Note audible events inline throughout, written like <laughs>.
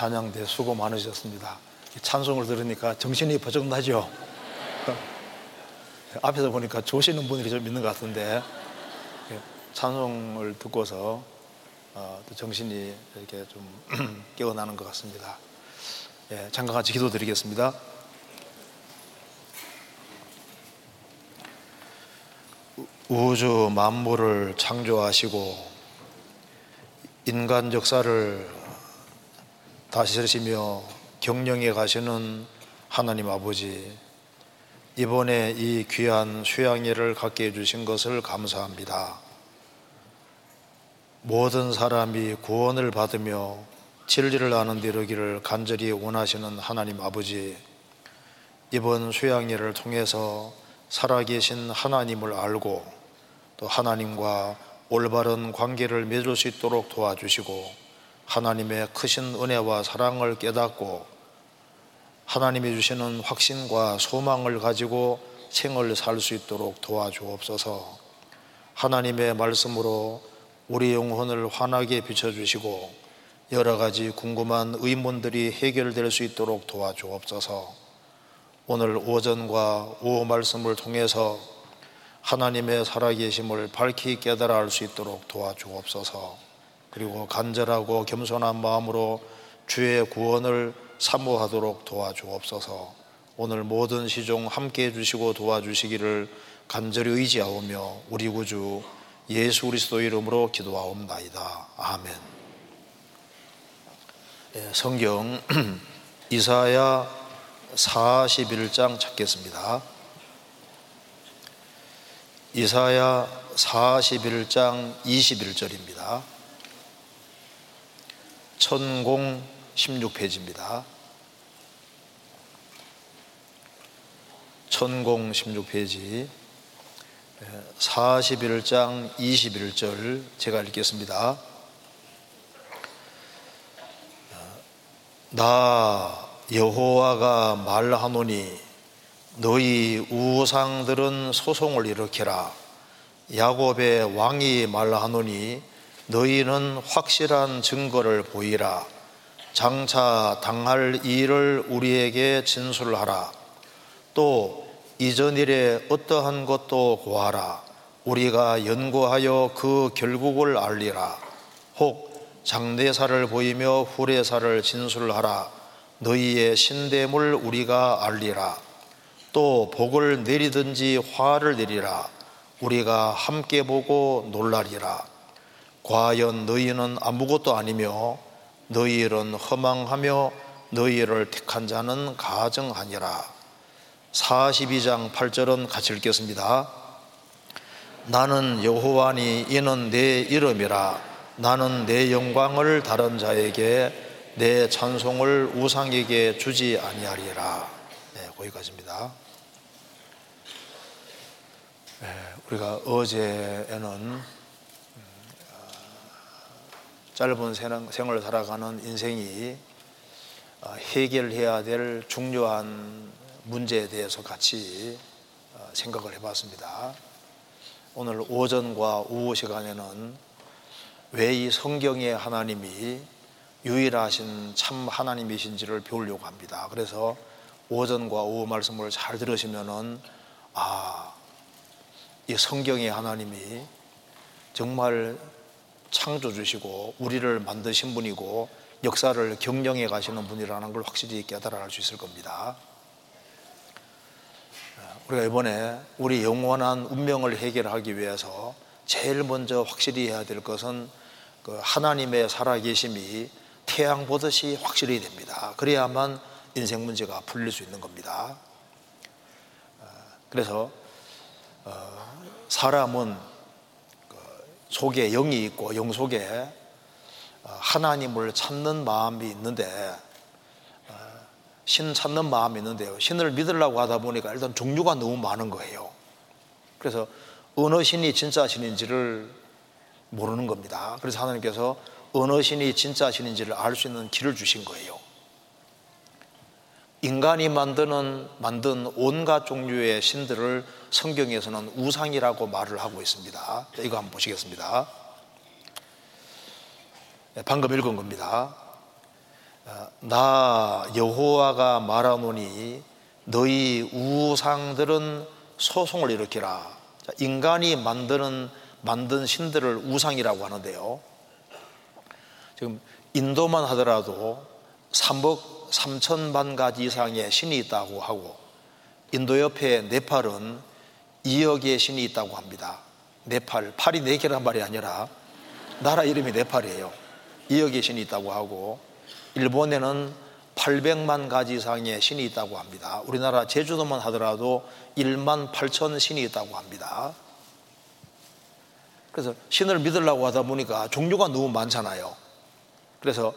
찬양대 수고 많으셨습니다. 찬송을 들으니까 정신이 버쩍 나죠. <laughs> 앞에서 보니까 조시는 분들이 좀 있는 것 같은데 찬송을 듣고서 어, 정신이 이렇게 좀 <clears throat> 깨어나는 것 같습니다. 예, 잠깐 같이 기도드리겠습니다. 우주 만물을 창조하시고 인간 역사를 다스리시며 경영해 가시는 하나님 아버지 이번에 이 귀한 수양예를 갖게 해주신 것을 감사합니다. 모든 사람이 구원을 받으며 진리를 아는 데르기를 간절히 원하시는 하나님 아버지 이번 수양예를 통해서 살아계신 하나님을 알고 또 하나님과 올바른 관계를 맺을 수 있도록 도와주시고 하나님의 크신 은혜와 사랑을 깨닫고 하나님이 주시는 확신과 소망을 가지고 생을 살 수 있도록 도와주옵소서. 하나님의 말씀으로 우리 영혼을 환하게 비춰주시고 여러 가지 궁금한 의문들이 해결될 수 있도록 도와주옵소서. 오늘 오전과 오후 말씀을 통해서 하나님의 살아계심을 밝히 깨달아 알 수 있도록 도와주옵소서 그리고 간절하고 겸손한 마음으로 주의 구원을 사모하도록 도와주옵소서 오늘 모든 시종 함께 해주시고 도와주시기를 간절히 의지하오며 우리 구주 예수 그리스도 이름으로 기도하옵나이다. 아멘. 예, 성경 <clears throat> 이사야 41장 찾겠습니다. 이사야 41장 21절입니다. 천공 16페이지입니다. 천공 16페이지 41장 21절 제가 읽겠습니다. 나 여호와가 말하노니 너희 우상들은 소송을 일으키라 야곱의 왕이 말하노니 너희는 확실한 증거를 보이라. 장차 당할 일을 우리에게 진술하라. 또 이전 일에 어떠한 것도 고하라. 우리가 연구하여 그 결국을 알리라. 혹 장대사를 보이며 후레사를 진술하라. 너희의 신대물 우리가 알리라. 또 복을 내리든지 화를 내리라. 우리가 함께 보고 놀라리라 과연 너희는 아무것도 아니며 너희 일은 허망하며 너희 일을 택한 자는 가정하니라. 42장 8절은 같이 읽겠습니다. 나는 여호와니 이는 내 이름이라. 나는 내 영광을 다른 자에게 내 찬송을 우상에게 주지 아니하리라. 네, 거기까지입니다. 네, 우리가 어제에는 짧은 생을 살아가는 인생이 어, 해결해야 될 중요한 문제에 대해서 같이 어, 생각을 해봤습니다. 오늘 오전과 오후 시간에는 왜 이 성경의 하나님이 유일하신 참 하나님이신지를 배우려고 합니다. 그래서 오전과 오후 말씀을 잘 들으시면은 아, 이 성경의 하나님이 정말 창조주시고 우리를 만드신 분이고 역사를 경영해 가시는 분이라는 걸 확실히 깨달아 알 수 있을 겁니다. 우리가 이번에 우리 영원한 운명을 해결하기 위해서 제일 먼저 확실히 해야 될 것은 그 하나님의 살아계심이 태양 보듯이 확실히 됩니다. 그래야만 인생 문제가 풀릴 수 있는 겁니다. 그래서 어, 사람은 그 속에 영이 있고 영 속에 어, 하나님을 찾는 마음이 있는데 어, 신 찾는 마음이 있는데요. 신을 믿으려고 하다 보니까 일단 종류가 너무 많은 거예요. 그래서 어느 신이 진짜 신인지를 모르는 겁니다. 그래서 하나님께서 어느 신이 진짜 신인지를 알 수 있는 길을 주신 거예요. 인간이 만드는 만든 온갖 종류의 신들을 성경에서는 우상이라고 말을 하고 있습니다. 이거 한번 보시겠습니다. 네, 방금 읽은 겁니다. 어, 나 여호와가 말하노니 너희 우상들은 소송을 일으키라. 인간이 만드는 만든 신들을 우상이라고 하는데요. 지금 인도만 하더라도 3억 3천만 가지 이상의 신이 있다고 하고 인도 옆에 네팔은 2억의 신이 있다고 합니다. 네팔, 팔이 4개란 말이 아니라 나라 이름이 네팔이에요. 2억의 신이 있다고 하고 일본에는 800만 가지 이상의 신이 있다고 합니다. 우리나라 제주도만 하더라도 1만 8천 신이 있다고 합니다. 그래서 신을 믿으려고 하다 보니까 종류가 너무 많잖아요. 그래서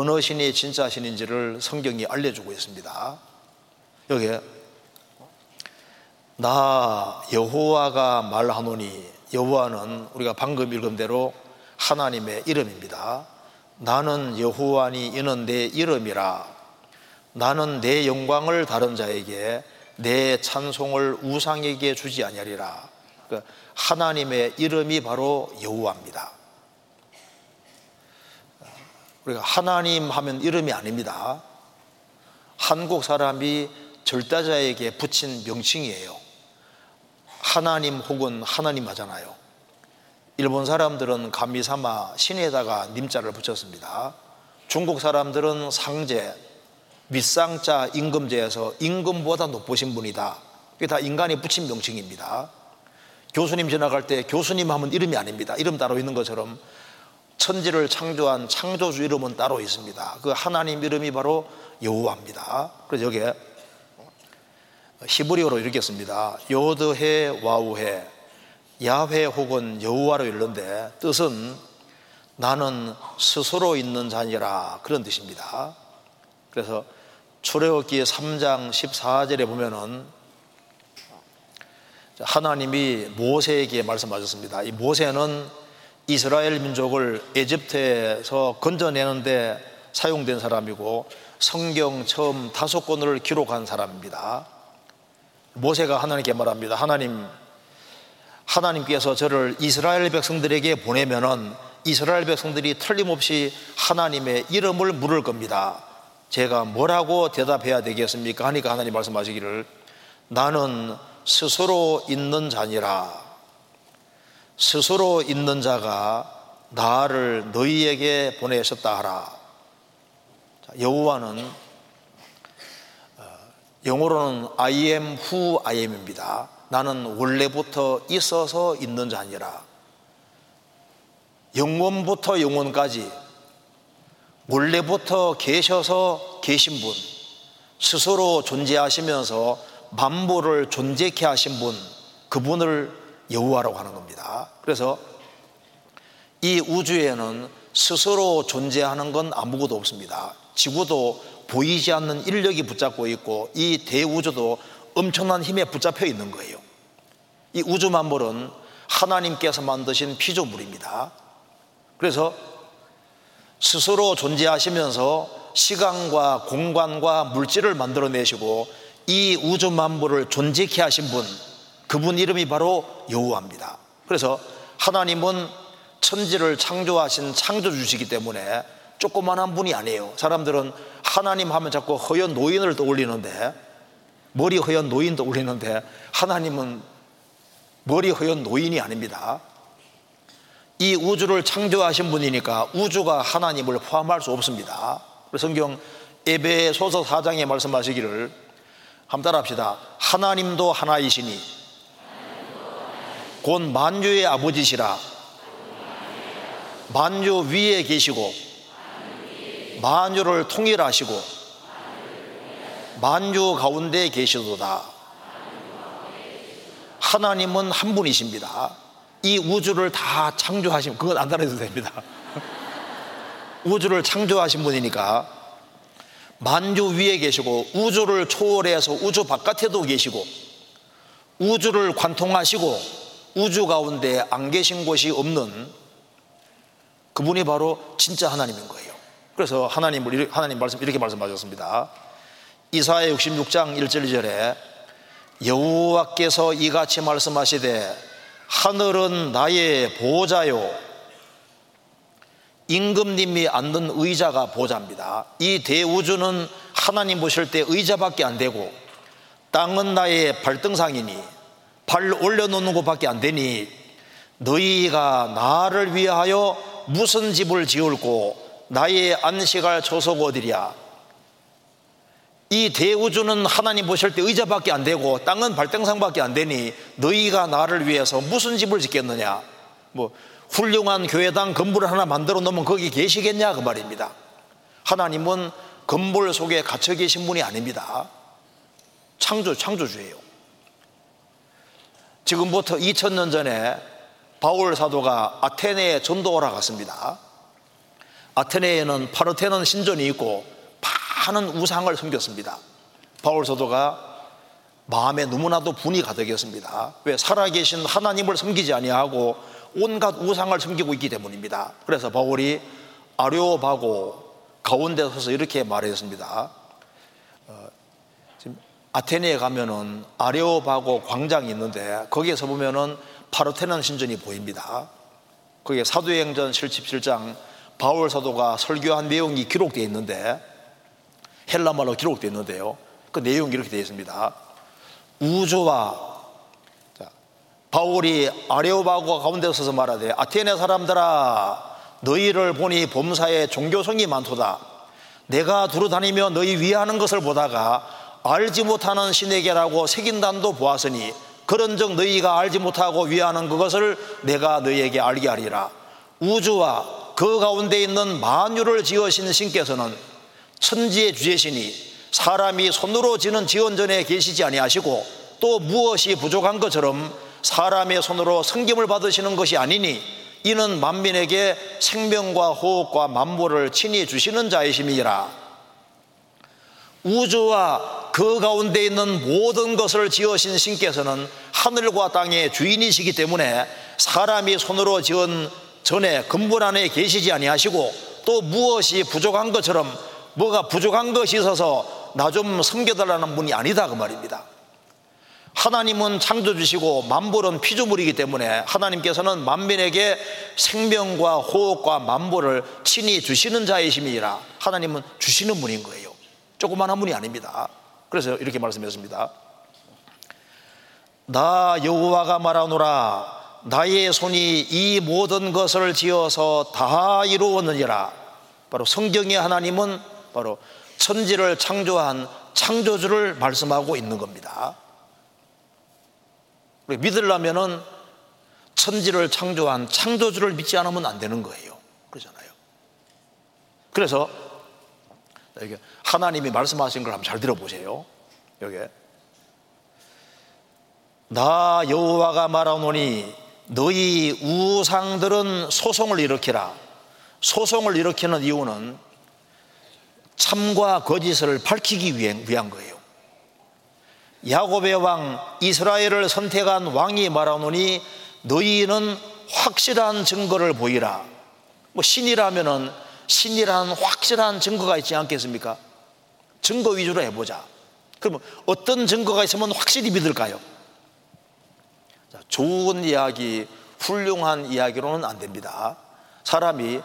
어느 신이 진짜 신인지를 성경이 알려주고 있습니다. 여기에 나 여호와가 말하노니 여호와는 우리가 방금 읽은 대로 하나님의 이름입니다. 나는 여호와니 이는 내 이름이라 나는 내 영광을 다른 자에게 내 찬송을 우상에게 주지 아니하리라. 그러니까 하나님의 이름이 바로 여호와입니다. 우리가 하나님 하면 이름이 아닙니다. 한국 사람이 절대자에게 붙인 명칭이에요. 하나님 혹은 하나님 하잖아요. 일본 사람들은 감미삼아 신에다가 님자를 붙였습니다. 중국 사람들은 상제, 밑상자 임금제에서 임금보다 높으신 분이다. 이게 다 인간이 붙인 명칭입니다. 교수님 지나갈 때 교수님 하면 이름이 아닙니다. 이름 따로 있는 것처럼 천지를 창조한 창조주 이름은 따로 있습니다. 그 하나님 이름이 바로 여호와입니다. 그래서 여기에 히브리어로 읽겠습니다. 요드해 와우해 야훼 혹은 여호와로 읽는데 뜻은 나는 스스로 있는 자니라 그런 뜻입니다. 그래서 출애굽기 3장 14절에 보면은 하나님이 모세에게 말씀하셨습니다. 이 모세는 이스라엘 민족을 에집트에서 건져내는데 사용된 사람이고 성경 처음 다섯 권을 기록한 사람입니다. 모세가 하나님께 말합니다. 하나님, 하나님께서 저를 이스라엘 백성들에게 보내면은 이스라엘 백성들이 틀림없이 하나님의 이름을 물을 겁니다. 제가 뭐라고 대답해야 되겠습니까? 하니까 하나님 말씀하시기를 나는 스스로 있는 자니라. 스스로 있는 자가 나를 너희에게 보내셨다 하라. 여호와는 어, 영어로는 I am who I am입니다. 나는 원래부터 있어서 있는 자니라. 영원부터 영원까지 원래부터 계셔서 계신 분, 스스로 존재하시면서 만물을 존재케 하신 분, 그분을 여호와라고 하는 겁니다. 그래서 이 우주에는 스스로 존재하는 건 아무것도 없습니다. 지구도 보이지 않는 인력이 붙잡고 있고 이 대우주도 엄청난 힘에 붙잡혀 있는 거예요. 이 우주 만물은 하나님께서 만드신 피조물입니다. 그래서 스스로 존재하시면서 시간과 공간과 물질을 만들어내시고 이 우주 만물을 존재케 하신 분, 그분 이름이 바로 여호와입니다. 그래서 하나님은 천지를 창조하신 창조주시기 때문에 조그만한 분이 아니에요. 사람들은 하나님 하면 자꾸 허연 노인을 떠올리는데 머리 허연 노인 떠올리는데 하나님은 머리 허연 노인이 아닙니다. 이 우주를 창조하신 분이니까 우주가 하나님을 포함할 수 없습니다. 성경 에베소서 4장에 말씀하시기를 한번 따라 합시다. 하나님도 하나이시니 곧 만유의 아버지시라 만유 위에 계시고 만유를 통일하시고 만유 가운데 계시도다. 하나님은 한 분이십니다. 이 우주를 다 창조하신 그건 안 따라해도 됩니다. <laughs> 우주를 창조하신 분이니까 만주 위에 계시고 우주를 초월해서 우주 바깥에도 계시고 우주를 관통하시고 우주 가운데 안 계신 곳이 없는 그분이 바로 진짜 하나님인 거예요. 그래서 하나님을 하나님 말씀 이렇게 말씀하셨습니다. 이사야 66장 1절 2절에 여호와께서 이같이 말씀하시되 하늘은 나의 보호자요 임금님이 앉는 의자가 보좌입니다. 이 대우주는 하나님 보실 때 의자밖에 안 되고 땅은 나의 발등상이니 발 올려놓는 것밖에 안 되니 너희가 나를 위하여 무슨 집을 지을고 나의 안식할 초소가 어디랴 이 대우주는 하나님 보실 때 의자밖에 안 되고 땅은 발등상밖에 안 되니 너희가 나를 위해서 무슨 집을 짓겠느냐 뭐 훌륭한 교회당 건물을 하나 만들어 놓으면 거기 계시겠냐 그 말입니다. 하나님은 건물 속에 갇혀 계신 분이 아닙니다. 창조, 창조주예요. 지금부터 2000년 전에 바울 사도가 아테네에 전도하러 갔습니다. 아테네에는 파르테논 신전이 있고 많은 우상을 섬겼습니다. 바울 사도가 마음에 너무나도 분이 가득했습니다. 왜 살아계신 하나님을 섬기지 아니하고 온갖 우상을 섬기고 있기 때문입니다. 그래서 바울이 아료바고 가운데 서서 이렇게 말했습니다. 아테네에 가면은 아레오바고 광장이 있는데 거기에서 보면은 파르테논 신전이 보입니다. 거기에 사도행전 17장 바울 사도가 설교한 내용이 기록되어 있는데 헬라말로 기록되어 있는데요. 그 내용이 이렇게 되어 있습니다. 우주와 바울이 아레오바고 가운데 서서 말하되 아테네 사람들아 너희를 보니 범사에 종교성이 많도다 내가 두루 다니며 너희 위하는 것을 보다가 알지 못하는 신에게라고 색인단도 보았으니 그런즉 너희가 알지 못하고 위하는 그것을 내가 너희에게 알게 하리라. 우주와 그 가운데 있는 만유를 지으신 신께서는 천지의 주제시니 사람이 손으로 지는 지원전에 계시지 아니하시고 또 무엇이 부족한 것처럼 사람의 손으로 성김을 받으시는 것이 아니니 이는 만민에게 생명과 호흡과 만물을 친히 주시는 자이심이라 우주와 그 가운데 있는 모든 것을 지으신 신께서는 하늘과 땅의 주인이시기 때문에 사람이 손으로 지은 전에 건물 안에 계시지 아니하시고 또 무엇이 부족한 것처럼 뭐가 부족한 것이 있어서 나 좀 섬겨달라는 분이 아니다 그 말입니다. 하나님은 창조주시고 만물은 피조물이기 때문에 하나님께서는 만민에게 생명과 호흡과 만물을 친히 주시는 자이심이라 하나님은 주시는 분인 거예요 조그만한 분이 아닙니다 그래서 이렇게 말씀했습니다 나 여호와가 말하노라 나의 손이 이 모든 것을 지어서 다 이루었느니라 바로 성경의 하나님은 바로 천지를 창조한 창조주를 말씀하고 있는 겁니다 믿으려면은 천지를 창조한 창조주를 믿지 않으면 안 되는 거예요. 그러잖아요. 그래서 여기 하나님이 말씀하신 걸 한번 잘 들어보세요. 여기 나 여호와가 말하노니 너희 우상들은 소송을 일으키라. 소송을 일으키는 이유는 참과 거짓을 밝히기 위한 거예요. 야곱의 왕 이스라엘을 선택한 왕이 말하노니 너희는 확실한 증거를 보이라. 뭐 신이라면은 신이라는 확실한 증거가 있지 않겠습니까? 증거 위주로 해보자. 그러면 어떤 증거가 있으면 확실히 믿을까요? 좋은 이야기, 훌륭한 이야기로는 안 됩니다. 사람이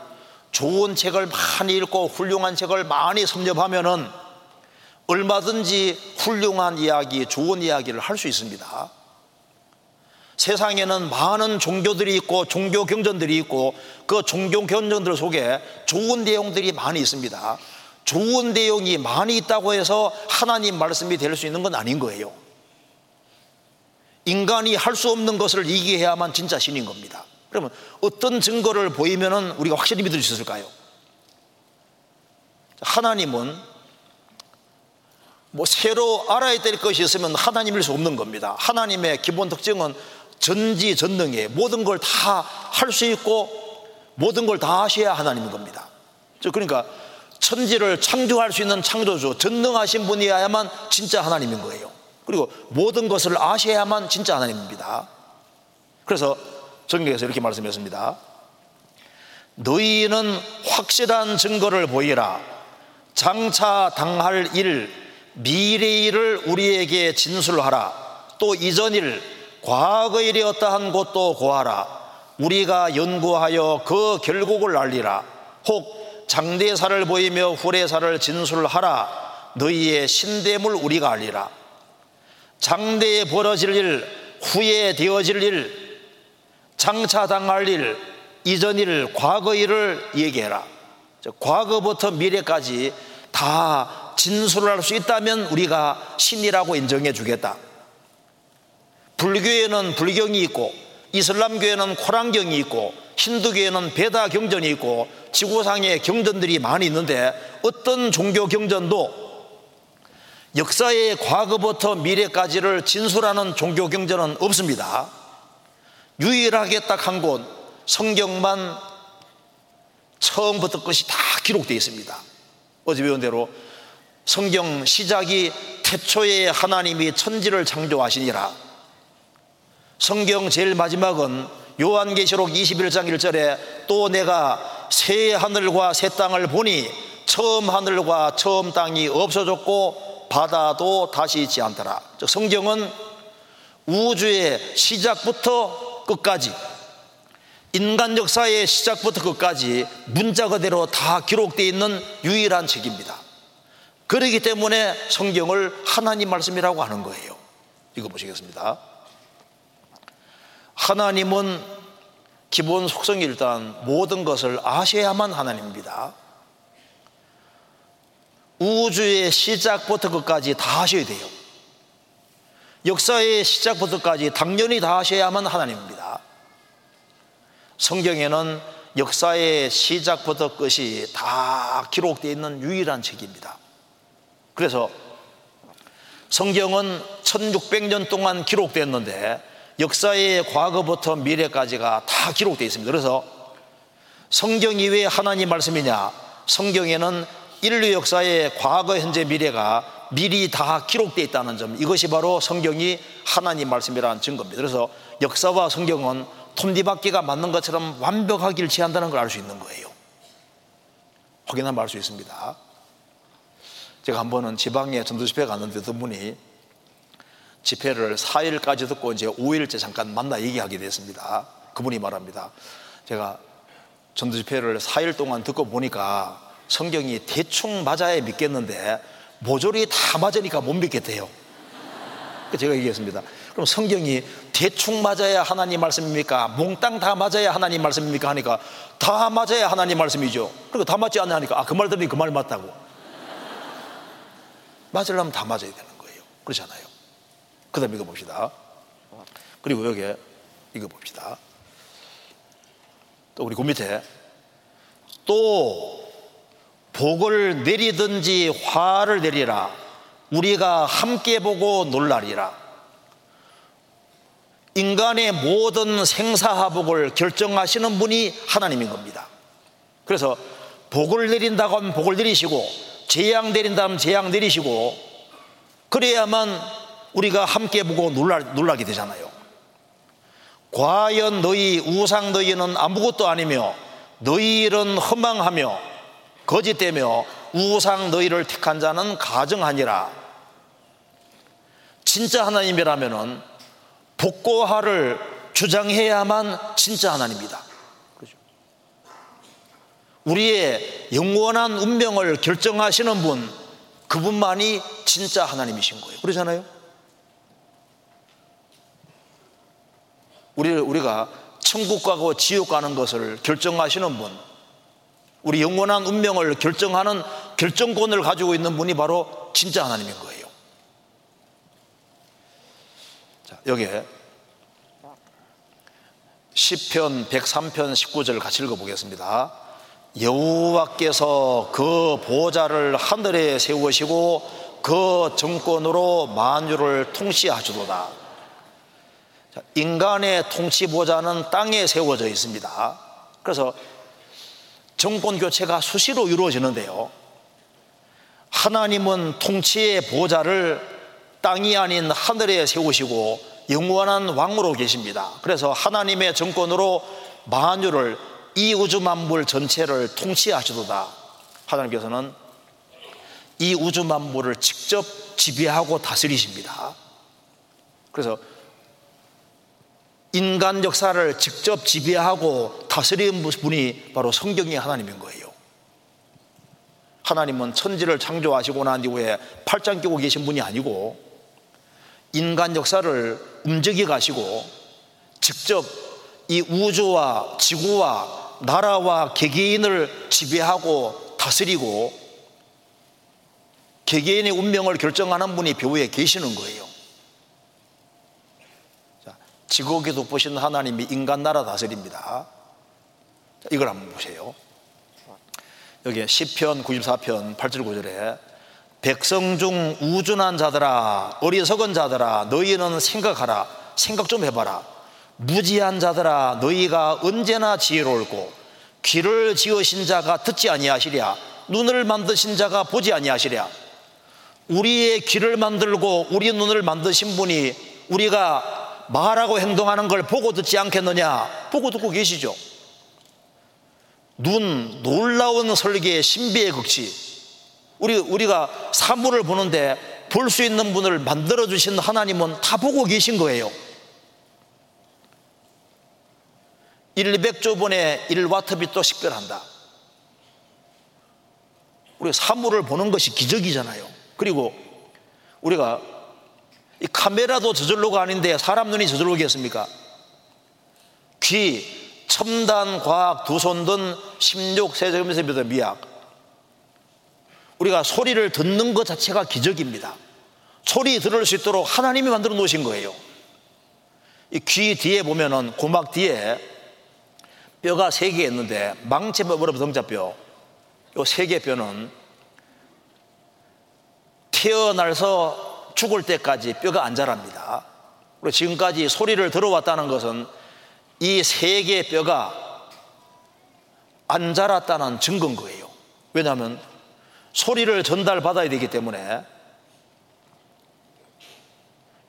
좋은 책을 많이 읽고 훌륭한 책을 많이 섭렵하면은 얼마든지 훌륭한 이야기, 좋은 이야기를 할 수 있습니다. 세상에는 많은 종교들이 있고 종교 경전들이 있고 그 종교 경전들 속에 좋은 내용들이 많이 있습니다. 좋은 내용이 많이 있다고 해서 하나님 말씀이 될 수 있는 건 아닌 거예요. 인간이 할 수 없는 것을 이기해야만 진짜 신인 겁니다. 그러면 어떤 증거를 보이면 우리가 확실히 믿을 수 있을까요? 하나님은 뭐 새로 알아야 될 것이 있으면 하나님일 수 없는 겁니다. 하나님의 기본 특징은 전지전능에 모든 걸 다 할 수 있고 모든 걸 다 하셔야 하나님인 겁니다. 그러니까 천지를 창조할 수 있는 창조주, 전능하신 분이어야만 진짜 하나님인 거예요. 그리고 모든 것을 아셔야만 진짜 하나님입니다. 그래서 성경에서 이렇게 말씀했습니다. 너희는 확실한 증거를 보이라. 장차 당할 일, 미래 일을 우리에게 진술하라. 또 이전 일, 과거 일이 어떠한 것도 고하라. 우리가 연구하여 그 결국을 알리라. 혹 장대사를 보이며 후레사를 진술하라 너희의 신대물 우리가 알리라 장대에 벌어질 일 후에 되어질 일 장차 당할 일 이전 일 과거 일을 얘기해라 과거부터 미래까지 다 진술을 할 수 있다면 우리가 신이라고 인정해 주겠다 불교에는 불경이 있고 이슬람교에는 코란경이 있고 힌두교에는 베다 경전이 있고 지구상에 경전들이 많이 있는데 어떤 종교 경전도 역사의 과거부터 미래까지를 진술하는 종교 경전은 없습니다. 유일하게 딱 한 곳 성경만 처음부터 끝이 다 기록되어 있습니다. 어제 배운 대로 성경 시작이 태초에 하나님이 천지를 창조하시니라 성경 제일 마지막은 요한계시록 21장 1절에 또 내가 새 하늘과 새 땅을 보니 처음 하늘과 처음 땅이 없어졌고 바다도 다시 있지 않더라. 즉 성경은 우주의 시작부터 끝까지 인간 역사의 시작부터 끝까지 문자 그대로 다 기록되어 있는 유일한 책입니다. 그러기 때문에 성경을 하나님 말씀이라고 하는 거예요. 이거 보시겠습니다. 하나님은 기본 속성이 일단 모든 것을 아셔야만 하나님입니다. 우주의 시작부터 끝까지 다 하셔야 돼요. 역사의 시작부터까지 당연히 다 하셔야만 하나님입니다. 성경에는 역사의 시작부터 끝이 다 기록되어 있는 유일한 책입니다. 그래서 성경은 1600년 동안 기록됐는데 역사의 과거부터 미래까지가 다 기록되어 있습니다. 그래서 성경이 왜 하나님 말씀이냐? 성경에는 인류 역사의 과거, 현재, 미래가 미리 다 기록되어 있다는 점 이것이 바로 성경이 하나님 말씀이라는 증거입니다. 그래서 역사와 성경은 톱니바퀴가 맞는 것처럼 완벽하게 일치한다는 걸 알 수 있는 거예요. 확인하면 알 수 있습니다. 제가 한 번은 지방에 전도 집회 갔는데 두 분이 집회를 4일까지 듣고 이제 5일째 잠깐 만나 얘기하게 됐습니다. 그분이 말합니다. 제가 전도 집회를 4일 동안 듣고 보니까 성경이 대충 맞아야 믿겠는데 모조리 다 맞으니까 못 믿겠대요. 제가 얘기했습니다. 그럼 성경이 대충 맞아야 하나님 말씀입니까? 몽땅 다 맞아야 하나님 말씀입니까? 하니까 다 맞아야 하나님 말씀이죠. 그리고 다 맞지 않냐 하니까 아, 그 말 들으니 그 말 맞다고. 맞으려면 다 맞아야 되는 거예요. 그렇잖아요. 그 다음 읽어봅시다. 그리고 여기 읽어봅시다. 또 우리 그 밑에 또 복을 내리든지 화를 내리라 우리가 함께 보고 놀라리라 인간의 모든 생사하복을 결정하시는 분이 하나님인 겁니다 그래서 복을 내린다고 하면 복을 내리시고 재앙 내린다면 재앙 내리시고 그래야만 우리가 함께 보고 놀라, 놀라게 되잖아요. 과연 너희 우상 너희는 아무것도 아니며 너희 일은 허망하며 거짓되며 우상 너희를 택한 자는 가정하니라. 진짜 하나님이라면은 복고하를 주장해야만 진짜 하나님입니다. 우리의 영원한 운명을 결정하시는 분, 그분만이 진짜 하나님이신 거예요. 그러잖아요. 우리, 우리가 천국 가고 지옥 가는 것을 결정하시는 분, 우리 영원한 운명을 결정하는 결정권을 가지고 있는 분이 바로 진짜 하나님인 거예요. 자, 여기에 10편 103편 19절 같이 읽어보겠습니다. 여호와께서 그 보좌를 하늘에 세우시고 그 정권으로 만유를 통치하시도다. 인간의 통치보좌는 땅에 세워져 있습니다. 그래서 정권 교체가 수시로 이루어지는데요. 하나님은 통치의 보좌를 땅이 아닌 하늘에 세우시고 영원한 왕으로 계십니다. 그래서 하나님의 정권으로 만유를 이 우주 만물 전체를 통치하시도다. 하나님께서는 이 우주 만물을 직접 지배하고 다스리십니다. 그래서 인간 역사를 직접 지배하고 다스리는 분이 바로 성경의 하나님인 거예요. 하나님은 천지를 창조하시고 난 이후에 팔짱 끼고 계신 분이 아니고 인간 역사를 움직여 가시고 직접 이 우주와 지구와 나라와 개개인을 지배하고 다스리고 개개인의 운명을 결정하는 분이 배후에 계시는 거예요. 자, 지구에 돋보신 하나님이 인간 나라 다스립니다. 자, 이걸 한번 보세요. 여기 10편 94편 8절 9절에 백성 중 우준한 자들아 어리석은 자들아 너희는 생각하라 생각 좀 해봐라 무지한 자들아 너희가 언제나 지혜로울고 귀를 지으신 자가 듣지 아니하시랴 눈을 만드신 자가 보지 아니하시랴 우리의 귀를 만들고 우리 눈을 만드신 분이 우리가 말하고 행동하는 걸 보고 듣지 않겠느냐? 보고 듣고 계시죠? 눈 놀라운 설계의 신비의 극치. 우리, 우리가 사물을 보는데 볼 수 있는 분을 만들어 주신 하나님은 다 보고 계신 거예요. 100조 분의 1와트빛도 식별한다. 우리가 사물을 보는 것이 기적이잖아요. 그리고 우리가 이 카메라도 저절로가 아닌데 사람 눈이 저절로겠습니까? 귀, 첨단 과학 두 손 든 16세제곱미터 미약. 우리가 소리를 듣는 것 자체가 기적입니다. 소리 들을 수 있도록 하나님이 만들어 놓으신 거예요. 이 귀 뒤에 보면은 고막 뒤에 뼈가 세 개 있는데 망체뼈, 등자뼈. 요 세 개 뼈는 태어나서 죽을 때까지 뼈가 안 자랍니다 그리고 지금까지 소리를 들어왔다는 것은 이 세 개의 뼈가 안 자랐다는 증거인 거예요. 왜냐하면 소리를 전달받아야 되기 때문에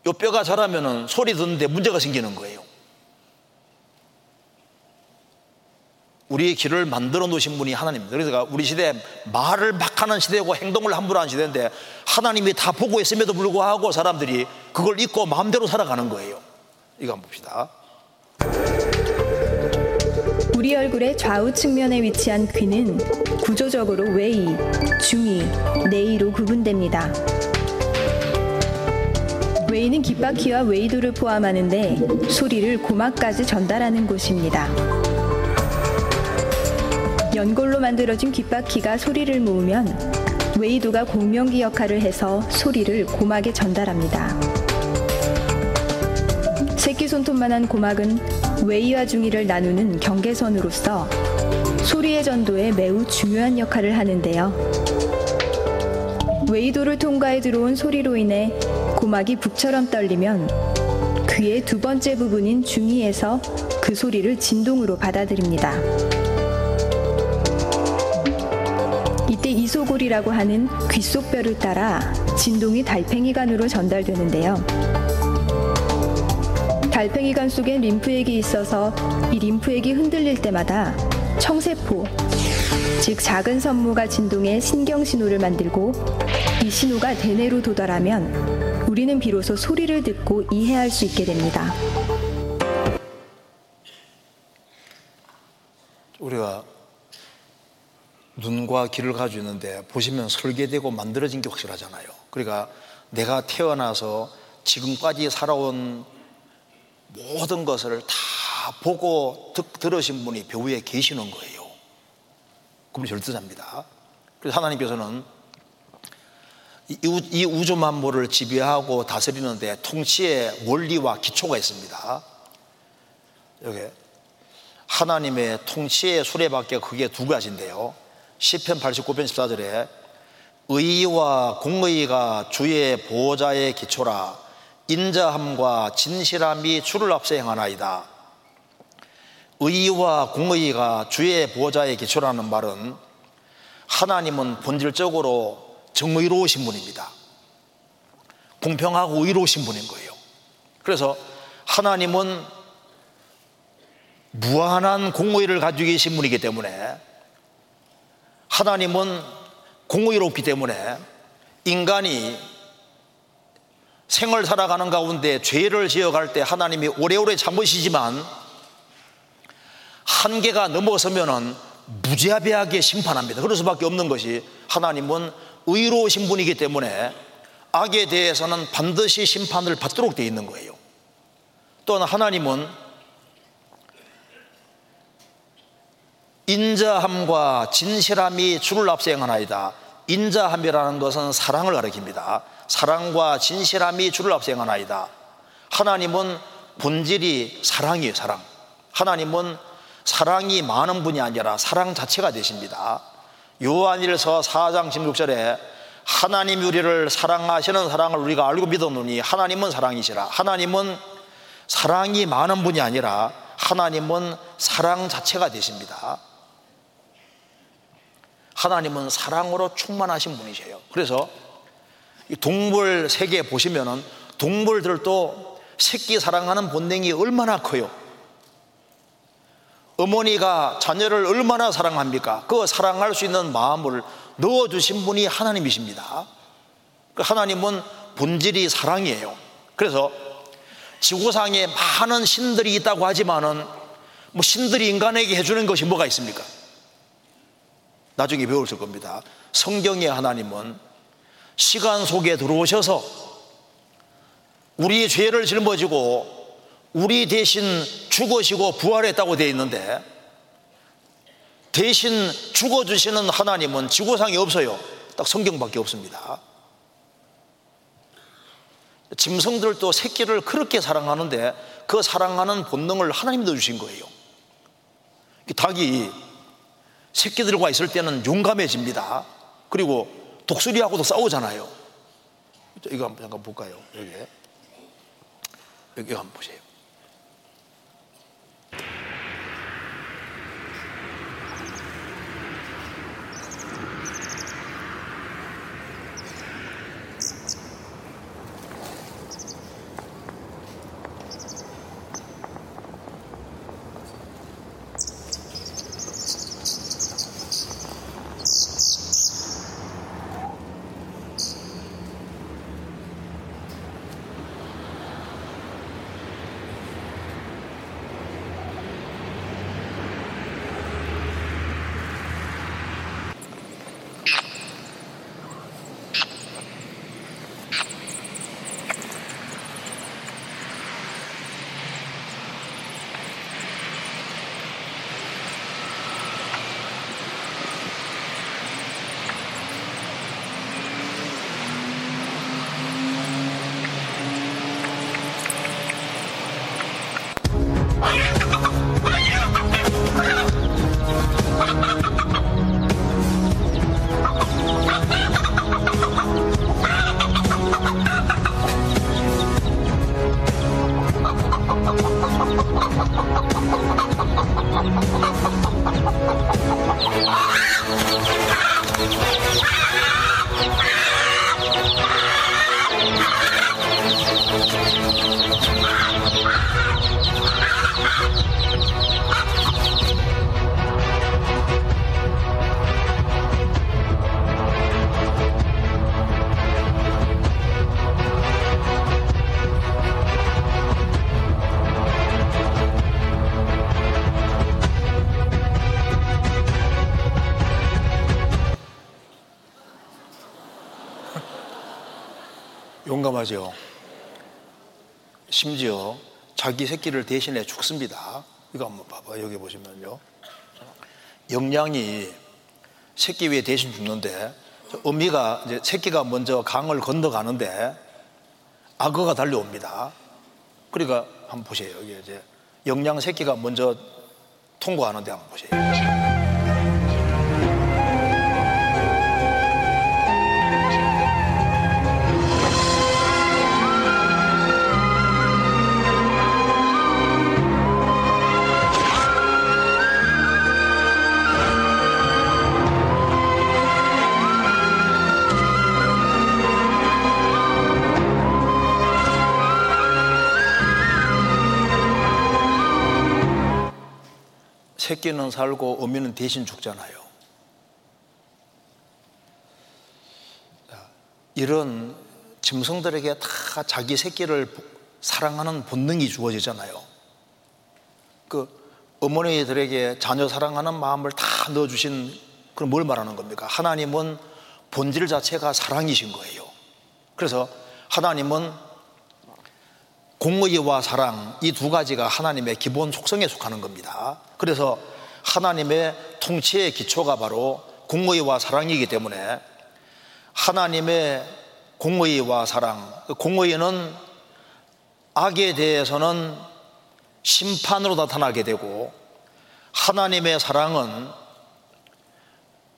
이 뼈가 자라면 소리 듣는데 문제가 생기는 거예요. 우리의 길을 만들어 놓으신 분이 하나님입니다. 그래서 우리 시대 말을 막 하는 시대고 행동을 함부로 하는 시대인데 하나님이 다 보고 있음에도 불구하고 사람들이 그걸 잊고 마음대로 살아가는 거예요. 이거 한번 봅시다. 우리 얼굴의 좌우 측면에 위치한 귀는 구조적으로 외이, 중이, 내이로 구분됩니다. 외이는 귓바퀴와 외이도를 포함하는데 소리를 고막까지 전달하는 곳입니다. 연골로 만들어진 귓바퀴가 소리를 모으면 외이도가 공명기 역할을 해서 소리를 고막에 전달합니다. 새끼손톱만한 고막은 외이와 중이를 나누는 경계선으로서 소리의 전도에 매우 중요한 역할을 하는데요. 외이도를 통과해 들어온 소리로 인해 고막이 북처럼 떨리면 귀의 두 번째 부분인 중이에서 그 소리를 진동으로 받아들입니다. 이소골이라고 하는 귀 속뼈를 따라 진동이 달팽이관으로 전달되는데요. 달팽이관 속에 림프액이 있어서 이 림프액이 흔들릴 때마다 청세포, 즉 작은 선모가 진동해 신경 신호를 만들고 이 신호가 대뇌로 도달하면 우리는 비로소 소리를 듣고 이해할 수 있게 됩니다. 우리가 눈과 귀를 가지고 있는데 보시면 설계되고 만들어진 게 확실하잖아요. 그러니까 내가 태어나서 지금까지 살아온 모든 것을 다 보고 듣, 들으신 분이 배후에 계시는 거예요. 그분 절대자입니다. 그래서 하나님께서는 이 우주 만물을 지배하고 다스리는데 통치의 원리와 기초가 있습니다. 여기 하나님의 통치의 수레밖에 그게 두 가지인데요. 시편 89편 14절에 의와 공의가 주의 보호자의 기초라 인자함과 진실함이 주를 앞서 행하나이다. 의와 공의가 주의 보호자의 기초라는 말은 하나님은 본질적으로 정의로우신 분입니다. 공평하고 의로우신 분인 거예요. 그래서 하나님은 무한한 공의를 가지고 계신 분이기 때문에 하나님은 공의롭기 때문에 인간이 생을 살아가는 가운데 죄를 지어갈 때 하나님이 오래오래 참으시지만 한계가 넘어서면은 무자비하게 심판합니다. 그럴 수밖에 없는 것이 하나님은 의로우신 분이기 때문에 악에 대해서는 반드시 심판을 받도록 되어 있는 거예요. 또한 하나님은 인자함과 진실함이 주를 앞세행하나이다. 인자함이라는 것은 사랑을 가리킵니다. 사랑과 진실함이 주를 앞세행하나이다. 하나님은 본질이 사랑이에요, 사랑. 하나님은 사랑이 많은 분이 아니라 사랑 자체가 되십니다. 요한일서 4장 16절에 하나님 우리를 사랑하시는 사랑을 우리가 알고 믿었노니 하나님은 사랑이시라. 하나님은 사랑이 많은 분이 아니라 하나님은 사랑 자체가 되십니다. 하나님은 사랑으로 충만하신 분이세요. 그래서 동물 세계 보시면은 동물들도 새끼 사랑하는 본능이 얼마나 커요. 어머니가 자녀를 얼마나 사랑합니까? 그 사랑할 수 있는 마음을 넣어주신 분이 하나님이십니다. 그 하나님은 본질이 사랑이에요. 그래서 지구상에 많은 신들이 있다고 하지만은 뭐 신들이 인간에게 해주는 것이 뭐가 있습니까? 나중에 배우실 겁니다. 성경의 하나님은 시간 속에 들어오셔서 우리의 죄를 짊어지고 우리 대신 죽으시고 부활했다고 되어 있는데 대신 죽어주시는 하나님은 지구상에 없어요. 딱 성경밖에 없습니다. 짐승들도 새끼를 그렇게 사랑하는데 그 사랑하는 본능을 하나님이 넣어주신 거예요. 닭이 새끼들과 있을 때는 용감해집니다. 그리고 독수리하고도 싸우잖아요. 이거 한번 잠깐 볼까요? 여기. 여기 한번 보세요. 용감하죠. 심지어 자기 새끼를 대신해 죽습니다. 이거 한번 봐봐. 여기 보시면요. 영양이 새끼 위에 대신 죽는데 어미가 이제 새끼가 먼저 강을 건너가는데 악어가 달려옵니다. 그러니까 한번 보세요. 여기 이제 영양 새끼가 먼저 통과하는데 한번 보세요. 새끼는 살고 어미는 대신 죽잖아요. 이런 짐승들에게 다 자기 새끼를 사랑하는 본능이 주어지잖아요. 그 어머니들에게 자녀 사랑하는 마음을 다 넣어주신 그럼 뭘 말하는 겁니까? 하나님은 본질 자체가 사랑이신 거예요. 그래서 하나님은 공의와 사랑 이 두 가지가 하나님의 기본 속성에 속하는 겁니다. 그래서 하나님의 통치의 기초가 바로 공의와 사랑이기 때문에 하나님의 공의와 사랑, 공의는 악에 대해서는 심판으로 나타나게 되고 하나님의 사랑은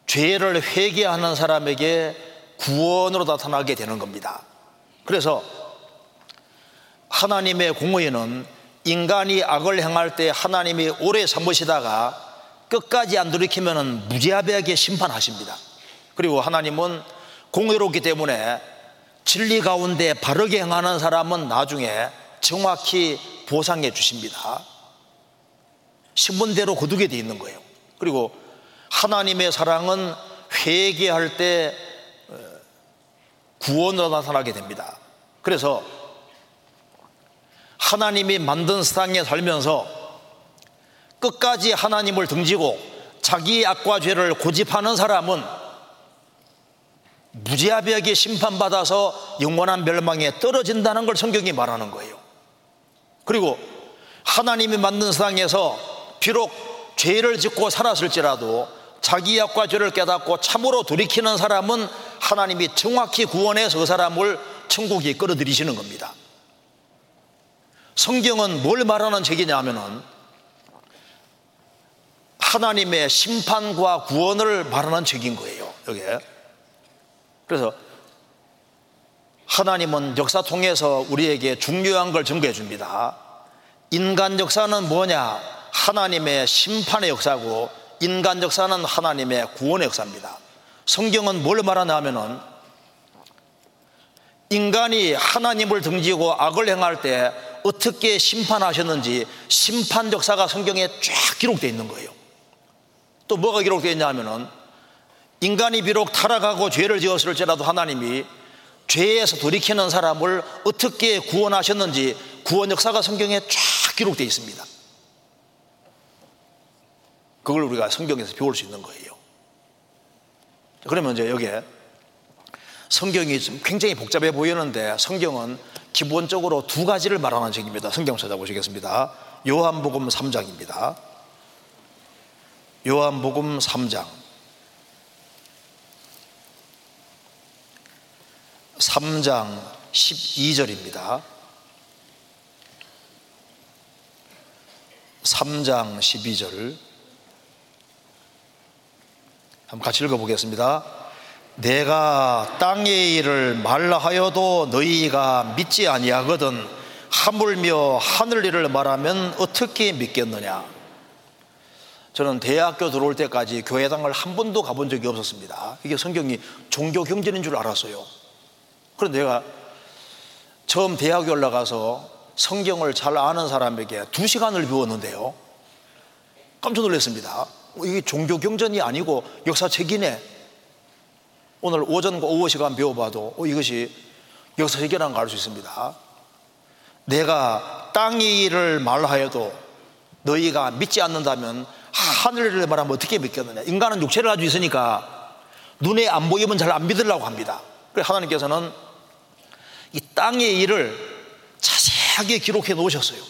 죄를 회개하는 사람에게 구원으로 나타나게 되는 겁니다. 그래서 하나님의 공의는 인간이 악을 행할 때 하나님이 오래 참으시다가 끝까지 안 돌이키면 무지하게 심판하십니다. 그리고 하나님은 공의롭기 때문에 진리 가운데 바르게 행하는 사람은 나중에 정확히 보상해 주십니다. 신분대로 거두게 돼 있는 거예요. 그리고 하나님의 사랑은 회개할 때 어, 구원으로 나타나게 됩니다. 그래서 하나님이 만든 세상에 살면서 끝까지 하나님을 등지고 자기 악과 죄를 고집하는 사람은 무지하게 심판받아서 영원한 멸망에 떨어진다는 걸 성경이 말하는 거예요. 그리고 하나님이 만든 세상에서 비록 죄를 짓고 살았을지라도 자기 악과 죄를 깨닫고 참으로 돌이키는 사람은 하나님이 정확히 구원해서 그 사람을 천국에 끌어들이시는 겁니다. 성경은 뭘 말하는 책이냐 하면은 하나님의 심판과 구원을 말하는 책인 거예요. 여기에. 그래서 하나님은 역사 통해서 우리에게 중요한 걸 증거해 줍니다. 인간 역사는 뭐냐? 하나님의 심판의 역사고 인간 역사는 하나님의 구원의 역사입니다. 성경은 뭘 말하냐 하면은 인간이 하나님을 등지고 악을 행할 때 어떻게 심판하셨는지 심판 역사가 성경에 쫙 기록되어 있는 거예요. 또 뭐가 기록되어 있냐 하면은 인간이 비록 타락하고 죄를 지었을지라도 하나님이 죄에서 돌이키는 사람을 어떻게 구원하셨는지 구원 역사가 성경에 쫙 기록되어 있습니다. 그걸 우리가 성경에서 배울 수 있는 거예요. 그러면 이제 여기에 성경이 좀 굉장히 복잡해 보이는데 성경은 기본적으로 두 가지를 말하는 책입니다. 성경 찾아보시겠습니다. 요한복음 3장입니다. 요한복음 3장 3장 12절입니다. 3장 12절 한번 같이 읽어보겠습니다. 내가 땅의 일을 말라 하여도 너희가 믿지 아니하거든 하물며 하늘 일을 말하면 어떻게 믿겠느냐? 저는 대학교 들어올 때까지 교회당을 한 번도 가본 적이 없었습니다. 이게 성경이 종교 경전인 줄 알았어요. 그런데 내가 처음 대학에 올라가서 성경을 잘 아는 사람에게 두 시간을 배웠는데요. 깜짝 놀랐습니다. 이게 종교 경전이 아니고 역사책이네 오늘 오전과 오후 시간 배워봐도 어, 이것이 역사적이라는 걸 알 수 있습니다. 내가 땅의 일을 말하여도 너희가 믿지 않는다면 하늘을 말하면 어떻게 믿겠느냐. 인간은 육체를 가지고 있으니까 눈에 안 보이면 잘 안 믿으려고 합니다. 그래서 하나님께서는 이 땅의 일을 자세하게 기록해 놓으셨어요.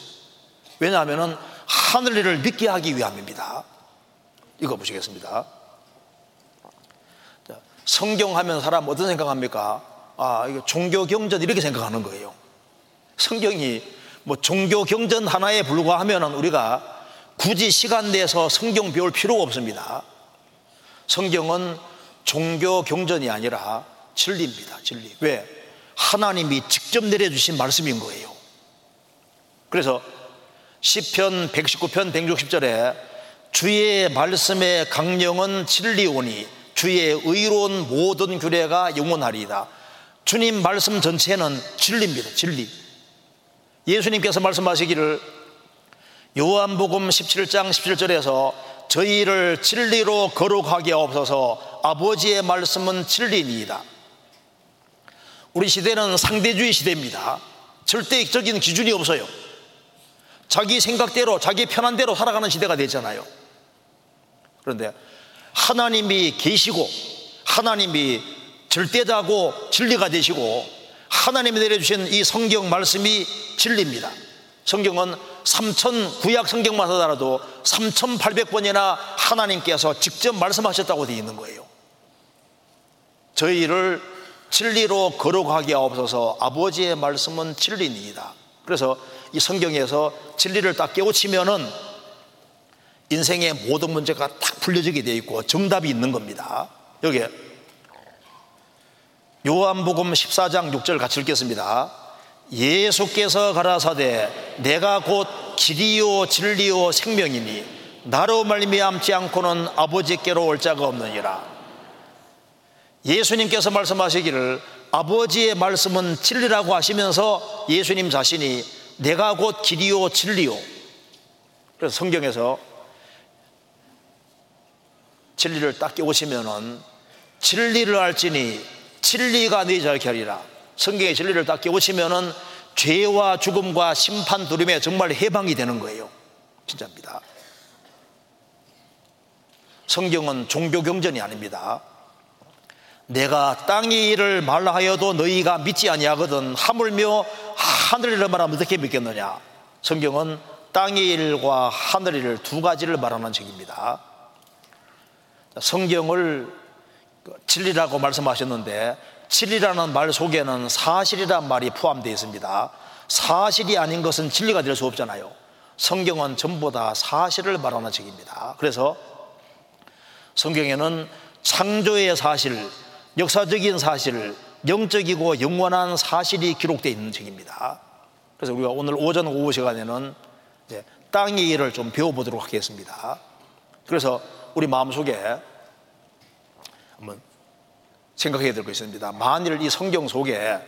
왜냐하면 하늘 일을 믿게 하기 위함입니다. 읽어 보시겠습니다. 성경 하면 사람 어떤 생각합니까? 아, 이거 종교 경전 이렇게 생각하는 거예요. 성경이 뭐 종교 경전 하나에 불과하면 우리가 굳이 시간 내서 성경 배울 필요가 없습니다. 성경은 종교 경전이 아니라 진리입니다. 진리. 왜? 하나님이 직접 내려주신 말씀인 거예요. 그래서 시편 119편 160절에 주의 말씀의 강령은 진리오니 주의 의로운 모든 규례가 영원하리이다. 주님 말씀 전체는 진리입니다. 진리. 예수님께서 말씀하시기를 요한복음 17장 17절에서 저희를 진리로 거룩하게 없어서 아버지의 말씀은 진리니이다. 우리 시대는 상대주의 시대입니다. 절대적인 기준이 없어요. 자기 생각대로 자기 편한 대로 살아가는 시대가 됐잖아요. 그런데 하나님이 계시고 하나님이 절대자고 진리가 되시고 하나님이 내려주신 이 성경 말씀이 진리입니다. 성경은 3천 구약 성경만 하더라도 3,800번이나 하나님께서 직접 말씀하셨다고 되어 있는 거예요. 저희를 진리로 거룩하게 하옵소서 아버지의 말씀은 진리입니다. 그래서 이 성경에서 진리를 딱 깨우치면은 인생의 모든 문제가 딱 풀려지게 되어 있고 정답이 있는 겁니다. 여기에 요한복음 14장 6절 같이 읽겠습니다. 예수께서 가라사대 내가 곧 길이요 진리요 생명이니 나로 말미암지 않고는 아버지께로 올 자가 없느니라. 예수님께서 말씀하시기를 아버지의 말씀은 진리라고 하시면서 예수님 자신이 내가 곧 길이요 진리요. 그래서 성경에서 진리를 딱 깨우시면은 진리를 알지니 진리가 자게 하리라. 성경의 진리를 딱 깨우치면은 죄와 죽음과 심판 두림에 정말 해방이 되는 거예요. 진짜입니다. 성경은 종교 경전이 아닙니다. 내가 땅의 일을 말하여도 너희가 믿지 아니하거든 하물며 하늘을 말하면 어떻게 믿겠느냐? 성경은 땅의 일과 하늘의 일 두 가지를 말하는 책입니다. 성경을 진리라고 말씀하셨는데 진리라는 말 속에는 사실이란 말이 포함되어 있습니다. 사실이 아닌 것은 진리가 될 수 없잖아요. 성경은 전부 다 사실을 말하는 책입니다. 그래서 성경에는 창조의 사실, 역사적인 사실, 영적이고 영원한 사실이 기록되어 있는 책입니다. 그래서 우리가 오늘 오전 오후 시간에는 땅의 일을 좀 배워보도록 하겠습니다. 그래서 우리 마음속에 한번 생각해야 될 것이 있습니다. 만일 이 성경 속에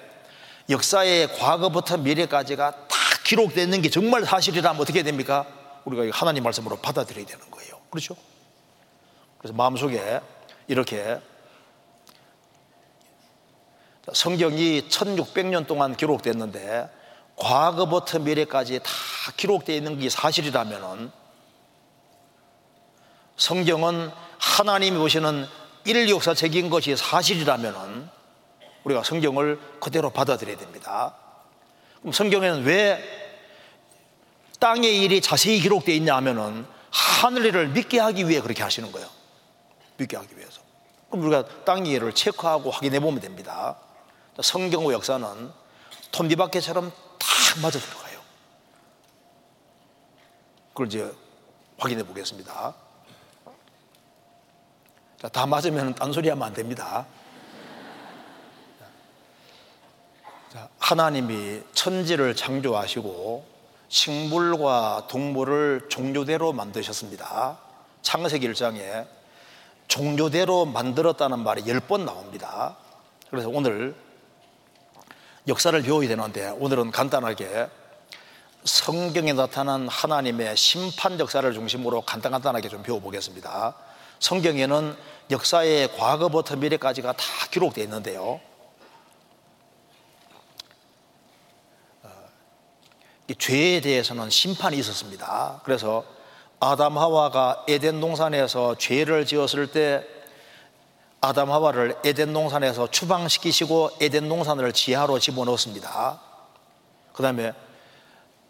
역사의 과거부터 미래까지가 다 기록되어 있는 게 정말 사실이라면 어떻게 됩니까? 우리가 하나님 말씀으로 받아들여야 되는 거예요. 그렇죠? 그래서 마음속에 이렇게 성경이 1600년 동안 기록됐는데 과거부터 미래까지 다 기록되어 있는 게 사실이라면 성경은 하나님이 보시는 인류 역사적인 것이 사실이라면 우리가 성경을 그대로 받아들여야 됩니다. 그럼 성경에는 왜 땅의 일이 자세히 기록되어 있냐 하면은 하늘을 믿게 하기 위해 그렇게 하시는 거예요. 믿게 하기 위해서. 그럼 우리가 땅의 일을 체크하고 확인해 보면 됩니다. 성경과 역사는 톱니바퀴처럼 딱 맞아 들어가요. 그걸 이제 확인해 보겠습니다. 자, 다 맞으면 딴소리 하면 안 됩니다. 자, 하나님이 천지를 창조하시고 식물과 동물을 종류대로 만드셨습니다. 창세기 1장에 종류대로 만들었다는 말이 10번 나옵니다. 그래서 오늘 역사를 배워야 되는데 오늘은 간단하게 성경에 나타난 하나님의 심판 역사를 중심으로 간단간단하게 좀 배워보겠습니다. 성경에는 역사의 과거부터 미래까지가 다 기록되어 있는데요. 어, 죄에 대해서는 심판이 있었습니다. 그래서 아담 하와가 에덴 동산에서 죄를 지었을 때 아담 하와를 에덴 동산에서 추방시키시고 에덴 동산을 지하로 집어넣습니다. 그 다음에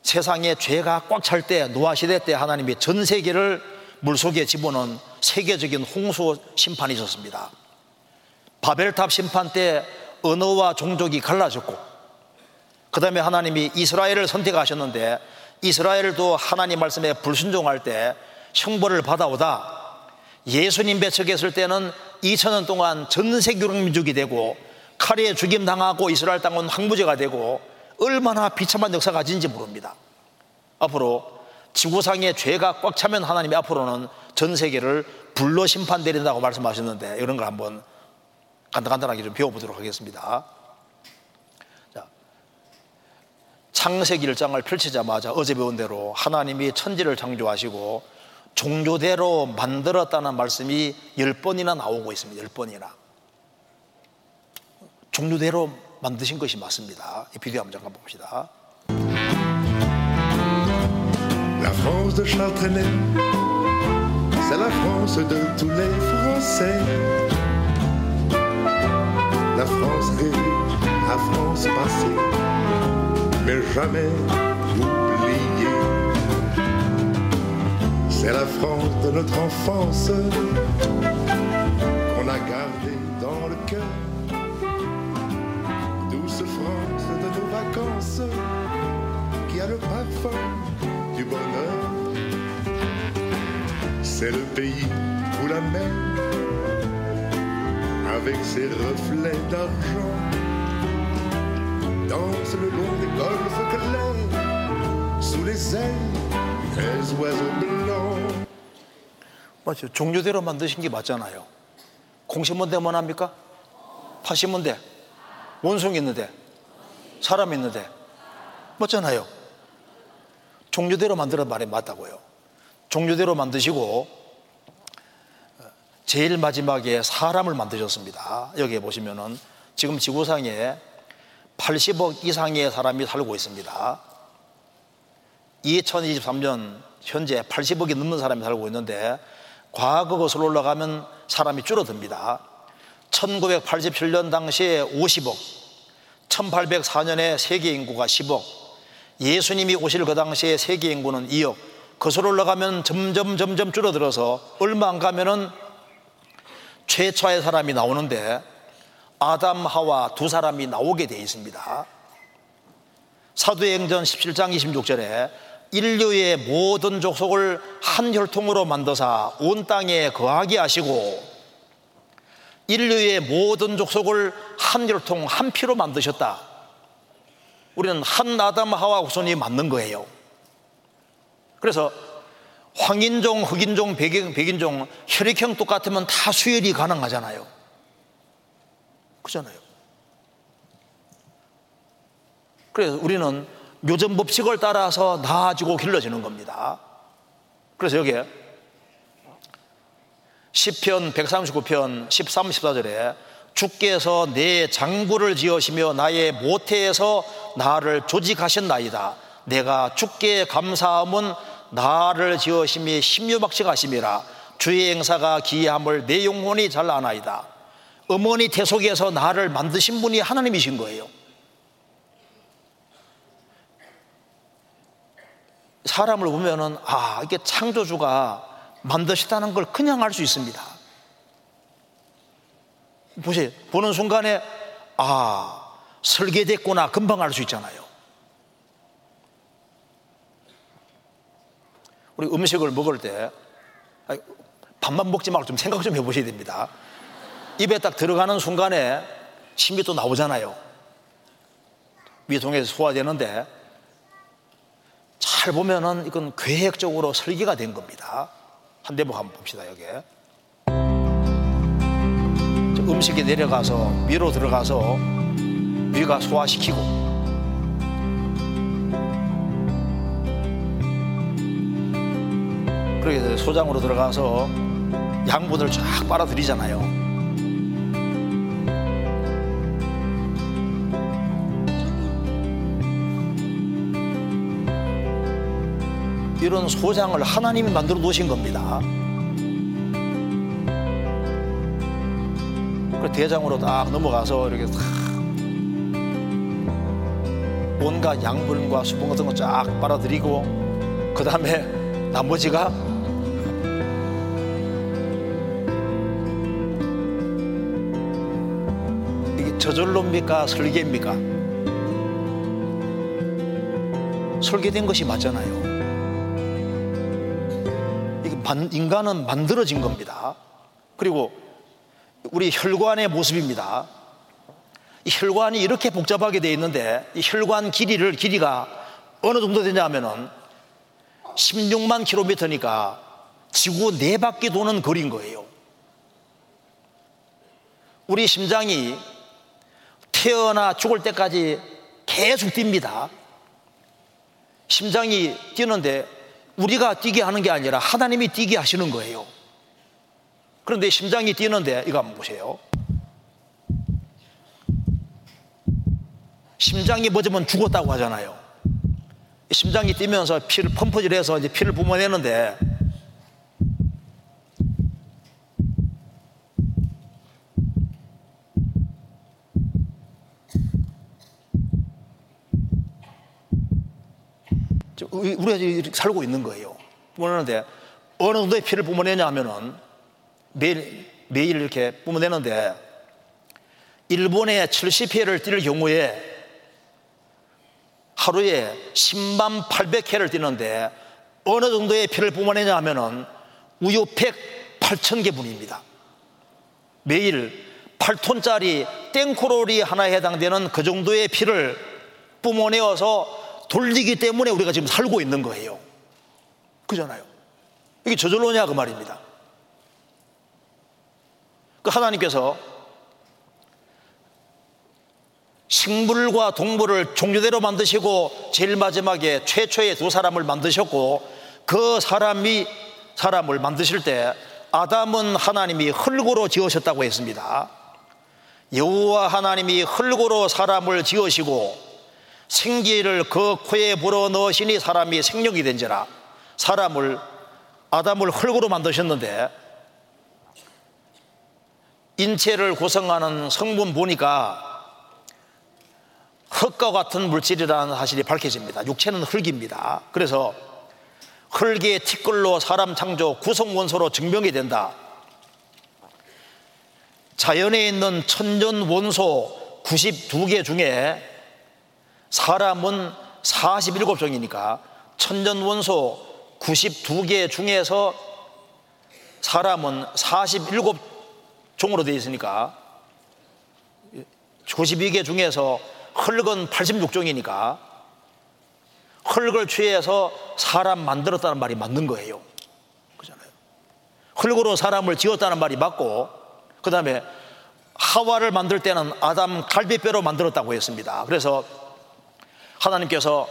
세상에 죄가 꽉 찰 때 노아 시대 때 하나님이 전 세계를 물 속에 집어넣은 세계적인 홍수 심판이 있었습니다. 바벨탑 심판 때 언어와 종족이 갈라졌고 그 다음에 하나님이 이스라엘을 선택하셨는데 이스라엘도 하나님 말씀에 불순종할 때 형벌을 받아오다 예수님 배척했을 때는 2000년 동안 전 세계 민족이 되고 칼에 죽임 당하고 이스라엘 땅은 황무지가 되고 얼마나 비참한 역사가 가진지 모릅니다. 앞으로 지구상에 죄가 꽉 차면 하나님이 앞으로는 전 세계를 불로 심판드린다고 말씀하셨는데 이런 걸 한번 간단간단하게 좀 배워보도록 하겠습니다. 자, 창세기 1장을 펼치자마자 어제 배운 대로 하나님이 천지를 창조하시고 종교대로 만들었다는 말씀이 열 번이나 나오고 있습니다. 열 번이나. 종류대로 만드신 것이 맞습니다. 이 비디오 한번 잠깐 봅시다. C'est la France de tous les Français. La France rêvée, la France passée, mais jamais oubliée. C'est la France de notre enfance qu'on a gardée dans le cœur. Douce France de nos vacances qui a le parfum du bonheur. C'est le pays où la mer, avec ses reflets d'argent, danse le long des golfes clairs, sous les ailes des oiseaux blancs. 맞죠. 종류대로 만드신 게 맞잖아요. 공신문대 뭐 합니까? 파신문대. 원숭이 있는데. 사람 있는데. 맞잖아요. 종류대로 만드는 말이 맞다고요. 종류대로 만드시고 어, 제일 마지막에 사람을 만드셨습니다. 여기에 보시면은 지금 지구상에 80억 이상의 사람이 살고 있습니다. 2023년 현재 80억이 넘는 사람이 살고 있는데 과거 것으로 올라가면 사람이 줄어듭니다. 1987년 당시에 50억, 1804년에 세계 인구가 10억, 예수님이 오실 그 당시에 세계 인구는 2억, 것으로 올라가면 점점 점점 줄어들어서 얼마 안 가면은 최초의 사람이 나오는데 아담 하와 두 사람이 나오게 되어 있습니다. 사도행전 17장 26절에 인류의 모든 족속을 한 혈통으로 만드사 온 땅에 거하게 하시고 인류의 모든 족속을 한 혈통 한 피로 만드셨다. 우리는 한 아담 하와 후손이 맞는 거예요. 그래서 황인종, 흑인종, 백인, 백인종 혈액형 똑같으면 다 수혈이 가능하잖아요. 그잖아요. 그래서 우리는 묘전 법칙을 따라서 나아지고 길러지는 겁니다. 그래서 여기에 10편 139편 13, 14절에 주께서 내 장부를 지으시며 나의 모태에서 나를 조직하셨나이다. 내가 주께 감사함은 나를 지으심이 심유박식하심이라 주의 행사가 기이함을 내 영혼이 잘 아나이다. 어머니 태 속에서 나를 만드신 분이 하나님이신 거예요. 사람을 보면은 아 이게 창조주가 만드셨다는 걸 그냥 알 수 있습니다. 보세요. 보는 순간에 아 설계됐구나 금방 알 수 있잖아요. 우리 음식을 먹을 때 밥만 먹지 말고 좀 생각 좀 해보셔야 됩니다. 입에 딱 들어가는 순간에 침이 또 나오잖아요. 위통에서 소화되는데 잘 보면은 이건 계획적으로 설계가 된 겁니다. 한 대목 한번 봅시다, 여기. 음식이 내려가서 위로 들어가서 위가 소화시키고 그렇게 소장으로 들어가서 양분을 쫙 빨아들이잖아요. 이런 소장을 하나님이 만들어 놓으신 겁니다. 그 대장으로 딱 넘어가서 이렇게 탁 온갖 양분과 수분 같은 거 쫙 빨아들이고 그 다음에 나머지가 저절로입니까 설계입니까? 설계된 것이 맞잖아요. 인간은 만들어진 겁니다. 그리고 우리 혈관의 모습입니다. 이 혈관이 이렇게 복잡하게 되어 있는데 이 혈관 길이를 길이가 어느 정도 되냐면은 16만 킬로미터니까 지구 네 바퀴 도는 거리인 거예요. 우리 심장이 태어나 죽을 때까지 계속 뜁니다. 심장이 뛰는데 우리가 뛰게 하는 게 아니라 하나님이 뛰게 하시는 거예요. 그런데 심장이 뛰는데 이거 한번 보세요. 심장이 멎으면 죽었다고 하잖아요. 심장이 뛰면서 피를 펌프질해서 이제 피를 뿜어내는데 우리- 우리가 이렇게 살고 있는 거예요. 뿜어내는데 어느 정도의 피를 뿜어내냐 하면은 매일 매일 이렇게 뿜어내는데 일본에 70회를 뛸 경우에 하루에 10만 800회를 뛰는데 어느 정도의 피를 뿜어내냐 하면은 우유팩 8천 개분입니다. 매일 8톤짜리 땡코롤이 하나에 해당되는 그 정도의 피를 뿜어내어서 돌리기 때문에 우리가 지금 살고 있는 거예요. 그잖아요. 이게 저절로냐 그 말입니다. 그 하나님께서 식물과 동물을 종류대로 만드시고 제일 마지막에 최초의 두 사람을 만드셨고 그 사람이 사람을 만드실 때 아담은 하나님이 흙으로 지으셨다고 했습니다. 여호와 하나님이 흙으로 사람을 지으시고 생기를 그 코에 불어 넣으시니 사람이 생명이 된지라 사람을 아담을 흙으로 만드셨는데 인체를 구성하는 성분 보니까 흙과 같은 물질이라는 사실이 밝혀집니다. 육체는 흙입니다. 그래서 흙의 티끌로 사람 창조 구성 원소로 증명이 된다. 자연에 있는 천년 원소 92개 중에 사람은 47종이니까 천년 원소 92개 중에서 사람은 47종으로 되어 있으니까 92개 중에서 흙은 86종이니까 흙을 취해서 사람 만들었다는 말이 맞는 거예요. 그잖아요. 흙으로 사람을 지었다는 말이 맞고, 그 다음에 하와를 만들 때는 아담 갈비뼈로 만들었다고 했습니다. 그래서 하나님께서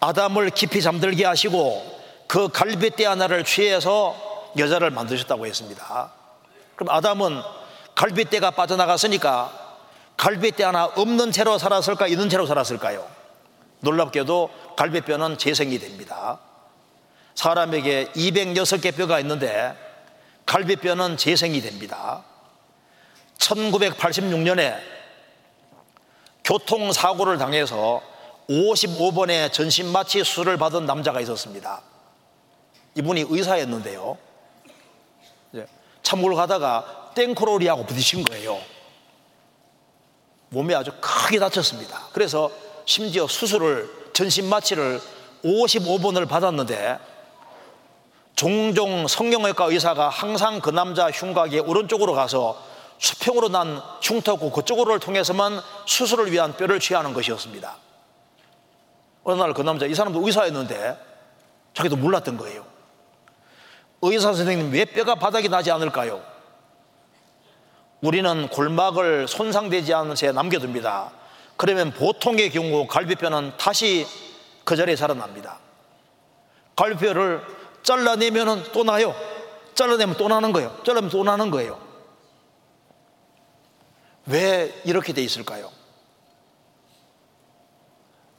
아담을 깊이 잠들게 하시고 그 갈비뼈 하나를 취해서 여자를 만드셨다고 했습니다. 그럼 아담은 갈비뼈가 빠져나갔으니까 갈비뼈 하나 없는 채로 살았을까 있는 채로 살았을까요? 놀랍게도 갈비뼈는 재생이 됩니다. 사람에게 206개 뼈가 있는데 갈비뼈는 재생이 됩니다. 1986년에 교통사고를 당해서 55번의 전신마취 수술을 받은 남자가 있었습니다. 이분이 의사였는데요. 참고를 가다가 땡코로리하고 부딪힌 거예요. 몸에 아주 크게 다쳤습니다. 그래서 심지어 수술을 전신 마취를 55번을 받았는데 종종 성형외과 의사가 항상 그 남자 흉곽의 오른쪽으로 가서 수평으로 난 흉터고 그쪽으로를 통해서만 수술을 위한 뼈를 취하는 것이었습니다. 어느 날 그 남자 이 사람도 의사였는데 자기도 몰랐던 거예요. 의사 선생님 왜 뼈가 바닥이 나지 않을까요? 우리는 골막을 손상되지 않은 채 남겨둡니다. 그러면 보통의 경우 갈비뼈는 다시 그 자리에 살아납니다. 갈비뼈를 잘라내면 또 나요. 잘라내면 또 나는 거예요. 잘라내면 또 나는 거예요. 왜 이렇게 돼 있을까요?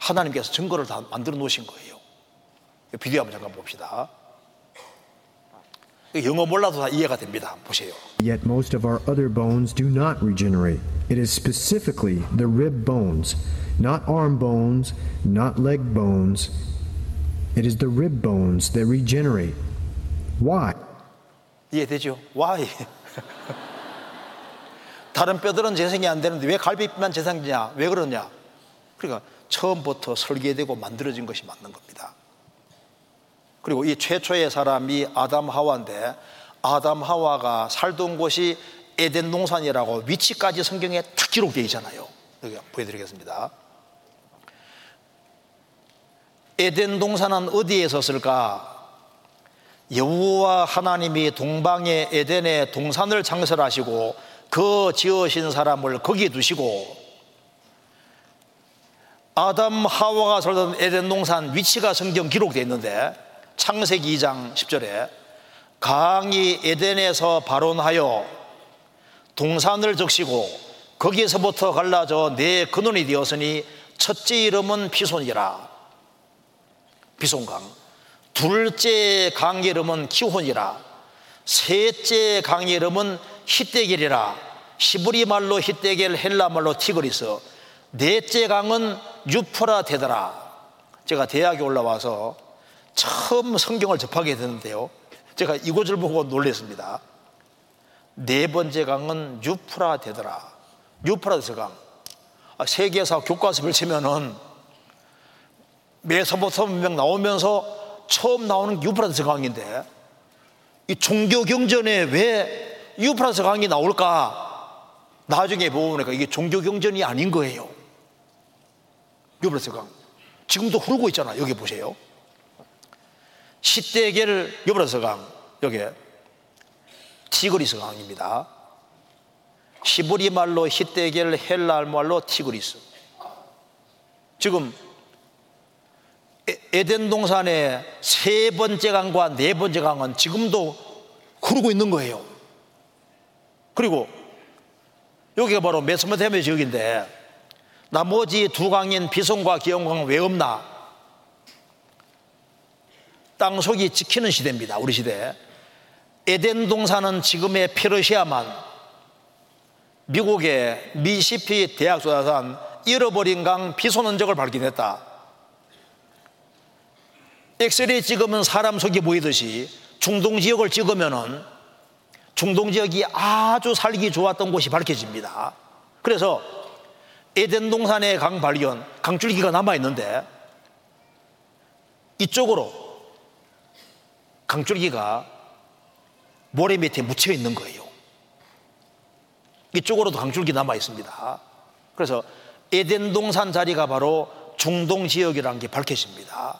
하나님께서 증거를 다 만들어 놓으신 거예요. 비디오 한번 잠깐 봅시다. 영어 몰라도 다 이해가 됩니다. 보세요. Yet most of our other bones do not regenerate. It is specifically the rib bones, not arm bones, not leg bones. It is the rib bones that regenerate. Why? 이해되죠? Why? 다른 뼈들은 재생이 안 되는데 왜 갈비뼈만 재생되냐? 왜 그러냐? 그러니까 처음부터 설계되고 만들어진 것이 맞는 겁니다. 그리고 이 최초의 사람이 아담 하와인데 아담 하와가 살던 곳이 에덴 동산이라고 위치까지 성경에 딱 기록되어 있잖아요. 여기 보여드리겠습니다. 에덴 동산은 어디에 있었을까? 여호와 하나님이 동방의 에덴에 동산을 창설하시고 그 지으신 사람을 거기에 두시고 아담 하와가 살던 에덴 동산 위치가 성경 기록되어 있는데 창세기 2장 10절에 강이 에덴에서 발원하여 동산을 적시고 거기에서부터 갈라져 네 근원이 되었으니 첫째 이름은 피손이라 비송강. 둘째 강의 이름은 기혼이라. 셋째 강의 이름은 히데겔이라. 시브리 말로 히데겔, 헬라 말로 티그리스. 넷째 강은 유프라테더라. 제가 대학에 올라와서 처음 성경을 접하게 됐는데요. 제가 이곳을 보고 놀랐습니다. 네 번째 강은 유프라테더라. 유프라테스 강. 아, 세계사 교과서를 치면은 메소포타미아 문명 나오면서 처음 나오는 유프라테스 강인데 이 종교 경전에 왜 유프라테스 강이 나올까? 나중에 보니까 이게 종교 경전이 아닌 거예요. 유브라데 강. 지금도 흐르고 있잖아. 여기 보세요. 힛데겔 유브라데 강. 여기 티그리스 강입니다. 히브리 말로 히데겔 헬라 말로 티그리스. 지금 에덴 동산의 세 번째 강과 네 번째 강은 지금도 흐르고 있는 거예요. 그리고 여기가 바로 메소포타미아 지역인데 나머지 두 강인 비송과 기영강은 왜 없나? 땅속이 지키는 시대입니다. 우리 시대. 에덴 동산은 지금의 페르시아만 미국의 미시피 대학 조사산 잃어버린 강 비손 흔적을 발견했다. 엑스레이 찍으면 사람 속이 보이듯이 중동 지역을 찍으면은 중동 지역이 아주 살기 좋았던 곳이 밝혀집니다. 그래서 에덴 동산의 강 발견, 강줄기가 남아 있는데 이쪽으로 강줄기가 모래 밑에 묻혀 있는 거예요. 이쪽으로도 강줄기 남아 있습니다. 그래서 에덴 동산 자리가 바로 중동 지역이라는 게 밝혀집니다.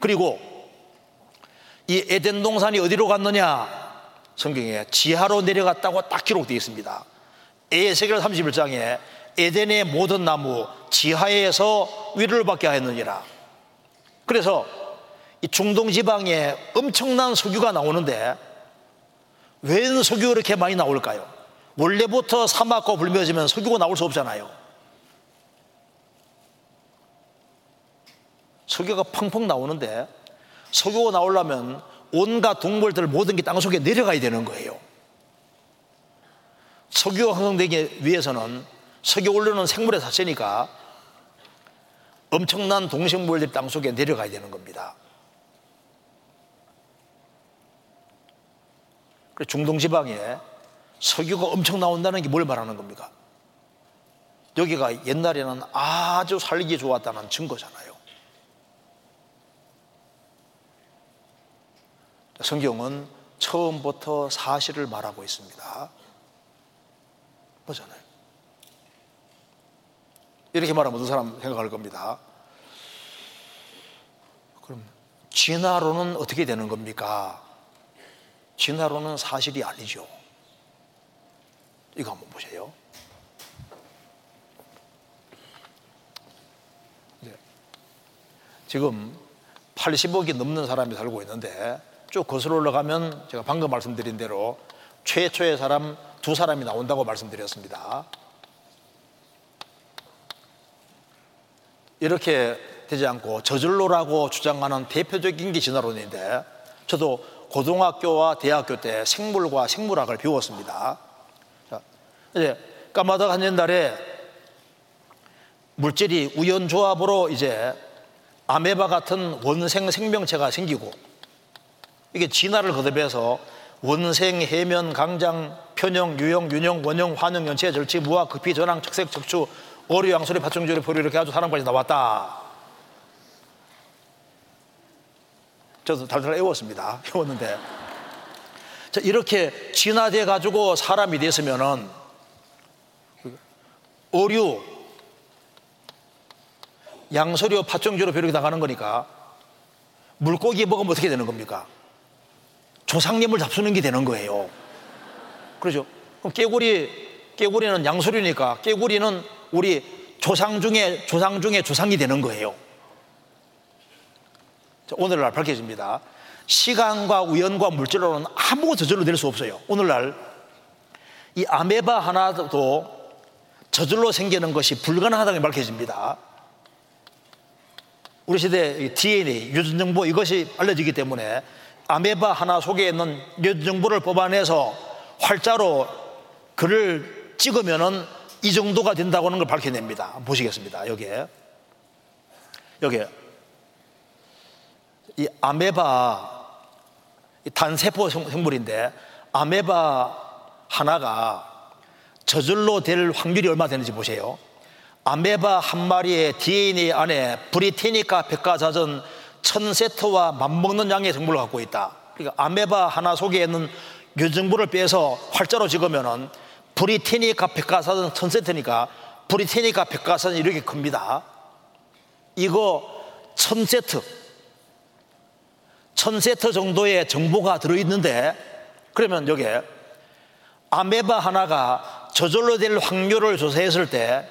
그리고 이 에덴 동산이 어디로 갔느냐? 성경에 지하로 내려갔다고 딱 기록되어 있습니다. 에세겔 31장에 에덴의 모든 나무 지하에서 위를 받게 하였느니라. 그래서 이 중동 지방에 엄청난 석유가 나오는데 왜 석유가 이렇게 많이 나올까요? 원래부터 사막과 불며지면 석유가 나올 수 없잖아요. 석유가 펑펑 나오는데 석유가 나오려면 온갖 동물들 모든 게 땅속에 내려가야 되는 거예요. 석유가 형성되기 위해서는 석유 올르는 생물의 자체니까 엄청난 동식물들이 땅 속에 내려가야 되는 겁니다. 중동 지방에 석유가 엄청 나온다는 게 뭘 말하는 겁니까? 여기가 옛날에는 아주 살기 좋았다는 증거잖아요. 성경은 처음부터 사실을 말하고 있습니다. 보잖아요. 이렇게 말하면 어떤 사람 생각할 겁니다. 그럼 진화로는 어떻게 되는 겁니까? 진화로는 사실이 아니죠. 이거 한번 보세요. 네. 지금 80억이 넘는 사람이 살고 있는데 쭉 거슬러 올라가면 제가 방금 말씀드린 대로 최초의 사람 두 사람이 나온다고 말씀드렸습니다. 이렇게 되지 않고 저절로라고 주장하는 대표적인 게 진화론인데 저도 고등학교와 대학교 때 생물과 생물학을 배웠습니다. 자, 이제 까마득 한 옛날에 물질이 우연조합으로 이제 아메바 같은 원생 생명체가 생기고 이게 진화를 거듭해서 원생, 해면, 강장, 편형, 유형, 윤형, 원형, 환형, 연체, 절치, 무화, 급히, 전황, 착색, 적추, 어류, 양소리, 파충조리, 포류 이렇게 아주 사람까지 나왔다. 저도 달달 외웠습니다. 외웠는데. <laughs> 자, 이렇게 진화돼 가지고 사람이 됐으면은 어류, 양소리, 파충조리, 포류 나가는 거니까 물고기 먹으면 어떻게 되는 겁니까? 조상님을 잡수는 게 되는 거예요. 그렇죠? 그럼 깨구리, 깨구리는 양소리니까 깨구리는 우리 조상 중에 조상 중에 조상이 되는 거예요. 오늘날 밝혀집니다. 시간과 우연과 물질로는 아무 저절로 될 수 없어요. 오늘날 이 아메바 하나도 저절로 생기는 것이 불가능하다고 밝혀집니다. 우리 시대 DNA 유전 정보 이것이 알려지기 때문에 아메바 하나 속에 있는 유전 정보를 뽑아내서 활자로 글을 찍으면은 이 정도가 된다고 하는 걸 밝혀냅니다. 보시겠습니다. 여기에 여기에 이 아메바 이 단세포 생- 생물인데 아메바 하나가 저절로 될 확률이 얼마 되는지 보세요. 아메바 한 마리의 DNA 안에 브리테니카 백과사전 천세트와 맞먹는 양의 정보를 갖고 있다. 그러니까 아메바 하나 속에 있는 유정보를 빼서 활자로 찍으면은 브리테니카 백과사전 천세트니까 브리테니카 백과사전이 이렇게 큽니다. 이거 천세트 천세트 정도의 정보가 들어있는데 그러면 여기에 아메바 하나가 저절로 될 확률을 조사했을 때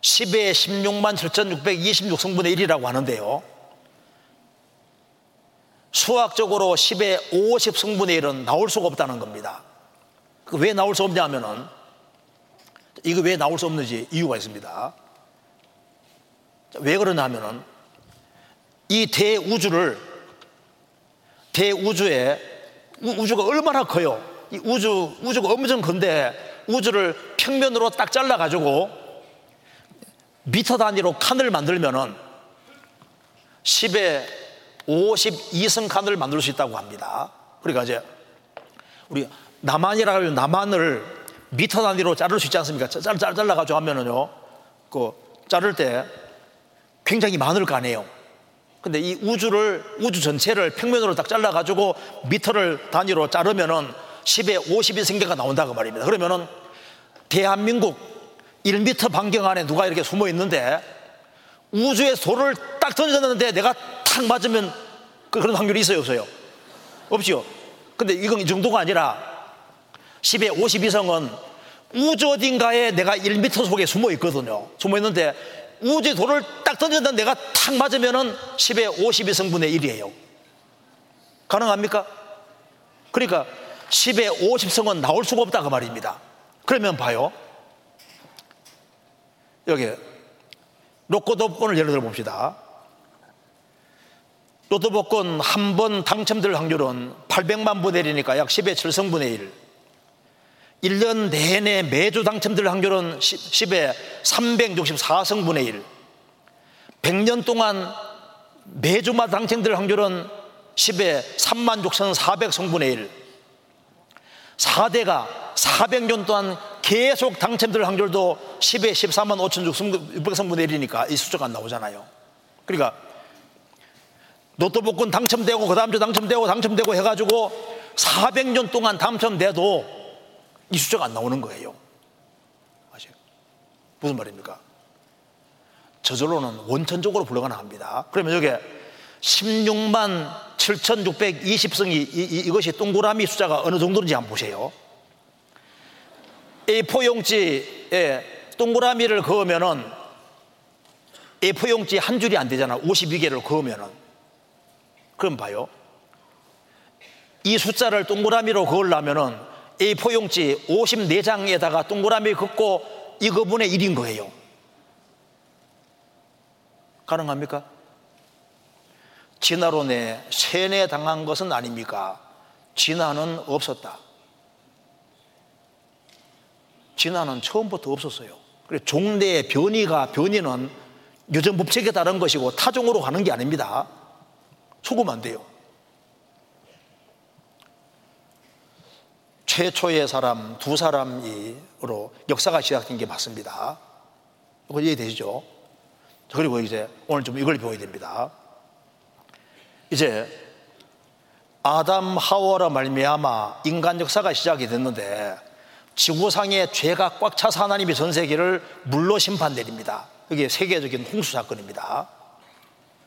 10에 16만 7,626성분의 1이라고 하는데요. 수학적으로 10에 50성분의 1은 나올 수가 없다는 겁니다. 그왜 나올 수 없냐면은 이거 왜 나올 수 없는지 이유가 있습니다. 자, 왜 그러냐면은 이 대우주를 대우주에 우- 우주가 얼마나 커요? 이 우주 우주가 엄청 큰데 우주를 평면으로 딱 잘라 가지고 미터 단위로 칸을 만들면은 10에 52성 칸을 만들 수 있다고 합니다. 그러니까 이제 우리 남한이라고 하면 남한을 미터 단위로 자를 수 있지 않습니까? 잘, 잘, 잘라가지고 하면은요, 그, 자를 때 굉장히 많을 거 아니에요. 근데 이 우주를, 우주 전체를 평면으로 딱 잘라가지고 미터를 단위로 자르면은 10에 50이 생겨가 나온다고 말입니다. 그러면은 대한민국 1미터 반경 안에 누가 이렇게 숨어 있는데 우주에 돌을 딱 던졌는데 내가 탁 맞으면 그- 그런 확률이 있어요, 없어요? 없죠. 근데 이건 이 정도가 아니라 10의 52성은 우주 어딘가에 내가 1미터 속에 숨어 있거든요. 숨어 있는데 우주에 돌을 딱 던졌는데 내가 탁 맞으면은 10의 52성분의 1이에요. 가능합니까? 그러니까 10의 50성은 나올 수가 없다고 말입니다. 그러면 봐요. 여기 로또 복권을 예를 들어 봅시다. 로또 복권 한 번 당첨될 확률은 800만 분의 1이니까 약 10의 7성분의 1. 1년 내내 매주 당첨될 확률은 10의 364성분의 1. 100년 동안 매주마다 당첨될 확률은 10의 3만 6,400성분의 1. 4대가 400년 동안 계속 당첨될 확률도 10에 14만 5,600성분의 1이니까 이 숫자가 안 나오잖아요. 그러니까 로또 복권 당첨되고 그 다음 주 당첨되고 당첨되고 해가지고 400년 동안 당첨돼도 이 숫자가 안 나오는 거예요. 아시요? 무슨 말입니까? 저절로는 원천적으로 불가능합니다. 그러면 여기 16만 7,620성이 이, 이, 이 것이 동그라미 숫자가 어느 정도인지 한번 보세요. A4 용지에 동그라미를 그으면은 A4 용지 한 줄이 안 되잖아. 52개를 그으면은. 그럼 봐요. 이 숫자를 동그라미로 그으려면은 A4 용지 54장에다가 동그라미 긋고 이거분의 1인 거예요. 가능합니까? 진화론에 세뇌 당한 것은 아닙니까? 진화는 없었다. 진화는 처음부터 없었어요. 그래 종대의 변이가 변이는 유전 법칙에 따른 것이고 타종으로 가는 게 아닙니다. 속으면 안 돼요. 최초의 사람 두 사람으로 역사가 시작된 게 맞습니다. 이거 이해되시죠? 그리고 이제 오늘 좀 이걸 배워야 됩니다. 이제 아담 하워라 말미암아 인간 역사가 시작이 됐는데 지구상에 죄가 꽉 차서 하나님이 전 세계를 물로 심판 내립니다. 이게 세계적인 홍수 사건입니다.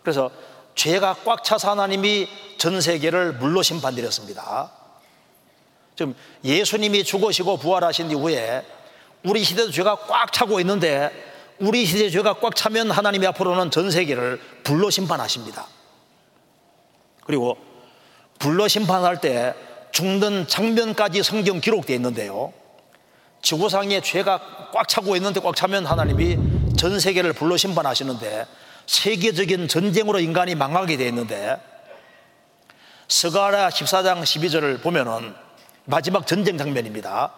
그래서 죄가 꽉 차서 하나님이 전 세계를 물로 심판 내렸습니다. 지금 예수님이 죽으시고 부활하신 이후에 우리 시대도 죄가 꽉 차고 있는데 우리 시대 죄가 꽉 차면 하나님이 앞으로는 전 세계를 불로 심판하십니다. 그리고 불로 심판할 때 죽는 장면까지 성경 기록되어 있는데요. 지구상에 죄가 꽉 차고 있는데 꽉 차면 하나님이 전 세계를 불로 심판하시는데 세계적인 전쟁으로 인간이 망하게 되어 있는데 스가라 14장 12절을 보면은 마지막 전쟁 장면입니다.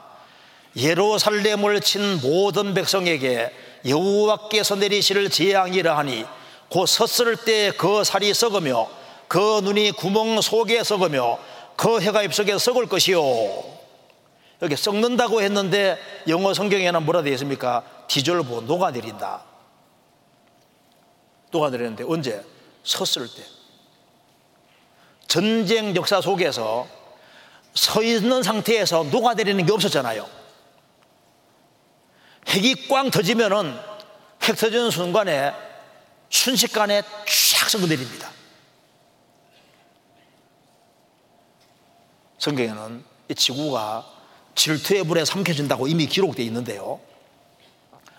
예루살렘을 친 모든 백성에게 여호와께서 내리실 재앙이라 하니 곧 섰을 때 그 살이 썩으며 그 눈이 구멍 속에 썩으며 그 해가 입속에 썩을 것이요 여기 썩는다고 했는데 영어 성경에는 뭐라 되어 있습니까? 디졸브 녹아내린다 녹아내리는데 언제? 섰을 때 전쟁 역사 속에서 서 있는 상태에서 녹아내리는 게 없었잖아요 핵이 꽝 터지면은 핵 터지는 순간에 순식간에 쫙 썩어 내립니다 성경에는 이 지구가 질투의 불에 삼켜진다고 이미 기록되어 있는데요.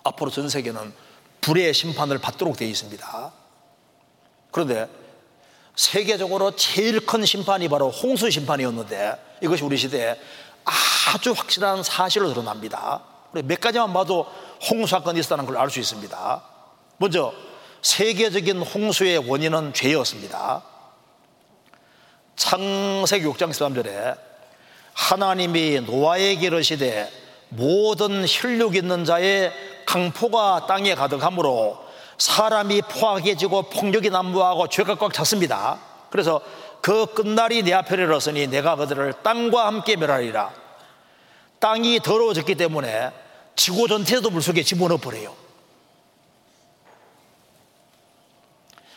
앞으로 전 세계는 불의 심판을 받도록 되어 있습니다. 그런데 세계적으로 제일 큰 심판이 바로 홍수 심판이었는데 이것이 우리 시대에 아주 확실한 사실로 드러납니다. 몇 가지만 봐도 홍수 사건이 있었다는 걸 알 수 있습니다. 먼저 세계적인 홍수의 원인은 죄였습니다. 창세기 6장 13절에 하나님이 노아에게 이르시되 모든 혈육 있는 자의 강포가 땅에 가득하므로 사람이 포악해지고 폭력이 난무하고 죄가 꽉 찼습니다. 그래서 그 끝날이 내 앞에 이르렀으니 내가 그들을 땅과 함께 멸하리라. 땅이 더러워졌기 때문에 지구 전체도 물속에 집어넣어 버려요.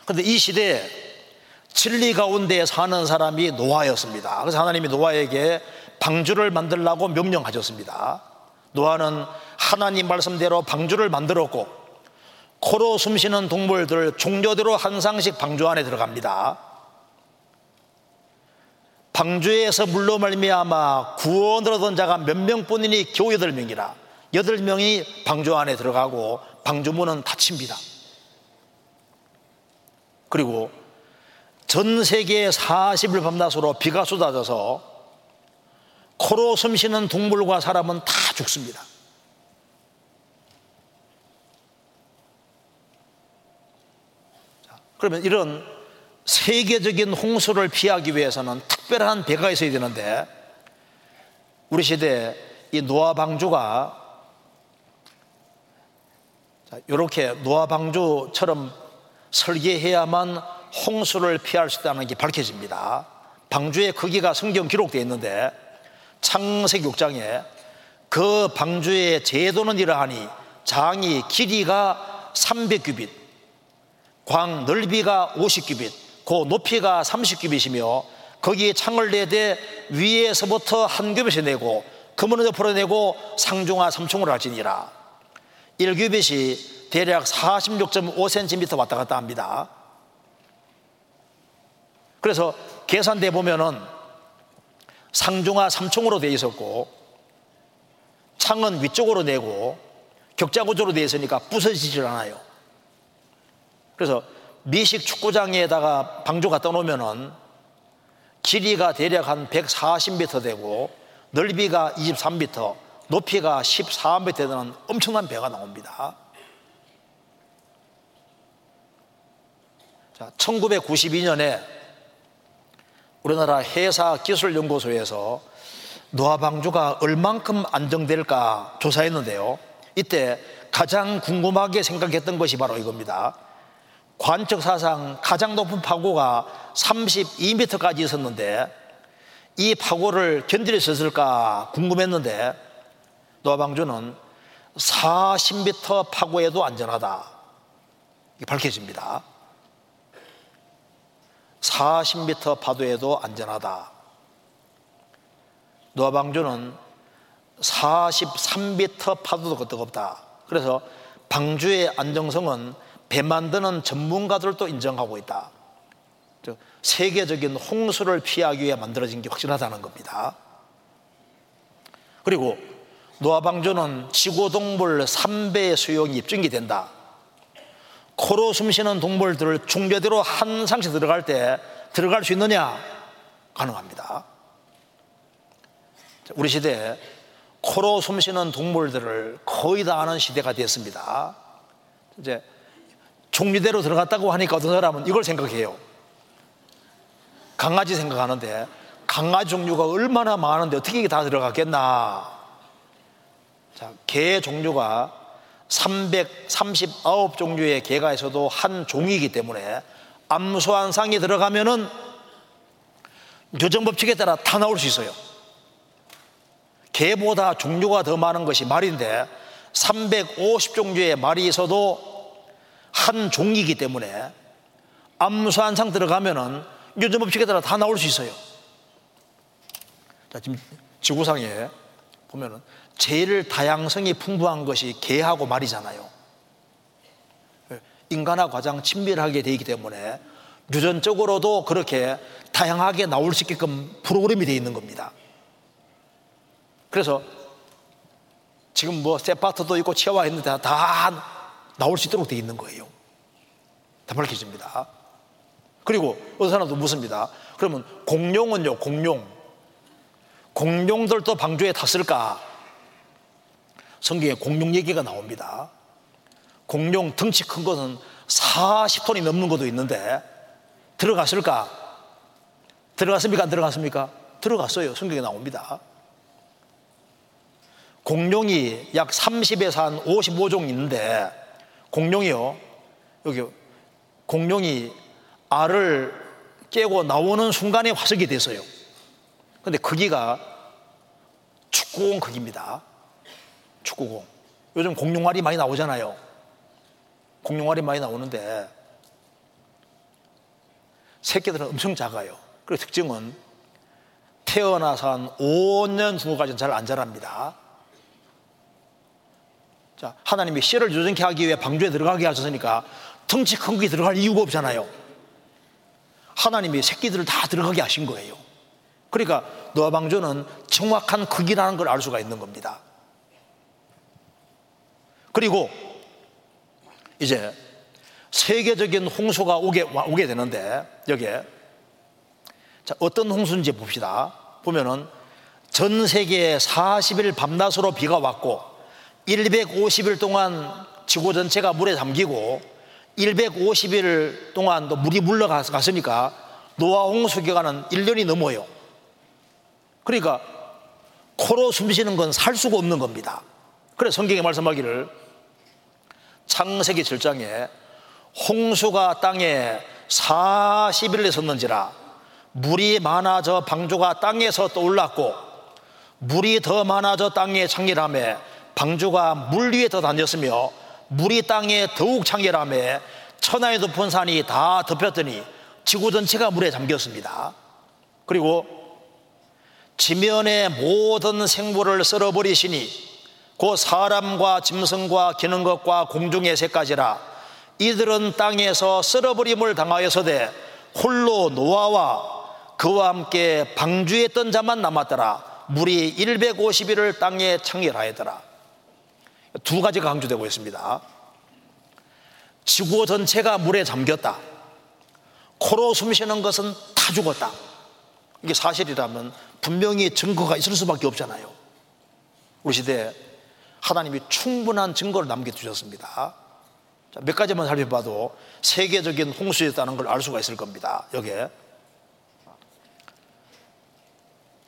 그런데 이 시대에 진리 가운데 사는 사람이 노아였습니다. 그래서 하나님이 노아에게 방주를 만들라고 명령하셨습니다. 노아는 하나님 말씀대로 방주를 만들었고 코로 숨쉬는 동물들 종교대로 한 상씩 방주 안에 들어갑니다. 방주에서 물로 말미암아 구원을 얻은 자가 몇 명뿐이니 겨우 여덟 명이라 여덟 명이 방주 안에 들어가고 방주문은 닫힙니다. 그리고 전 세계 40일 밤낮으로 비가 쏟아져서 코로 숨쉬는 동물과 사람은 다 죽습니다. 그러면 이런 세계적인 홍수를 피하기 위해서는 특별한 배가 있어야 되는데 우리 시대에 이 노아 방주가 이렇게 노아 방주처럼 설계해야만 홍수를 피할 수 있다는 게 밝혀집니다. 방주의 크기가 성경 기록되어 있는데 창세기 6장에 그 방주의 제도는 이러하니 장이 길이가 300규빗, 광 넓이가 50규빗, 그 높이가 30규빗이며 거기에 창을 내되 위에서부터 한 규빗을 내고 그물을 옆으로 내고 상중하 3총을 할지니라 1규빗이 대략 46.5cm 왔다 갔다 합니다 그래서 계산돼 보면은 상중하 3총으로 되어 있었고 창은 위쪽으로 내고 격자 구조로 되어 있으니까 부서지질 않아요. 그래서 미식 축구장에다가 방주 갖다 놓으면은 길이가 대략 한 140m 되고 넓이가 23m, 높이가 14m 되는 엄청난 배가 나옵니다. 자, 1992년에 우리나라 해사기술연구소에서 노화방주가 얼만큼 안정될까 조사했는데요. 이때 가장 궁금하게 생각했던 것이 바로 이겁니다. 관측 사상 가장 높은 파고가 32m까지 있었는데 이 파고를 견딜 수 있을까 궁금했는데 노화방주는 40m 파고에도 안전하다. 밝혀집니다. 40m 파도에도 안전하다. 노아방주는 43m 파도도 뜨겁다. 그래서 방주의 안정성은 배 만드는 전문가들도 인정하고 있다. 세계적인 홍수를 피하기 위해 만들어진 게 확실하다는 겁니다. 그리고 노아방주는 지구동물 3배 수용이 입증이 된다. 코로 숨쉬는 동물들을 중대대로 한 상씩 들어갈 때 들어갈 수 있느냐? 가능합니다. 우리 시대에 코로 숨쉬는 동물들을 거의 다 아는 시대가 됐습니다. 이제 종류대로 들어갔다고 하니까 어떤 사람은 이걸 생각해요. 강아지 생각하는데 강아지 종류가 얼마나 많은데 어떻게 이게 다 들어갔겠나. 자, 개 종류가 339 종류의 개가 있어도 한 종이기 때문에 암소한상이 들어가면은 교정법칙에 따라 다 나올 수 있어요. 개보다 종류가 더 많은 것이 말인데 350 종류의 말이 있어도 한 종이기 때문에 암소한상 들어가면은 교정법칙에 따라 다 나올 수 있어요. 자, 지금 지구상에 보면은 제일 다양성이 풍부한 것이 개하고 말이잖아요. 인간하고 가장 친밀하게 되어 있기 때문에 유전적으로도 그렇게 다양하게 나올 수 있게끔 프로그램이 되어 있는 겁니다. 그래서 지금 뭐 세파트도 있고 있는데 다 나올 수 있도록 되어 있는 거예요. 다 밝혀집니다. 그리고 어떤 사람도 묻습니다. 그러면 공룡은요, 공룡. 공룡들도 방주에 탔을까? 성경에 공룡 얘기가 나옵니다. 공룡 덩치 큰 것은 40톤이 넘는 것도 있는데 들어갔을까? 들어갔습니까? 안 들어갔습니까? 들어갔어요. 성경에 나옵니다. 공룡이 약 30에서 한 55종 있는데 공룡이요. 여기 공룡이 알을 깨고 나오는 순간에 화석이 됐어요. 근데 크기가 축구공 크기입니다. 축구공. 요즘 공룡알이 많이 나오잖아요. 공룡알이 많이 나오는데 새끼들은 엄청 작아요. 그 특징은 태어나서 한 5년 정도까지는 잘 안 자랍니다. 자, 하나님이 씨를 유전케 하기 위해 방주에 들어가게 하셨으니까 덩치 큰 게 들어갈 이유가 없잖아요. 하나님이 새끼들을 다 들어가게 하신 거예요. 그러니까 노아 방주는 정확한 크기라는 걸 알 수가 있는 겁니다. 그리고 이제 세계적인 홍수가 오게, 오게 되는데 여기에 자, 어떤 홍수인지 봅시다. 보면은 전 세계에 40일 밤낮으로 비가 왔고 150일 동안 지구 전체가 물에 잠기고 150일 동안 또 물이 물러갔으니까 노아 홍수 기간은 1년이 넘어요. 그러니까 코로 숨 쉬는 건 살 수가 없는 겁니다. 그래 성경에 말씀하기를 창세기 7장에 홍수가 땅에 40일에 섰는지라 물이 많아져 방주가 땅에서 떠올랐고 물이 더 많아져 땅에 창렬함에 방주가 물 위에 더 다녔으며 물이 땅에 더욱 창렬함에 천하의 높은 산이 다 덮였더니 지구 전체가 물에 잠겼습니다. 그리고 지면의 모든 생물을 썰어버리시니 곧 사람과 짐승과 기는 것과 공중의 새까지라 이들은 땅에서 썰어버림을 당하여서되 홀로 노아와 그와 함께 방주에 있던 자만 남았더라 물이 150일을 땅에 창렬하였더라 두 가지가 강조되고 있습니다. 지구 전체가 물에 잠겼다. 코로 숨 쉬는 것은 다 죽었다. 이게 사실이라면 분명히 증거가 있을 수밖에 없잖아요. 우리 시대에 하나님이 충분한 증거를 남겨주셨습니다. 자, 몇 가지만 살펴봐도 세계적인 홍수였다는 걸 알 수가 있을 겁니다. 여기에.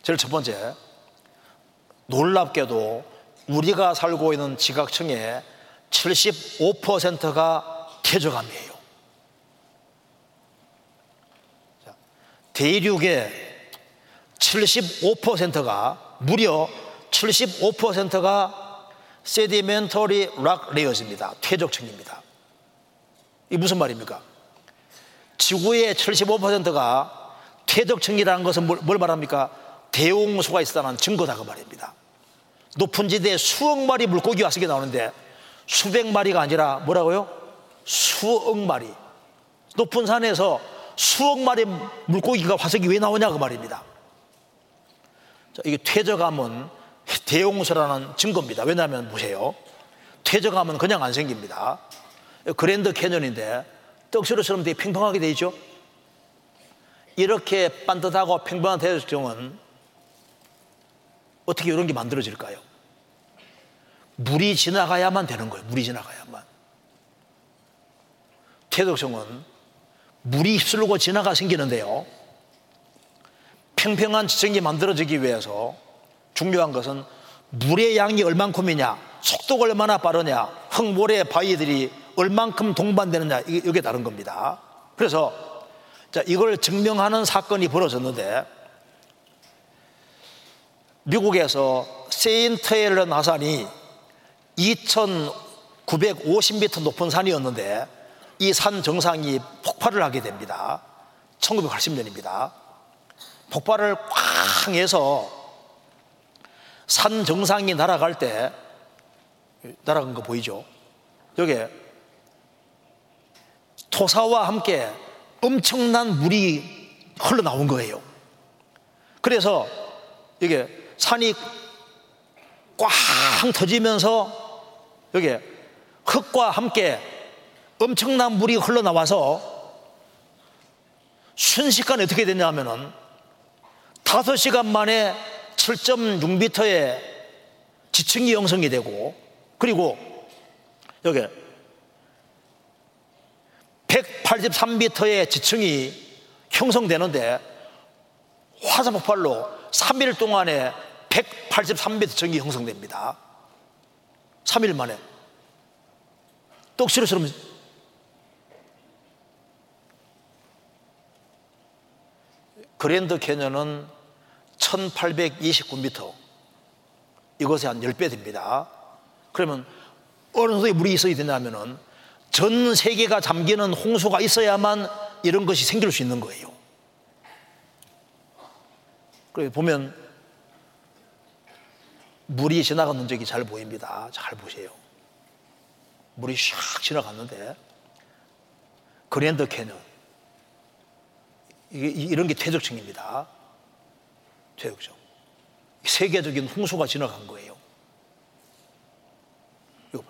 제일 첫 번째 놀랍게도 우리가 살고 있는 지각층의 75%가 태저감이에요. 대륙의 75%가 무려 75%가 세디멘터리 락 레이어즈입니다. 퇴적층입니다. 이 무슨 말입니까? 지구의 75%가 퇴적층이라는 것은 뭘 말합니까? 대홍수가 있었다는 증거다 그 말입니다. 높은 지대에 수억 마리 물고기가 쓰게 나오는데 수백 마리가 아니라 뭐라고요? 수억 마리. 높은 산에서 수억 마리 물고기가 화석이 왜 나오냐 그 말입니다. 자, 이게 퇴적하면 대홍수라는 증거입니다. 왜냐하면 보세요. 퇴적하면 그냥 안 생깁니다. 그랜드 캐년인데 떡시로처럼 되게 팽팽하게 되어 있죠. 이렇게 반듯하고 팽팽한 대적정은 어떻게 이런 게 만들어질까요? 물이 지나가야만 되는 거예요. 물이 지나가야만. 태덕성은 물이 휩쓸고 지나가 생기는데요. 평평한 지층이 만들어지기 위해서 중요한 것은 물의 양이 얼만큼이냐, 속도가 얼마나 빠르냐, 흙모래 바위들이 얼만큼 동반되느냐, 이게, 이게 다른 겁니다. 그래서 자, 이걸 증명하는 사건이 벌어졌는데 미국에서 세인트 헬런 하산이 2,950m 높은 산이었는데 이 산 정상이 폭발을 하게 됩니다. 1980년입니다. 폭발을 쾅 해서 산 정상이 날아갈 때 날아간 거 보이죠? 여기 토사와 함께 엄청난 물이 흘러나온 거예요. 그래서 이게 산이 꽝 터지면서 여기 흙과 함께 엄청난 물이 흘러나와서 순식간에 어떻게 됐냐 하면은 5시간 만에 7.6m의 지층이 형성이 되고 그리고 여기 183m의 지층이 형성되는데 화산 폭발로 3일 동안에 183m 지층이 형성됩니다. 3일 만에 떡시로처럼 그랜드 캐년은 1829m 이것에 한 10배 됩니다. 그러면 어느 정도의 물이 있어야 되냐면은 전 세계가 잠기는 홍수가 있어야만 이런 것이 생길 수 있는 거예요. 그래 보면 물이 지나가는 적이 잘 보입니다. 잘 보세요. 물이 샥 지나갔는데 그랜드 캐년 이게 이런 게 퇴적층입니다. 퇴적층. 세계적인 홍수가 지나간 거예요. 이거.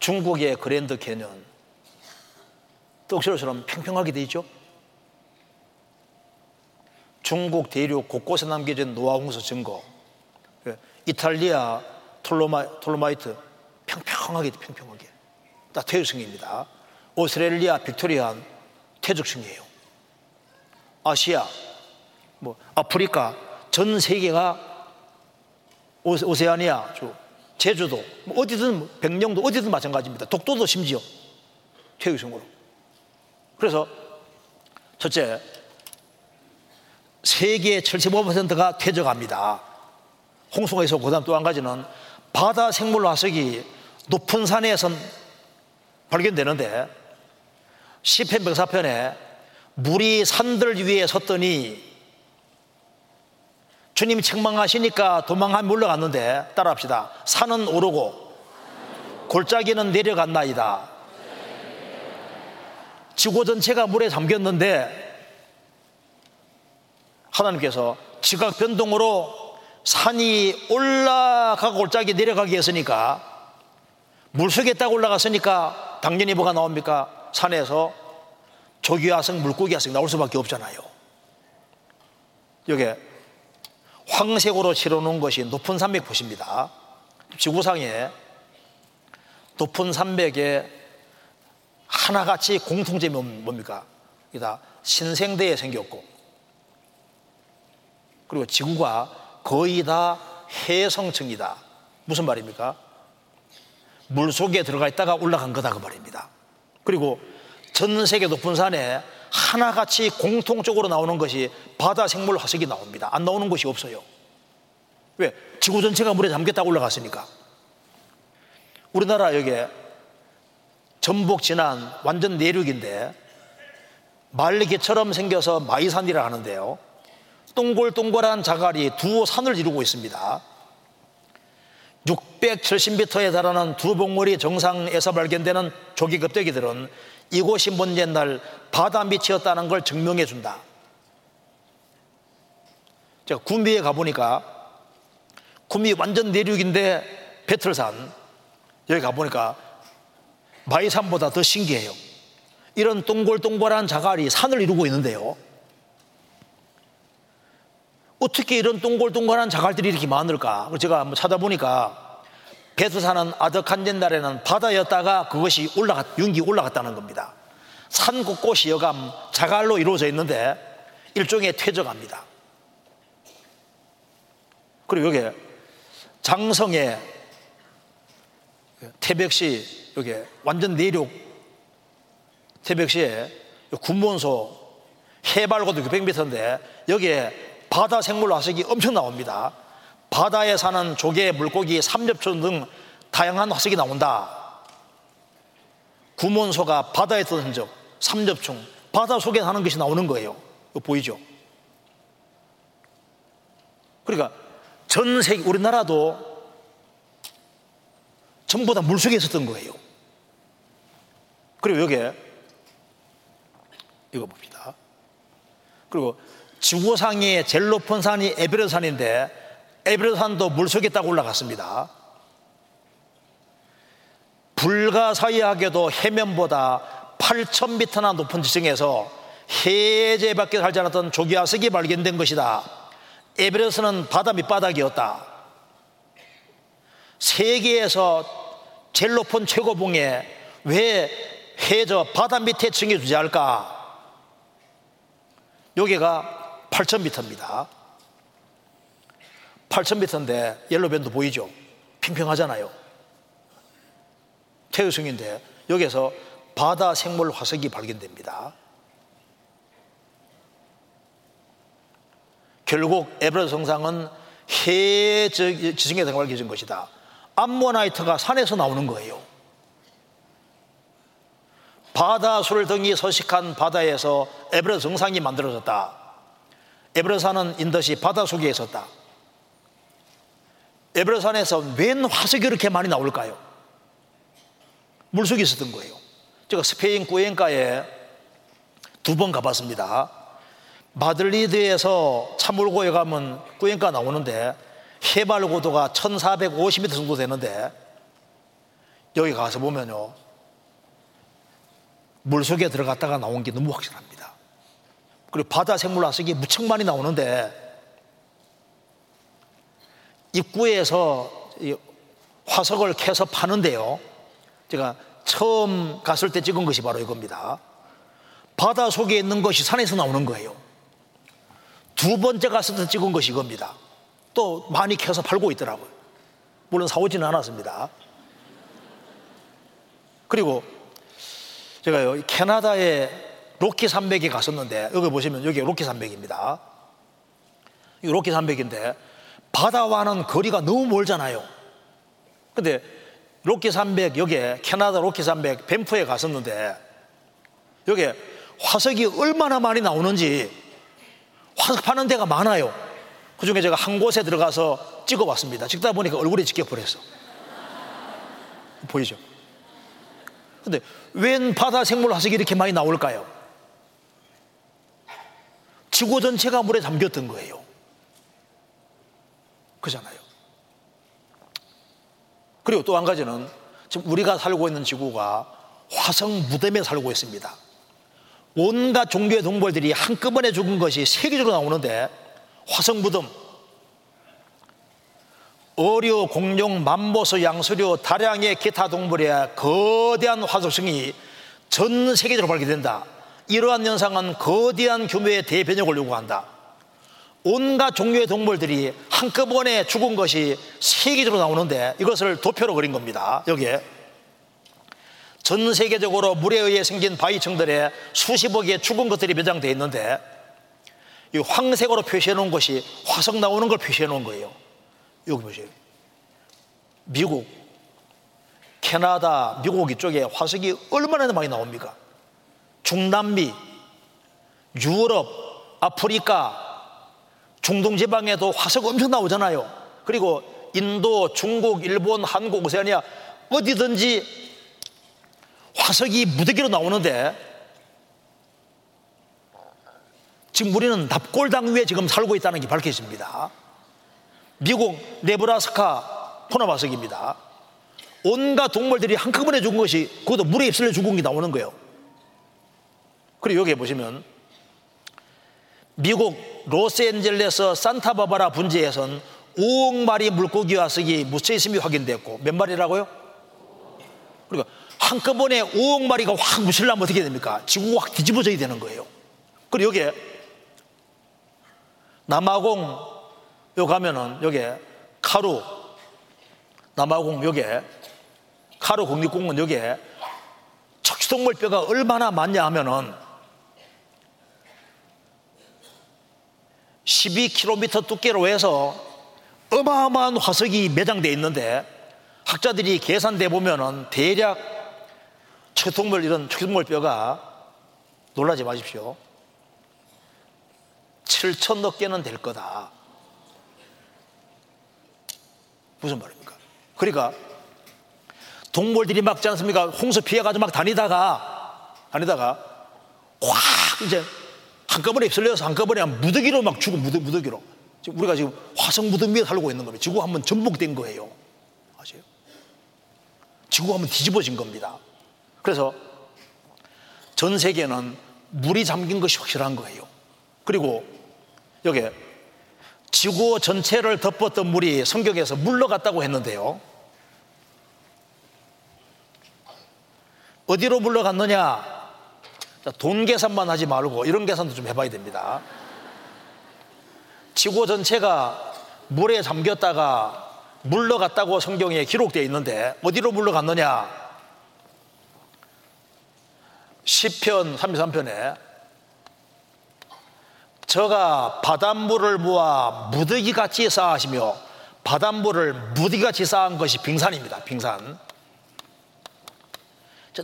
중국의 그랜드 캐년 떡시로처럼 평평하게 돼 있죠. 중국 대륙 곳곳에 남겨진 노아홍수 증거 예, 이탈리아 톨로마, 톨로마이트 평평하게 평평하게 다 퇴적층입니다. 오스트레일리아 빅토리안 퇴적층이에요. 아시아, 뭐 아프리카 전 세계가 오세, 아니아 제주도 뭐 어디든 백령도 어디든 마찬가지입니다. 독도도 심지어 퇴적층으로. 그래서 첫째 세계 75%가 퇴적합니다. 홍수가 있어 그다음 또 한 가지는 바다 생물 화석이 높은 산에서 발견되는데 시편 104편에 물이 산들 위에 섰더니 주님 책망하시니까 도망하며 물러갔는데 따라합시다. 산은 오르고 골짜기는 내려갔나이다. 지구 전체가 물에 잠겼는데 하나님께서 지각 변동으로 산이 올라가고 골짜기 내려가게 했으니까 물속에 딱 올라갔으니까 당연히 뭐가 나옵니까? 산에서 조기화성, 물고기화성 나올 수밖에 없잖아요. 여기 황색으로 칠해놓은 것이 높은 산맥 보십니다. 지구상에 높은 산맥에 하나같이 공통점이 뭡니까? 이다 신생대에 생겼고 그리고 지구가 거의 다 해성층이다. 무슨 말입니까? 물 속에 들어가 있다가 올라간 거다 그 말입니다. 그리고 전 세계 높은 산에 하나같이 공통적으로 나오는 것이 바다 생물 화석이 나옵니다. 안 나오는 곳이 없어요. 왜? 지구 전체가 물에 잠겼다 올라갔으니까. 우리나라 여기에 전복 지난 완전 내륙인데 말리기처럼 생겨서 마이산이라 하는데요. 동글동글한 자갈이 두 산을 이루고 있습니다. 670m에 달하는 두 봉우리 정상에서 발견되는 조기 급대기들은 이곳이 먼 옛날 바다 밑이었다는 걸 증명해 준다. 제가 구미에 가보니까 구미 완전 내륙인데 배틀산 여기 가보니까 마이산보다 더 신기해요. 이런 동글동글한 자갈이 산을 이루고 있는데요. 어떻게 이런 동글동글한 자갈들이 이렇게 많을까? 제가 한번 찾아보니까 사는 아득한 옛날에는 바다였다가 그것이 올라갔, 윤기 올라갔다는 겁니다. 산 곳곳이 여감 자갈로 이루어져 있는데 일종의 퇴적합니다. 그리고 여기 장성의 태백시 여기 완전 내륙 태백시에 군문소 해발고도 600m인데 여기에 바다 생물 화석이 엄청 나옵니다. 바다에 사는 조개, 물고기, 삼엽초 등 다양한 화석이 나온다. 구몬소가 바다에 있던 흔적, 삼엽충, 바다 속에 사는 것이 나오는 거예요. 보이죠? 그러니까 전 세계 우리나라도 전부 다 물속에 있었던 거예요. 그리고 여기에 이거 봅니다. 그리고 지구상의 제일 높은 산이 에베레스트 산인데 에베레스트 산도 물속에 딱 올라갔습니다. 불가사의하게도 해면보다 8,000m나 높은 지층에서 해제 밖에 살지 않았던 조기화석이 발견된 것이다. 에베레스트는 바다 밑바닥이었다. 세계에서 제일 높은 최고봉에 왜 해저 바다 밑에 층이 주재할까? 여기가 8,000m입니다. 8,000m인데 yellow band 보이죠? 평평하잖아요. 퇴적층인데 여기서 바다 생물 화석이 발견됩니다. 결국 에베레스트 정상은 해저 지층에서 발견된 것이다. 암모나이트가 산에서 나오는 거예요. 바다 생물들이 서식한 바다에서 에베레스트 정상이 만들어졌다. 에베레스트산은 인더시 바다 속에 있었다. 에베레스트산에서 웬 화석이 이렇게 많이 나올까요? 물속에 있었던 거예요. 제가 스페인 꾸엔가에 두 번 가봤습니다. 마들리드에서 차물고에 가면 꾸엔가 나오는데 해발 고도가 1450m 정도 되는데 여기 가서 보면요. 물속에 들어갔다가 나온 게 너무 확실합니다. 그리고 바다 생물 화석이 무척 많이 나오는데 입구에서 화석을 캐서 파는데요. 제가 처음 갔을 때 찍은 것이 바로 이겁니다. 바다 속에 있는 것이 산에서 나오는 거예요. 두 번째 갔을 때 찍은 것이 이겁니다. 또 많이 캐서 팔고 있더라고요. 물론 사오지는 않았습니다. 그리고 제가요, 캐나다의 로키 산맥에 갔었는데, 여기 보시면 여기 로키 산맥입니다. 이 로키 산맥인데, 바다와는 거리가 너무 멀잖아요. 근데 로키 산맥, 여기에 캐나다 로키 산맥 밴프에 갔었는데, 여기에 화석이 얼마나 많이 나오는지 화석 파는 데가 많아요. 그 중에 제가 한 곳에 들어가서 찍어봤습니다. 찍다 보니까 얼굴이 찍혀버렸어. <laughs> 보이죠? 근데 웬 바다 생물 화석이 이렇게 많이 나올까요? 지구 전체가 물에 잠겼던 거예요. 그잖아요. 그리고 또 한 가지는 지금 우리가 살고 있는 지구가 화성 무덤에 살고 있습니다. 온갖 종류의 동물들이 한꺼번에 죽은 것이 세계적으로 나오는데 화성 무덤, 어류, 공룡, 맘보스, 양수류, 다량의 기타 동물의 거대한 화석성이 전 세계적으로 발견된다. 이러한 현상은 거대한 규모의 대변혁을 요구한다. 온갖 종류의 동물들이 한꺼번에 죽은 것이 세계적으로 나오는데 이것을 도표로 그린 겁니다. 여기에 전 세계적으로 물에 의해 생긴 바위층들에 수십억 개의 죽은 것들이 매장되어 있는데 이 황색으로 표시해 놓은 것이 화석 나오는 걸 표시해 놓은 거예요. 여기 보세요. 미국, 캐나다, 미국 이쪽에 화석이 얼마나 많이 나옵니까? 중남미, 유럽, 아프리카, 중동 지방에도 화석 엄청 나오잖아요. 그리고 인도, 중국, 일본, 한국, 오세아니아 어디든지 화석이 무더기로 나오는데 지금 우리는 납골당 위에 지금 살고 있다는 게 밝혀집니다. 미국 네브라스카 포나바석입니다. 온갖 동물들이 한꺼번에 죽은 것이 그것도 물에 휩쓸려 죽은 게 나오는 거예요. 그리고 여기 보시면 미국 로스앤젤레스 산타바바라 분지에선 5억 마리 물고기와 묻혀 있음이 확인됐고 몇 마리라고요? 그러니까 한꺼번에 5억 마리가 확 묻히려면 어떻게 됩니까? 지구가 확 뒤집어져야 되는 거예요. 그리고 여기에 남아공 요 가면은 여기에 카루 남아공 여기에 카루 국립공원 여기에 척추동물뼈가 얼마나 많냐 하면은 12km 두께로 해서 어마어마한 화석이 매장되어 있는데 학자들이 계산돼 보면은 대략 척추동물 이런 척추동물 뼈가 놀라지 마십시오. 7천여 개는 될 거다. 무슨 말입니까? 그러니까 동물들이 막지 않습니까? 홍수 피해가지고 막 다니다가 다니다가 확 이제 한꺼번에 휩쓸려서 한꺼번에 무더기로 막 죽어 무더, 무더기로 지금 우리가 지금 화성 무덤 위에 살고 있는 겁니다. 지구 한번 전복된 거예요. 아세요? 지구 한번 뒤집어진 겁니다. 그래서 전 세계는 물이 잠긴 것이 확실한 거예요. 그리고 여기 지구 전체를 덮었던 물이 성경에서 물러갔다고 했는데요. 어디로 물러갔느냐? 돈 계산만 하지 말고 이런 계산도 좀 해봐야 됩니다. 지구 전체가 물에 잠겼다가 물러갔다고 성경에 기록되어 있는데 어디로 물러갔느냐? 10편 33편에 저가 바닷물을 모아 무더기같이 쌓으시며 바닷물을 무더기같이 쌓은 것이 빙산입니다. 빙산.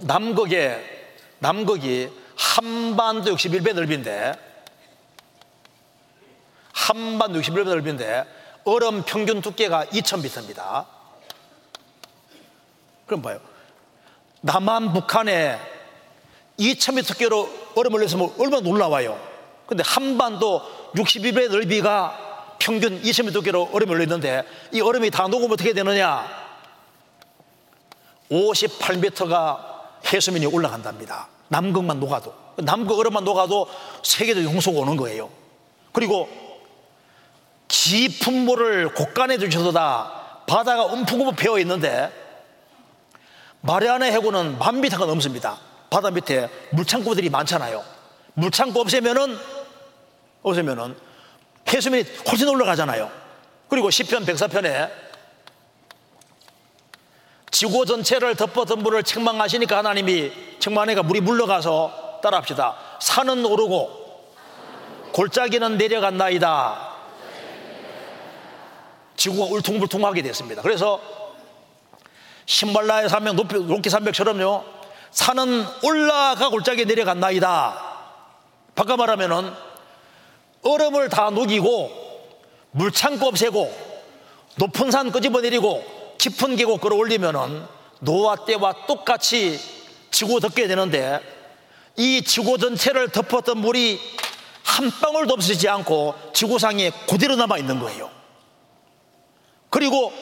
남극에 남극이 한반도 61배 넓인데 한반도 61배 넓인데 얼음 평균 두께가 2,000m입니다. 그럼 봐요. 남한 북한에 2,000m 두께로 얼음을 내서면 얼마나 놀라워요. 근데 한반도 62배 넓이가 평균 2,000m 두께로 얼음이 올렸는데 이 얼음이 다 녹으면 어떻게 되느냐? 58m가 해수면이 올라간답니다. 남극만 녹아도. 남극 얼음만 녹아도 세계도 용서가 오는 거예요. 그리고 깊은 물을 곳간에 주셔도다 바다가 움푹움푹 배어 있는데 마리아나 해구는 만 미터가 넘습니다. 바다 밑에 물창고들이 많잖아요. 물창고 없애면은 없애면은 해수면이 훨씬 올라가잖아요. 그리고 시편 104편에 지구 전체를 덮었던 물을 책망하시니까 하나님이 책망하니까 물이 물러가서 따라합시다. 산은 오르고 골짜기는 내려간나이다. 지구가 울퉁불퉁하게 됐습니다. 그래서 신발라의 산맥, 높이, 높기 산맥처럼요. 산은 올라가 골짜기 내려간나이다. 바꿔 말하면은 얼음을 다 녹이고 물창고 없애고 높은 산 끄집어내리고 깊은 계곡 끌어올리면은 노아 때와 똑같이 지구 덮게 되는데 이 지구 전체를 덮었던 물이 한 방울도 없어지지 않고 지구상에 그대로 남아 있는 거예요. 그리고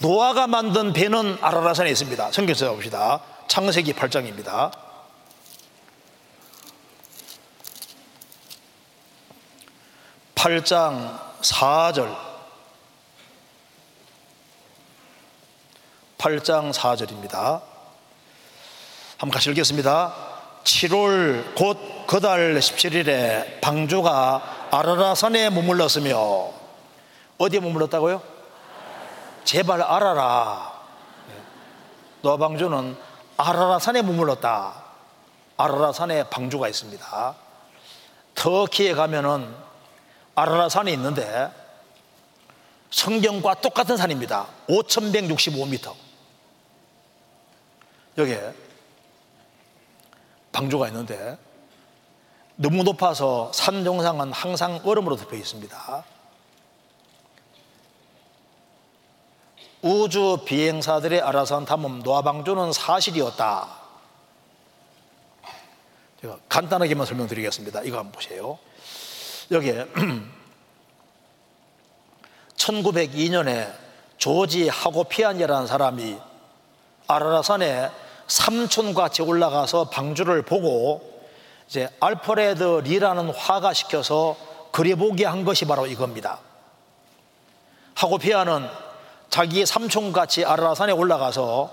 노아가 만든 배는 아라라산에 있습니다. 성경서 봅시다. 창세기 8장입니다. 8장 4절 8장 4절입니다. 한번 같이 읽겠습니다. 7월 곧 그달 17일에 방주가 아라라산에 머물렀으며 어디에 머물렀다고요? 제발 알아라. 노방주는 아라라산에 머물렀다. 아라라산에 방주가 있습니다. 터키에 가면은 아라라산이 있는데 성경과 똑같은 산입니다. 5,165m. 여기에 방주가 있는데 너무 높아서 산 정상은 항상 얼음으로 덮여 있습니다. 우주 비행사들의 아라산 탐험 노아방주는 사실이었다. 제가 간단하게만 설명드리겠습니다. 이거 한번 보세요. 여기에 1902년에 조지 하고피안이라는 사람이 아라라산에 삼촌같이 올라가서 방주를 보고 이제 알프레드 리라는 화가 시켜서 그려보게 한 것이 바로 이겁니다. 하고 피아는 자기 삼촌같이 아라라산에 올라가서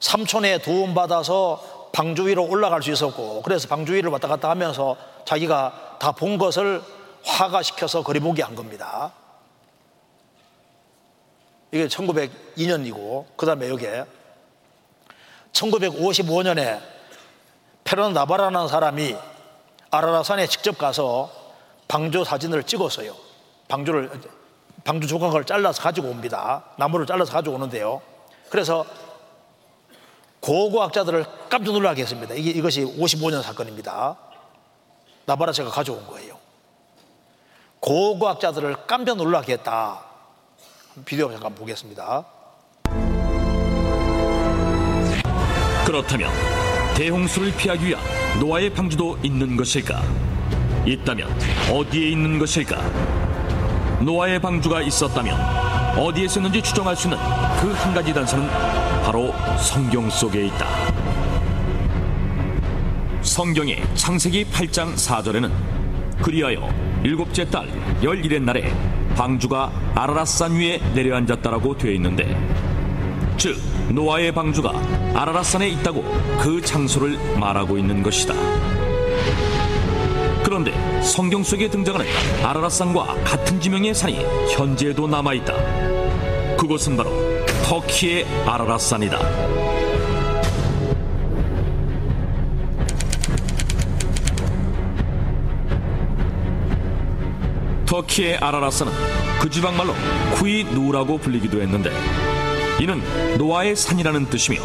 삼촌의 도움받아서 방주 위로 올라갈 수 있었고 그래서 방주 위를 왔다 갔다 하면서 자기가 다 본 것을 화가 시켜서 그려보게 한 겁니다. 이게 1902년이고 그 다음에 여기에 1955년에 페론 나바라는 사람이 아라라산에 직접 가서 방주 사진을 찍었어요. 방주를 방주 조각을 잘라서 가지고 옵니다. 나무를 잘라서 가지고 오는데요. 그래서 고고학자들을 깜짝 놀라게 했습니다. 이게, 이것이 55년 사건입니다. 나바라체가 가져온 거예요. 고고학자들을 깜짝 놀라게 했다. 비디오 잠깐 보겠습니다. 그렇다면 대홍수를 피하기 위한 노아의 방주도 있는 것일까? 있다면 어디에 있는 것일까? 노아의 방주가 있었다면 어디에 있었는지 추정할 수 있는 그 한 가지 단서는 바로 성경 속에 있다. 성경의 창세기 8장 4절에는 그리하여 일곱째 달 열일의 날에 방주가 아라랏산 위에 내려앉았다라고 되어 있는데 즉 노아의 방주가 아라랏산에 있다고 그 장소를 말하고 있는 것이다. 그런데 성경 속에 등장하는 아라랏산과 같은 지명의 산이 현재도 남아 있다. 그곳은 바로 터키의 아라랏산이다. 터키의 아라라산은 그 지방 말로 쿠이 누라고 불리기도 했는데 이는 노아의 산이라는 뜻이며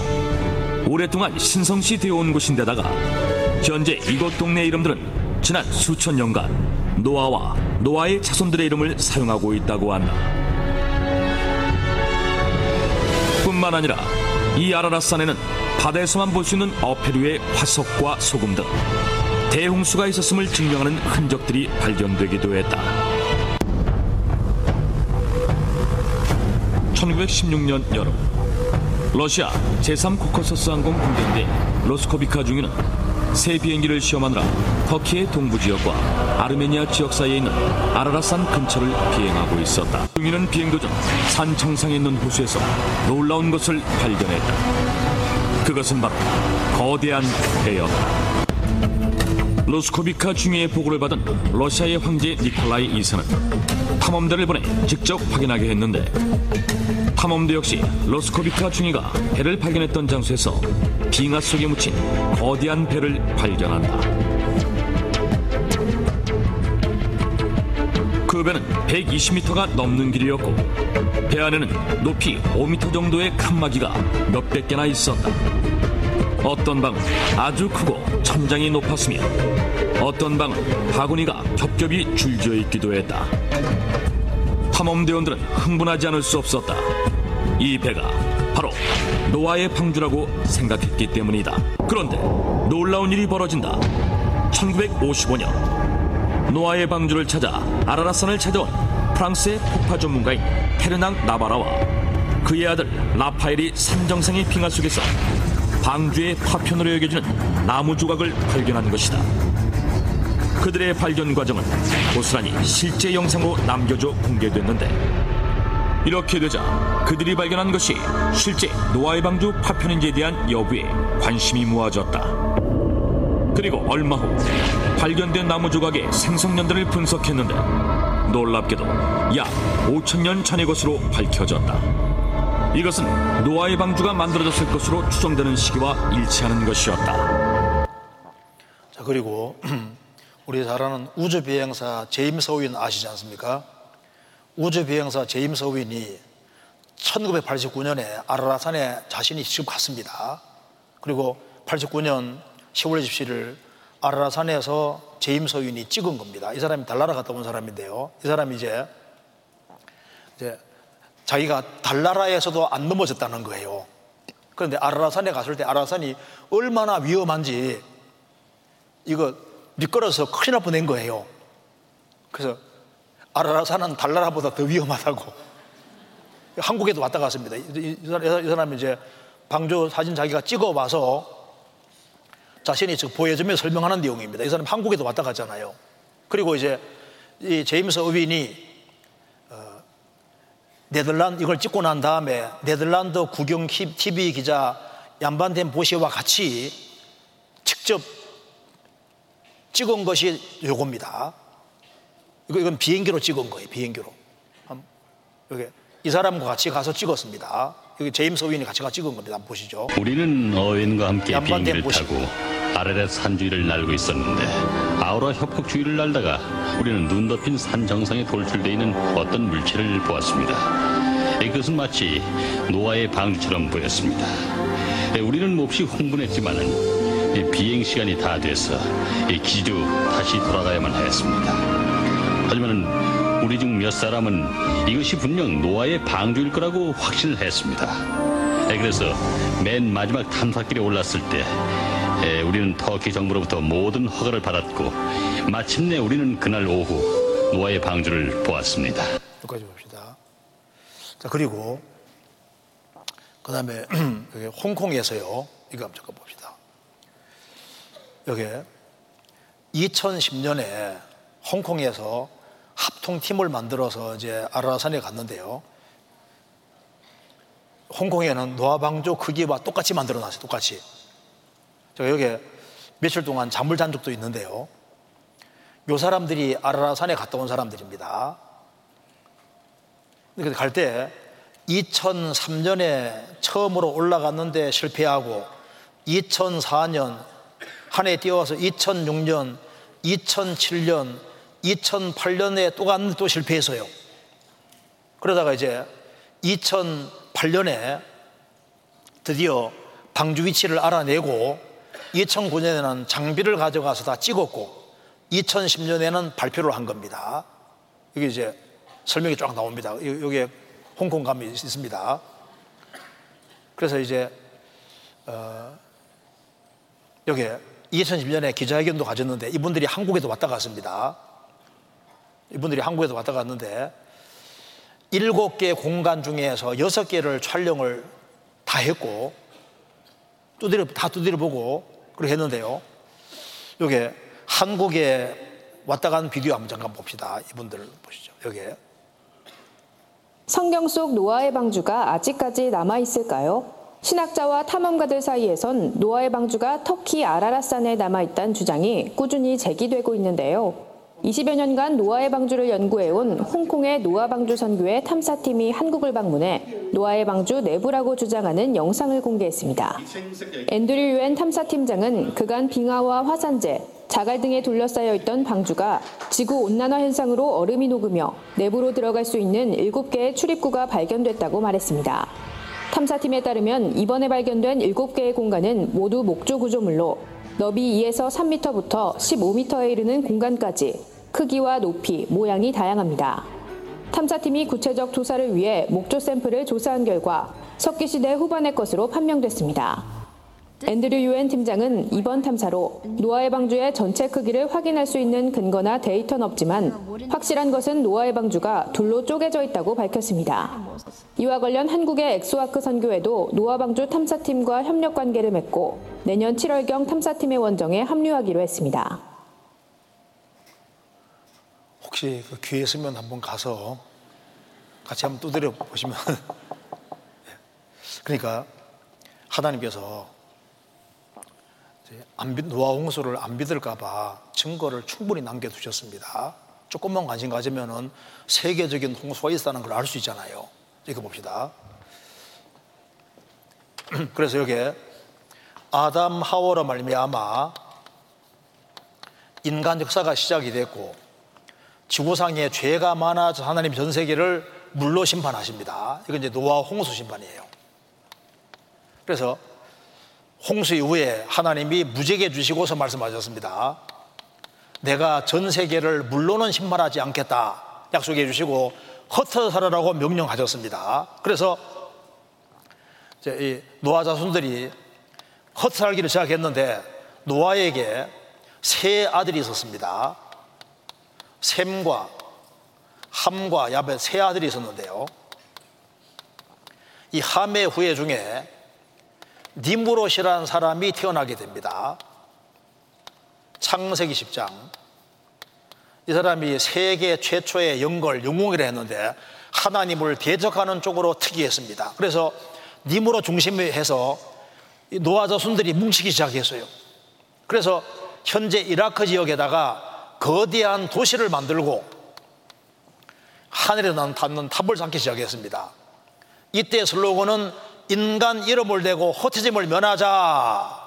오랫동안 신성시 되어 온 곳인데다가 현재 이곳 동네 이름들은 지난 수천 년간 노아와 노아의 자손들의 이름을 사용하고 있다고 한다. 뿐만 아니라 이 아라라산에는 바다에서만 볼 수 있는 어패류의 화석과 소금 등 대홍수가 있었음을 증명하는 흔적들이 발견되기도 했다. 1916년 여름 러시아 제3코커서스 항공 군대인데 로스코비카 중위는 새 비행기를 시험하느라 터키의 동부 지역과 아르메니아 지역 사이에 있는 아라라산 근처를 비행하고 있었다. 중위는 비행 도중 산 정상에 있는 호수에서 놀라운 것을 발견했다. 그것은 바로 거대한 배였다. 로스코비카 중위의 보고를 받은 러시아의 황제 니콜라이 2세는 탐험대를 보내 직접 확인하게 했는데 탐험대 역시 로스코비카 중위가 배를 발견했던 장소에서 빙하 속에 묻힌 거대한 배를 발견한다. 그 배는 120m가 넘는 길이었고 배 안에는 높이 5m 정도의 칸막이가 몇백 개나 있었다. 어떤 방은 아주 크고 천장이 높았으며 어떤 방은 바구니가 겹겹이 줄지어 있기도 했다. 탐험대원들은 흥분하지 않을 수 없었다. 이 배가 바로 노아의 방주라고 생각했기 때문이다. 그런데 놀라운 일이 벌어진다. 1955년 노아의 방주를 찾아 아라라산을 찾아온 프랑스의 폭파 전문가인 페르낭 나바라와 그의 아들 라파엘이 산정상의 빙하 속에서 방주의 파편으로 여겨지는 나무 조각을 발견한 것이다. 그들의 발견 과정은 고스란히 실제 영상으로 남겨져 공개됐는데 이렇게 되자 그들이 발견한 것이 실제 노아의 방주 파편인지에 대한 여부에 관심이 모아졌다. 그리고 얼마 후 발견된 나무 조각의 생성년들을 분석했는데 놀랍게도 약 5천 년 전의 것으로 밝혀졌다. 이것은 노아의 방주가 만들어졌을 것으로 추정되는 시기와 일치하는 것이었다. 자, 그리고 <clears throat> 우리 잘 아는 우주 비행사 제임스 오윈 아시지 않습니까? 우주 비행사 제임스 오윈이 1989년에 아라라산에 자신이 직접 갔습니다. 그리고 89년 10월 27일 아라라산에서 제임스 오윈이 찍은 겁니다. 이 사람이 달나라 갔다 온 사람인데요. 이 사람이 이제 이제 자기가 달나라에서도 안 넘어졌다는 거예요. 그런데 아라라산에 갔을 때 아라라산이 얼마나 위험한지 이거 미끄러서 큰일 날 뻔한 거예요. 그래서 아라라산은 달나라보다 더 위험하다고. 한국에도 왔다 갔습니다. 이, 사람이 이제 방조 사진 자기가 찍어봐서 자신이 즉 보여주며 설명하는 내용입니다. 이 사람 한국에도 왔다 갔잖아요. 그리고 이제 이 제임스 어윈이 어, 네덜란드 이걸 찍고 난 다음에 네덜란드 국영 TV 기자 얀반덴 보시와 같이 직접 찍은 것이 요겁니다. 이거 이건 비행기로 찍은 거예요. 비행기로. 한- 여기 이 사람과 같이 가서 찍었습니다. 여기 제임스 오윈이 같이 가 찍은 겁니다. 한번 보시죠. 우리는 어윈과 함께 비행기를 모습. 타고 아래렛 산 주위를 날고 있었는데 아우라 협곡 주위를 날다가 우리는 눈 덮인 산 정상에 돌출되어 있는 어떤 물체를 보았습니다. 이것은 마치 노아의 방주처럼 보였습니다. 예, 우리는 몹시 흥분했지만은 이 비행 시간이 다 돼서 이 기지로 다시 돌아가야만 하였습니다. 하지만 우리 중 몇 사람은 이것이 분명 노아의 방주일 거라고 확신을 했습니다. 예, 그래서 맨 마지막 탐사길에 올랐을 때 예, 우리는 터키 정부로부터 모든 허가를 받았고 마침내 우리는 그날 오후 노아의 방주를 보았습니다. 여기까지 봅시다. 자, 그리고 그 다음에 <clears throat> 여기 홍콩에서요. 이거 한번 잠깐 봅시다. 여기 2010년에 홍콩에서 합통팀을 만들어서 이제 아라산에 갔는데요. 홍콩에는 노아방조 크기와 똑같이 만들어 놨어요. 똑같이. 제가 여기 며칠 동안 잠을 잔 적도 있는데요. 요 사람들이 아라산에 갔다 온 사람들입니다. 근데 갈 때 2003년에 처음으로 올라갔는데 실패하고 2004년 한 해 뛰어와서 2006년, 2007년, 2008년에 또 갔는데 또 실패했어요. 그러다가 이제 2008년에 드디어 방주 위치를 알아내고 2009년에는 장비를 가져가서 다 찍었고 2010년에는 발표를 한 겁니다. 이게 이제 설명이 쫙 나옵니다. 여- 여기에 홍콩 감이 있습니다. 그래서 이제 어, 여기에 2010년에 기자회견도 가졌는데 이분들이 한국에도 왔다 갔습니다. 이분들이 한국에도 왔다 갔는데 일곱 개 공간 중에서 여섯 개를 촬영을 다 했고 두드려 다 두드려 보고 그렇게 했는데요. 여기 한국에 왔다 간 비디오 한번 잠깐 봅시다. 이분들 보시죠. 여기에 성경 속 노아의 방주가 아직까지 남아 있을까요? 신학자와 탐험가들 사이에선 노아의 방주가 터키 아라라산에 남아 있다는 주장이 꾸준히 제기되고 있는데요. 20여 년간 노아의 방주를 연구해온 홍콩의 노아 방주 선교회 탐사팀이 한국을 방문해 노아의 방주 내부라고 주장하는 영상을 공개했습니다. 앤드류 유엔 탐사팀장은 그간 빙하와 화산재, 자갈 등에 둘러싸여 있던 방주가 지구 온난화 현상으로 얼음이 녹으며 내부로 들어갈 수 있는 7개의 출입구가 발견됐다고 말했습니다. 탐사팀에 따르면 이번에 발견된 7개의 공간은 모두 목조 구조물로 너비 2에서 3m부터 15m에 이르는 공간까지 크기와 높이, 모양이 다양합니다. 탐사팀이 구체적 조사를 위해 목조 샘플을 조사한 결과 석기시대 후반의 것으로 판명됐습니다. 앤드류 유엔 팀장은 이번 탐사로 노아의 방주의 전체 크기를 확인할 수 있는 근거나 데이터는 없지만 확실한 것은 노아의 방주가 둘로 쪼개져 있다고 밝혔습니다. 이와 관련 한국의 엑소아크 선교회도 노아 방주 탐사팀과 협력 관계를 맺고 내년 7월경 탐사팀의 원정에 합류하기로 했습니다. 혹시 그 기회 있으면 한번 가서 같이 한번 두드려 보시면 <laughs> 예. 그러니까 하나님께서 노아 홍수를 안 믿을까봐 증거를 충분히 남겨두셨습니다. 조금만 관심 가지면은 세계적인 홍수가 있다는 걸 알 수 있잖아요. 이거 봅시다. <clears throat> 그래서 여기에 아담 하워로 말미암아 인간 역사가 시작이 됐고 지구상에 죄가 많아져 하나님 전 세계를 물로 심판하십니다. 이건 이제 노아 홍수 심판이에요. 그래서 홍수 이후에 하나님이 무죄게 주시고서 말씀하셨습니다. 내가 전 세계를 물로는 심판하지 않겠다 약속해 주시고 흩어 살아라고 명령하셨습니다. 그래서 이 노아 자손들이 흩어 살기를 시작했는데 노아에게 세 아들이 있었습니다. 셈과 함과 야벳 세 아들이 있었는데요. 이 함의 후예 중에 니무롯이라는 사람이 태어나게 됩니다. 창세기 10장. 이 사람이 세계 최초의 영걸, 영웅이라 했는데 하나님을 대적하는 쪽으로 특이했습니다. 그래서 니무로 중심해서 노아 자손들이 뭉치기 시작했어요. 그래서 현재 이라크 지역에다가 거대한 도시를 만들고 하늘에 닿는 탑을 쌓기 시작했습니다. 이때 슬로건은 인간 이름을 대고 흩어짐을 면하자.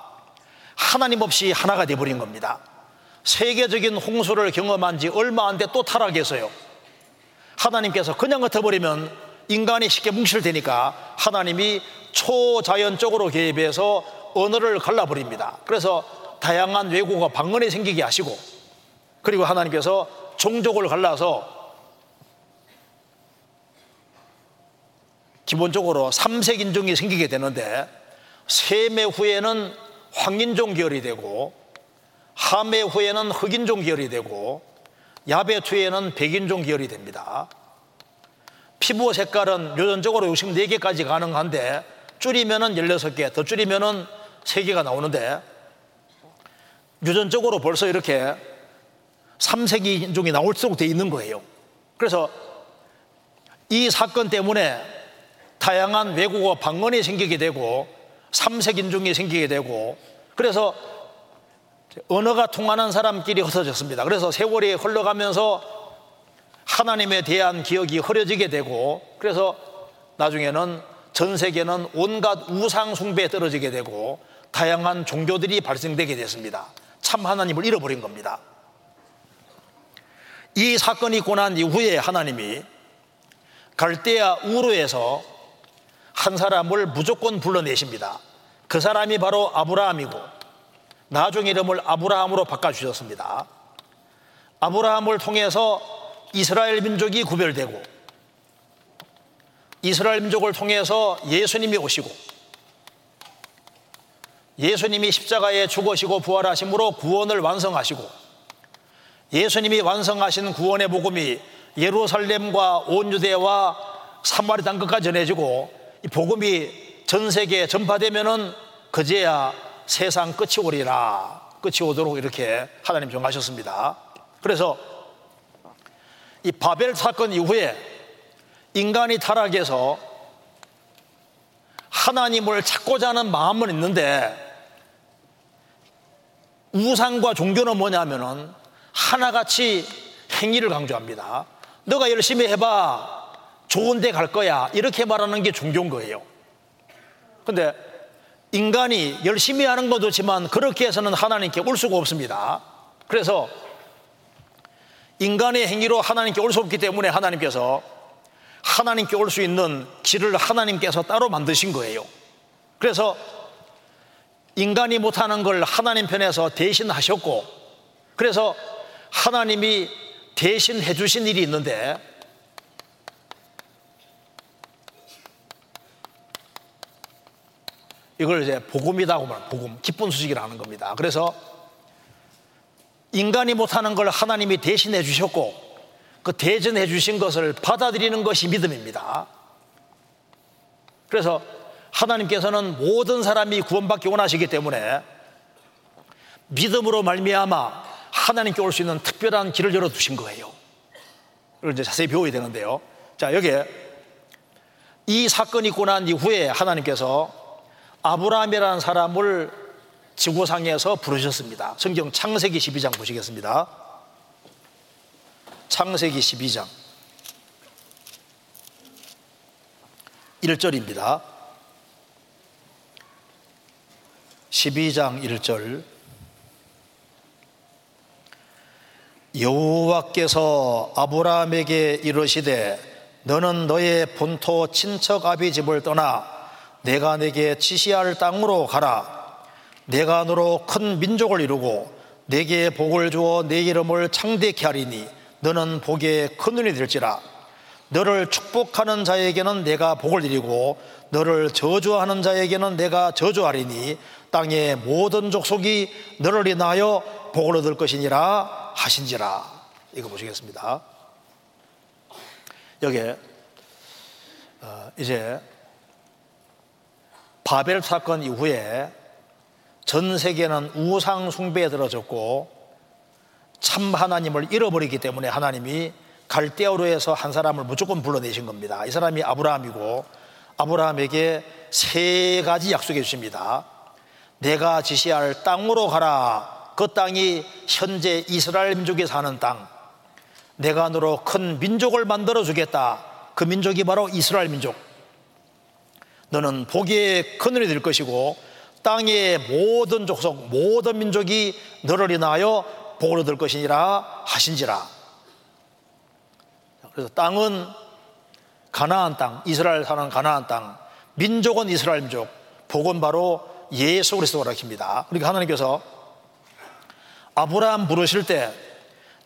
하나님 없이 하나가 되어버린 겁니다. 세계적인 홍수를 경험한 지 얼마 안 돼 또 타락했어요. 하나님께서 그냥 흩어버리면 인간이 쉽게 뭉칠 테니까 하나님이 초자연적으로 개입해서 언어를 갈라버립니다. 그래서 다양한 왜곡과 방언이 생기게 하시고 그리고 하나님께서 종족을 갈라서 기본적으로 삼색 인종이 생기게 되는데 세매 후에는 황인종 계열이 되고 하매 후에는 흑인종 계열이 되고 야베 후에는 백인종 계열이 됩니다. 피부 색깔은 요전적으로 64개까지 가능한데 줄이면은 16개, 더 줄이면은 3개가 나오는데 유전적으로 벌써 이렇게 삼색이 인종이 나올 수록 돼 있는 거예요. 그래서 이 사건 때문에 다양한 외국어 방언이 생기게 되고 삼색 인종이 생기게 되고 그래서 언어가 통하는 사람끼리 흩어졌습니다. 그래서 세월이 흘러가면서 하나님에 대한 기억이 흐려지게 되고 그래서 나중에는 전 세계는 온갖 우상 숭배에 떨어지게 되고 다양한 종교들이 발생되게 됐습니다. 참 하나님을 잃어버린 겁니다. 이 사건이 있고 난 이후에 하나님이 갈대아 우르에서 한 사람을 무조건 불러내십니다. 그 사람이 바로 아브라함이고 나중 이름을 아브라함으로 바꿔주셨습니다. 아브라함을 통해서 이스라엘 민족이 구별되고 이스라엘 민족을 통해서 예수님이 오시고 예수님이 십자가에 죽으시고 부활하심으로 구원을 완성하시고 예수님이 완성하신 구원의 복음이 예루살렘과 온 유대와 사마리 땅 끝까지 전해지고 이 복음이 전 세계에 전파되면은 그제야 세상 끝이 오리라 끝이 오도록 이렇게 하나님 정하셨습니다. 그래서 이 바벨 사건 이후에 인간이 타락해서 하나님을 찾고자 하는 마음은 있는데 우상과 종교는 뭐냐면은 하나같이 행위를 강조합니다. 너가 열심히 해봐. 좋은 데 갈 거야. 이렇게 말하는 게 종교인 거예요. 근데 인간이 열심히 하는 것도 좋지만 그렇게 해서는 하나님께 올 수가 없습니다. 그래서 인간의 행위로 하나님께 올 수 없기 때문에 하나님께서 하나님께 올 수 있는 길을 하나님께서 따로 만드신 거예요. 그래서 인간이 못하는 걸 하나님 편에서 대신 하셨고, 그래서 하나님이 대신 해주신 일이 있는데, 이걸 이제 복음이라고 말합니다. 복음, 기쁜 소식이라는 겁니다. 그래서 인간이 못하는 걸 하나님이 대신해 주셨고 그 대전해 주신 것을 받아들이는 것이 믿음입니다. 그래서 하나님께서는 모든 사람이 구원받기 원하시기 때문에 믿음으로 말미암아 하나님께 올 수 있는 특별한 길을 열어 두신 거예요. 이걸 이제 자세히 배워야 되는데요. 자, 여기에 이 사건이 있고 난 이후에 하나님께서 아브라함이라는 사람을 지구상에서 부르셨습니다. 성경 창세기 12장 보시겠습니다. 창세기 12장 1절입니다. 12장 1절 여호와께서 아브라함에게 이르시되 너는 너의 본토 친척 아비 집을 떠나 내가 내게 지시할 땅으로 가라. 내가 너로 큰 민족을 이루고 내게 복을 주어 내 이름을 창대케 하리니 너는 복에 큰 눈이 될지라. 너를 축복하는 자에게는 내가 복을 드리고 너를 저주하는 자에게는 내가 저주하리니 땅의 모든 족속이 너를 인하여 복을 얻을 것이니라 하신지라. 이거 보시겠습니다. 여기에 어, 이제 바벨 사건 이후에 전 세계는 우상 숭배에 들어졌고 참 하나님을 잃어버리기 때문에 하나님이 갈대아로에서 한 사람을 무조건 불러내신 겁니다. 이 사람이 아브라함이고 아브라함에게 세 가지 약속해 주십니다. 내가 지시할 땅으로 가라. 그 땅이 현재 이스라엘 민족이 사는 땅. 내가 너로 큰 민족을 만들어 주겠다. 그 민족이 바로 이스라엘 민족. 너는 복의 그늘이 될 것이고 땅의 모든 족속, 모든 민족이 너를 인하여 복을 얻을 것이니라 하신지라. 그래서 땅은 가나안 땅, 이스라엘 사는 가나안 땅, 민족은 이스라엘 민족, 복은 바로 예수 그리스도라 킵니다. 그러니까 하나님께서 아브라함 부르실 때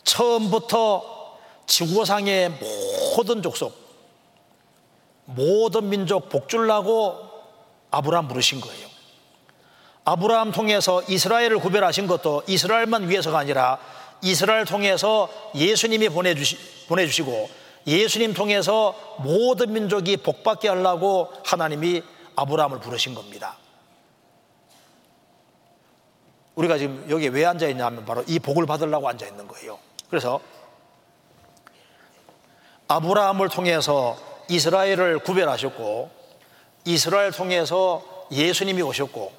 처음부터 지구상의 모든 족속, 모든 민족 복줄라고 아브라함 부르신 거예요. 아브라함 통해서 이스라엘을 구별하신 것도 이스라엘만 위해서가 아니라 이스라엘 통해서 예수님이 보내주시, 보내주시고 예수님 통해서 모든 민족이 복받게 하려고 하나님이 아브라함을 부르신 겁니다. 우리가 지금 여기 왜 앉아 있냐면 바로 이 복을 받으려고 앉아 있는 거예요. 그래서 아브라함을 통해서 이스라엘을 구별하셨고 이스라엘 통해서 예수님이 오셨고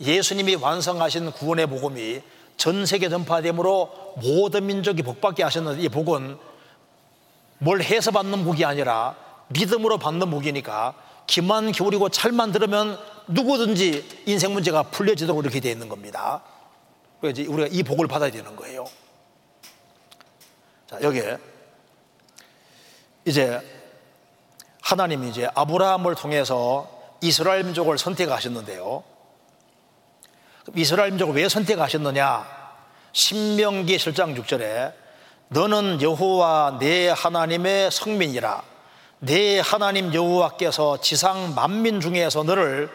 예수님이 완성하신 구원의 복음이 전 세계 전파됨으로 모든 민족이 복받게 하셨는데 이 복은 뭘 해서 받는 복이 아니라 믿음으로 받는 복이니까 기만 기울이고 찰만 들으면 누구든지 인생 문제가 풀려지도록 이렇게 되어 있는 겁니다. 그래서 우리가 이 복을 받아야 되는 거예요. 자, 여기에 이제 하나님이 이제 아브라함을 통해서 이스라엘 민족을 선택하셨는데요. 이스라엘 민족을 왜 선택하셨느냐? 신명기 7장 6절에 너는 여호와 내 하나님의 성민이라 내 하나님 여호와께서 지상 만민 중에서 너를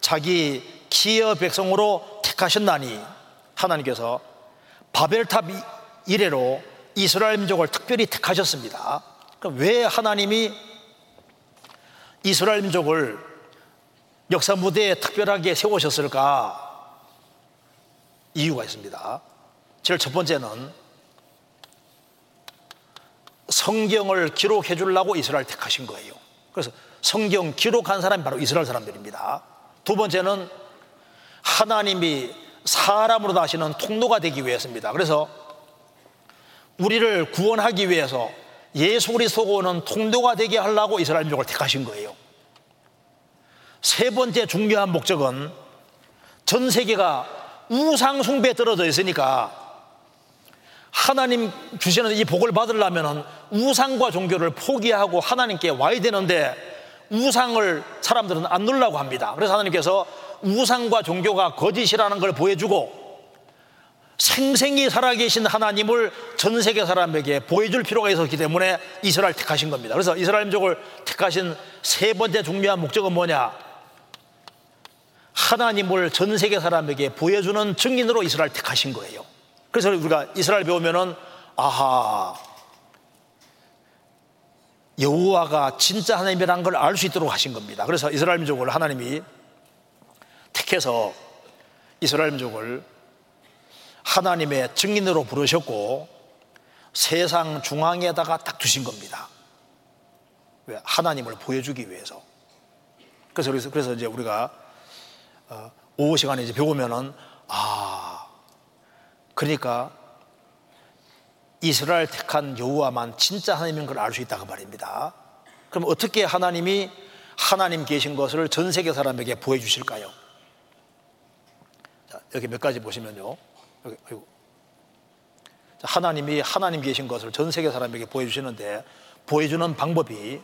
자기 기여 백성으로 택하셨나니 하나님께서 바벨탑 이래로 이스라엘 민족을 특별히 택하셨습니다. 왜 하나님이 이스라엘 민족을 역사 무대에 특별하게 세우셨을까? 이유가 있습니다. 제일 첫 번째는 성경을 기록해 주려고 이스라엘 택하신 거예요. 그래서 성경 기록한 사람이 바로 이스라엘 사람들입니다. 두 번째는 하나님이 사람으로 나시는 통로가 되기 위해서입니다. 그래서 우리를 구원하기 위해서 예수 그리스도가 오는 통로가 되게 하려고 이스라엘 민족을 택하신 거예요. 세 번째 중요한 목적은 전 세계가 우상 숭배에 떨어져 있으니까 하나님 주시는 이 복을 받으려면 우상과 종교를 포기하고 하나님께 와야 되는데 우상을 사람들은 안 놀라고 합니다. 그래서 하나님께서 우상과 종교가 거짓이라는 걸 보여주고 생생히 살아계신 하나님을 전 세계 사람에게 보여줄 필요가 있었기 때문에 이스라엘 택하신 겁니다. 그래서 이스라엘 민족을 택하신 세 번째 중요한 목적은 뭐냐? 하나님을 전 세계 사람에게 보여주는 증인으로 이스라엘 택하신 거예요. 그래서 우리가 이스라엘 배우면은 아하 여호와가 진짜 하나님이라는 걸 알 수 있도록 하신 겁니다. 그래서 이스라엘 민족을 하나님이 택해서 이스라엘 민족을 하나님의 증인으로 부르셨고 세상 중앙에다가 딱 두신 겁니다. 왜? 하나님을 보여주기 위해서. 그래서 그래서, 그래서 이제 우리가 어, 오후 시간에 이제 배우면은 아 그러니까 이스라엘 택한 여호와만 진짜 하나님인 걸 알 수 있다고 말입니다. 그럼 어떻게 하나님이 하나님 계신 것을 전 세계 사람에게 보여주실까요? 자, 여기 몇 가지 보시면요. 여기, 아이고. 자, 하나님이 하나님 계신 것을 전 세계 사람에게 보여주시는데 보여주는 방법이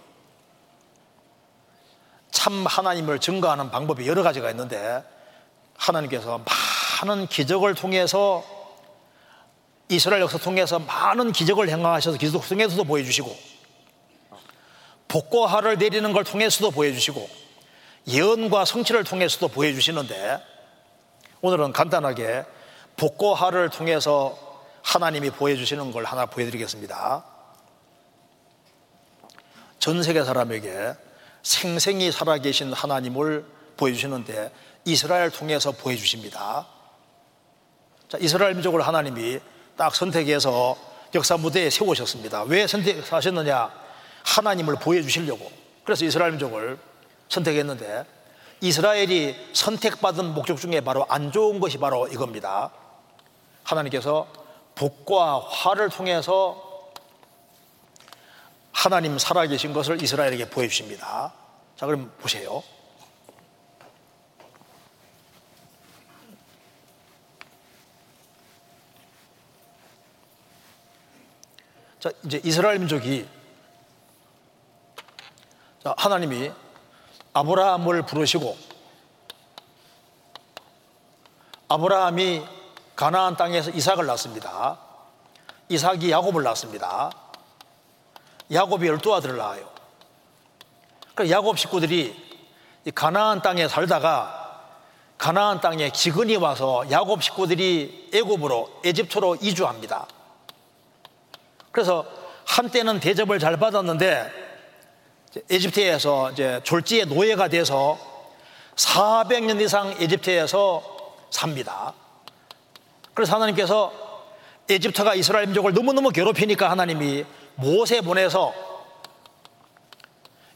참 하나님을 증거하는 방법이 여러 가지가 있는데 하나님께서 많은 기적을 통해서 이스라엘 역사 통해서 많은 기적을 행하셔서 기적 통해서도 보여주시고 복과 화를 내리는 걸 통해서도 보여주시고 예언과 성취를 통해서도 보여주시는데 오늘은 간단하게 복과 화를 통해서 하나님이 보여주시는 걸 하나 보여드리겠습니다. 전 세계 사람에게 생생히 살아계신 하나님을 보여주시는데 이스라엘 통해서 보여주십니다. 자, 이스라엘 민족을 하나님이 딱 선택해서 역사 무대에 세우셨습니다. 왜 선택하셨느냐? 하나님을 보여주시려고. 그래서 이스라엘 민족을 선택했는데 이스라엘이 선택받은 목적 중에 바로 안 좋은 것이 바로 이겁니다. 하나님께서 복과 화를 통해서 하나님 살아계신 것을 이스라엘에게 보여주십니다. 자, 그럼 보세요. 자, 이제 이스라엘 민족이 자, 하나님이 아브라함을 부르시고 아브라함이 가나안 땅에서 이삭을 낳습니다. 이삭이 야곱을 낳습니다. 야곱이 열두 아들을 낳아요. 그 야곱 식구들이 가나안 땅에 살다가 가나안 땅에 기근이 와서 야곱 식구들이 애굽으로 에집트로 이주합니다. 그래서 한때는 대접을 잘 받았는데 에집트에서 이제 졸지의 노예가 돼서 400년 이상 에집트에서 삽니다. 그래서 하나님께서 에집트가 이스라엘 민족을 너무너무 괴롭히니까 하나님이 모세 보내서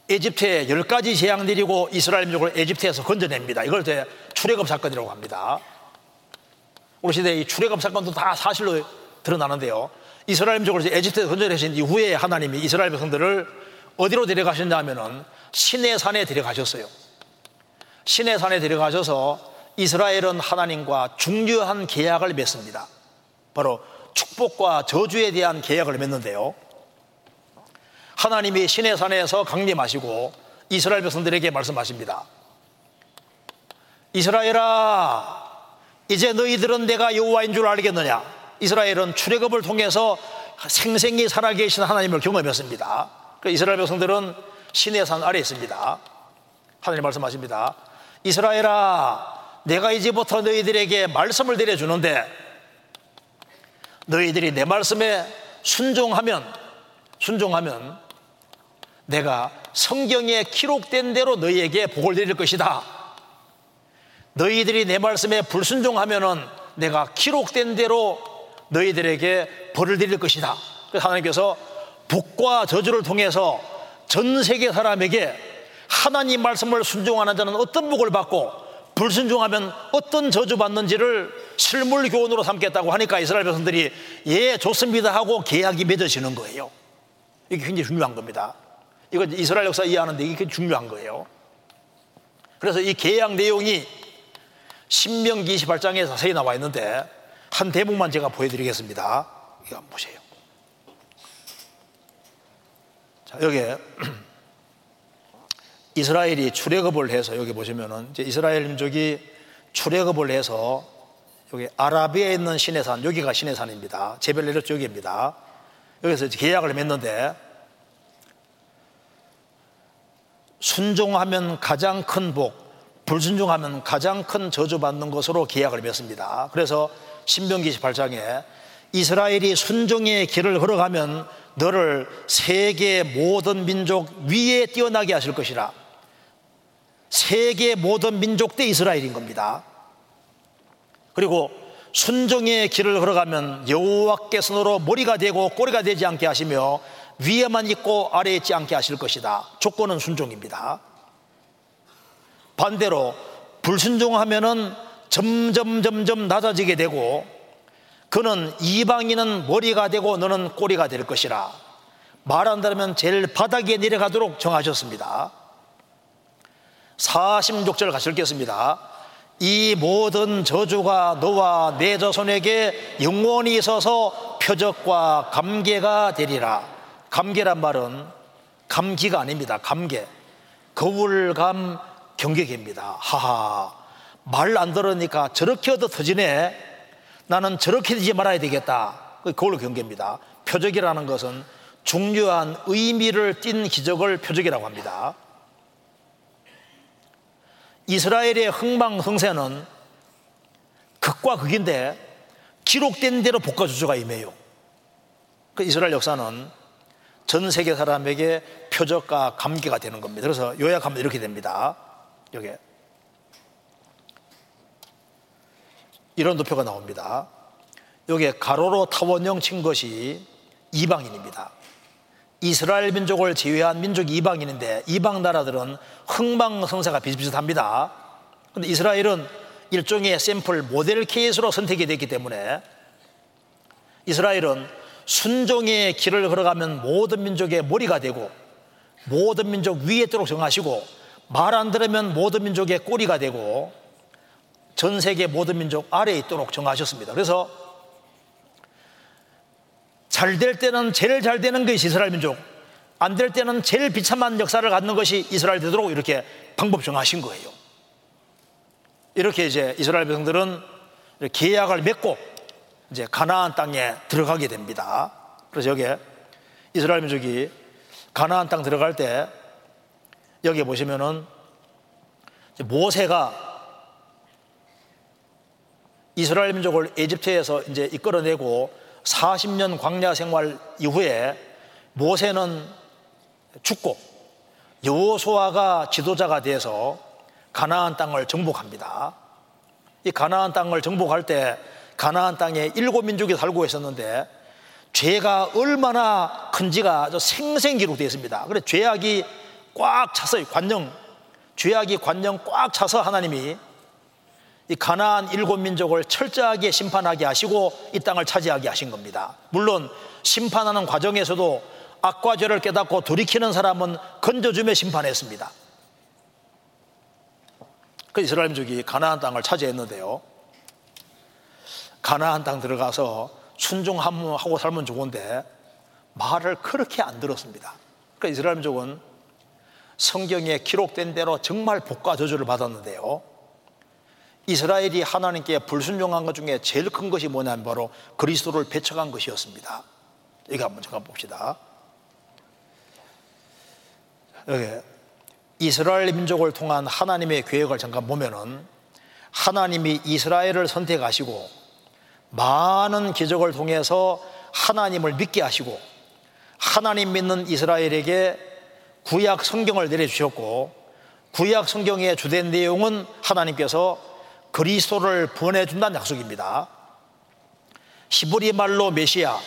에집트에 열 가지 재앙 내리고 이스라엘 민족을 에집트에서 건져냅니다. 이걸 이제 출애굽 사건이라고 합니다. 우리 시대에 이 출애굽 사건도 다 사실로 드러나는데요. 이스라엘 민족을 에집트에서 건져내신 이후에 하나님이 이스라엘 백성들을 어디로 데려가셨냐 하면은 시내 산에 데려가셨어요. 시내 산에 데려가셔서 이스라엘은 하나님과 중요한 계약을 맺습니다. 바로 축복과 저주에 대한 계약을 맺는데요. 하나님이 시내 산에서 강림하시고 이스라엘 백성들에게 말씀하십니다. 이스라엘아, 이제 너희들은 내가 여호와인 줄 알겠느냐? 이스라엘은 출애굽을 통해서 생생히 살아계신 하나님을 경험했습니다. 그 이스라엘 백성들은 시내 산 아래 있습니다. 하나님 말씀하십니다. 이스라엘아, 내가 이제부터 너희들에게 말씀을 드려주는데 너희들이 내 말씀에 순종하면 순종하면 내가 성경에 기록된 대로 너희에게 복을 드릴 것이다. 너희들이 내 말씀에 불순종하면은 내가 기록된 대로 너희들에게 벌을 드릴 것이다. 그래서 하나님께서 복과 저주를 통해서 전 세계 사람에게 하나님 말씀을 순종하는 자는 어떤 복을 받고 불순종하면 어떤 저주 받는지를 실물 교훈으로 삼겠다고 하니까 이스라엘 백성들이 예 좋습니다 하고 계약이 맺어지는 거예요. 이게 굉장히 중요한 겁니다. 이거 이스라엘 역사 이해하는데 이게 중요한 거예요. 그래서 이 계약 내용이 신명기 28장에 자세히 나와 있는데 한 대목만 제가 보여드리겠습니다. 이거 한번 보세요. 자, 여기에 이스라엘이 출애굽을 해서 여기 보시면은 이제 이스라엘 민족이 출애굽을 해서 여기 아라비아에 있는 시내산 여기가 시내산입니다. 제벨 내륙 여기입니다. 여기서 계약을 맺는데 순종하면 가장 큰 복, 불순종하면 가장 큰 저주받는 것으로 계약을 맺습니다. 그래서 신명기 28장에 이스라엘이 순종의 길을 걸어가면 너를 세계 모든 민족 위에 뛰어나게 하실 것이라. 세계 모든 민족 대 이스라엘인 겁니다. 그리고 순종의 길을 걸어가면 여호와께 손으로 머리가 되고 꼬리가 되지 않게 하시며 위에만 있고 아래에 있지 않게 하실 것이다. 조건은 순종입니다. 반대로 불순종하면은 점점 점점 낮아지게 되고 그는 이방인은 머리가 되고 너는 꼬리가 될 것이라 말한다면 제일 바닥에 내려가도록 정하셨습니다. 46절 같이 읽겠습니다. 이 모든 저주가 너와 내 자손에게 영원히 있어서 표적과 감개가 되리라. 감개란 말은 감기가 아닙니다. 감개. 거울감 경계입니다. 하하. 말 안 들으니까 저렇게 얻어 터지네. 나는 저렇게 되지 말아야 되겠다. 거울 경계입니다. 표적이라는 것은 중요한 의미를 띤 기적을 표적이라고 합니다. 이스라엘의 흥망흥세는 극과 극인데 기록된 대로 복과주주가 임해요. 그 이스라엘 역사는 전 세계 사람에게 표적과 감기가 되는 겁니다. 그래서 요약하면 이렇게 됩니다. 여기 이런 도표가 나옵니다. 여기에 가로로 타원형 친 것이 이방인입니다. 이스라엘 민족을 제외한 민족이 이방인인데 이방 나라들은 흥망성쇠가 비슷비슷합니다. 근데 이스라엘은 일종의 샘플 모델 케이스로 선택이 됐기 때문에 이스라엘은 순종의 길을 걸어가면 모든 민족의 머리가 되고 모든 민족 위에 있도록 정하시고 말 안 들으면 모든 민족의 꼬리가 되고 전 세계 모든 민족 아래에 있도록 정하셨습니다. 그래서 잘 될 때는 제일 잘 되는 것이 이스라엘 민족, 안 될 때는 제일 비참한 역사를 갖는 것이 이스라엘 되도록 이렇게 방법 정하신 거예요. 이렇게 이제 이스라엘 백성들은 계약을 맺고 이제 가나안 땅에 들어가게 됩니다. 그래서 여기에 이스라엘 민족이 가나안 땅 들어갈 때 여기 보시면은 모세가 이스라엘 민족을 에집트에서 이제 이끌어내고 40년 광야 생활 이후에 모세는 죽고 여호수아가 지도자가 돼서 가나안 땅을 정복합니다. 이 가나안 땅을 정복할 때 가나안 땅에 일곱 민족이 살고 있었는데 죄가 얼마나 큰지가 아주 생생 기록되어 있습니다. 그래 죄악이 꽉 찼어요. 관령 죄악이 관령 꽉 차서 하나님이 이 가나안 일곱 민족을 철저하게 심판하게 하시고 이 땅을 차지하게 하신 겁니다. 물론 심판하는 과정에서도 악과 죄를 깨닫고 돌이키는 사람은 건져주며 심판했습니다. 그 이스라엘 민족이 가나안 땅을 차지했는데요. 가나안 땅 들어가서 순종하고 살면 좋은데 말을 그렇게 안 들었습니다. 그 이스라엘 민족은 성경에 기록된 대로 정말 복과 저주를 받았는데요. 이스라엘이 하나님께 불순종한 것 중에 제일 큰 것이 뭐냐면 바로 그리스도를 배척한 것이었습니다. 이거 한번 잠깐 봅시다. 여기 이스라엘 민족을 통한 하나님의 계획을 잠깐 보면은 하나님이 이스라엘을 선택하시고 많은 기적을 통해서 하나님을 믿게 하시고 하나님 믿는 이스라엘에게 구약 성경을 내려주셨고 구약 성경의 주된 내용은 하나님께서 그리스도를 보내준다는 약속입니다. 히브리 말로 메시아,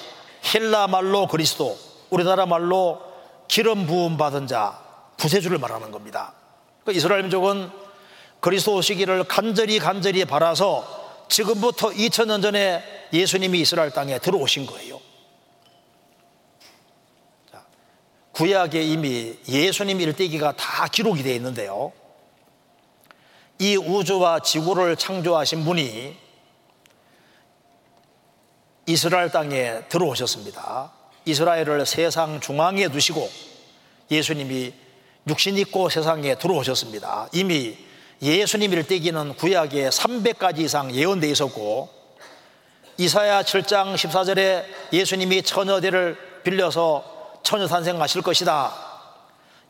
헬라 말로 그리스도, 우리나라 말로 기름 부음 받은 자, 구세주를 말하는 겁니다. 그 이스라엘 민족은 그리스도 오시기를 간절히 간절히 바라서 지금부터 2000년 전에 예수님이 이스라엘 땅에 들어오신 거예요. 구약에 이미 예수님 일대기가 다 기록이 되어 있는데요. 이 우주와 지구를 창조하신 분이 이스라엘 땅에 들어오셨습니다. 이스라엘을 세상 중앙에 두시고 예수님이 육신 입고 세상에 들어오셨습니다. 이미 예수님 일대기는 구약에 300가지 이상 예언되어 있었고 이사야 7장 14절에 예수님이 처녀대를 빌려서 처녀 탄생하실 것이다.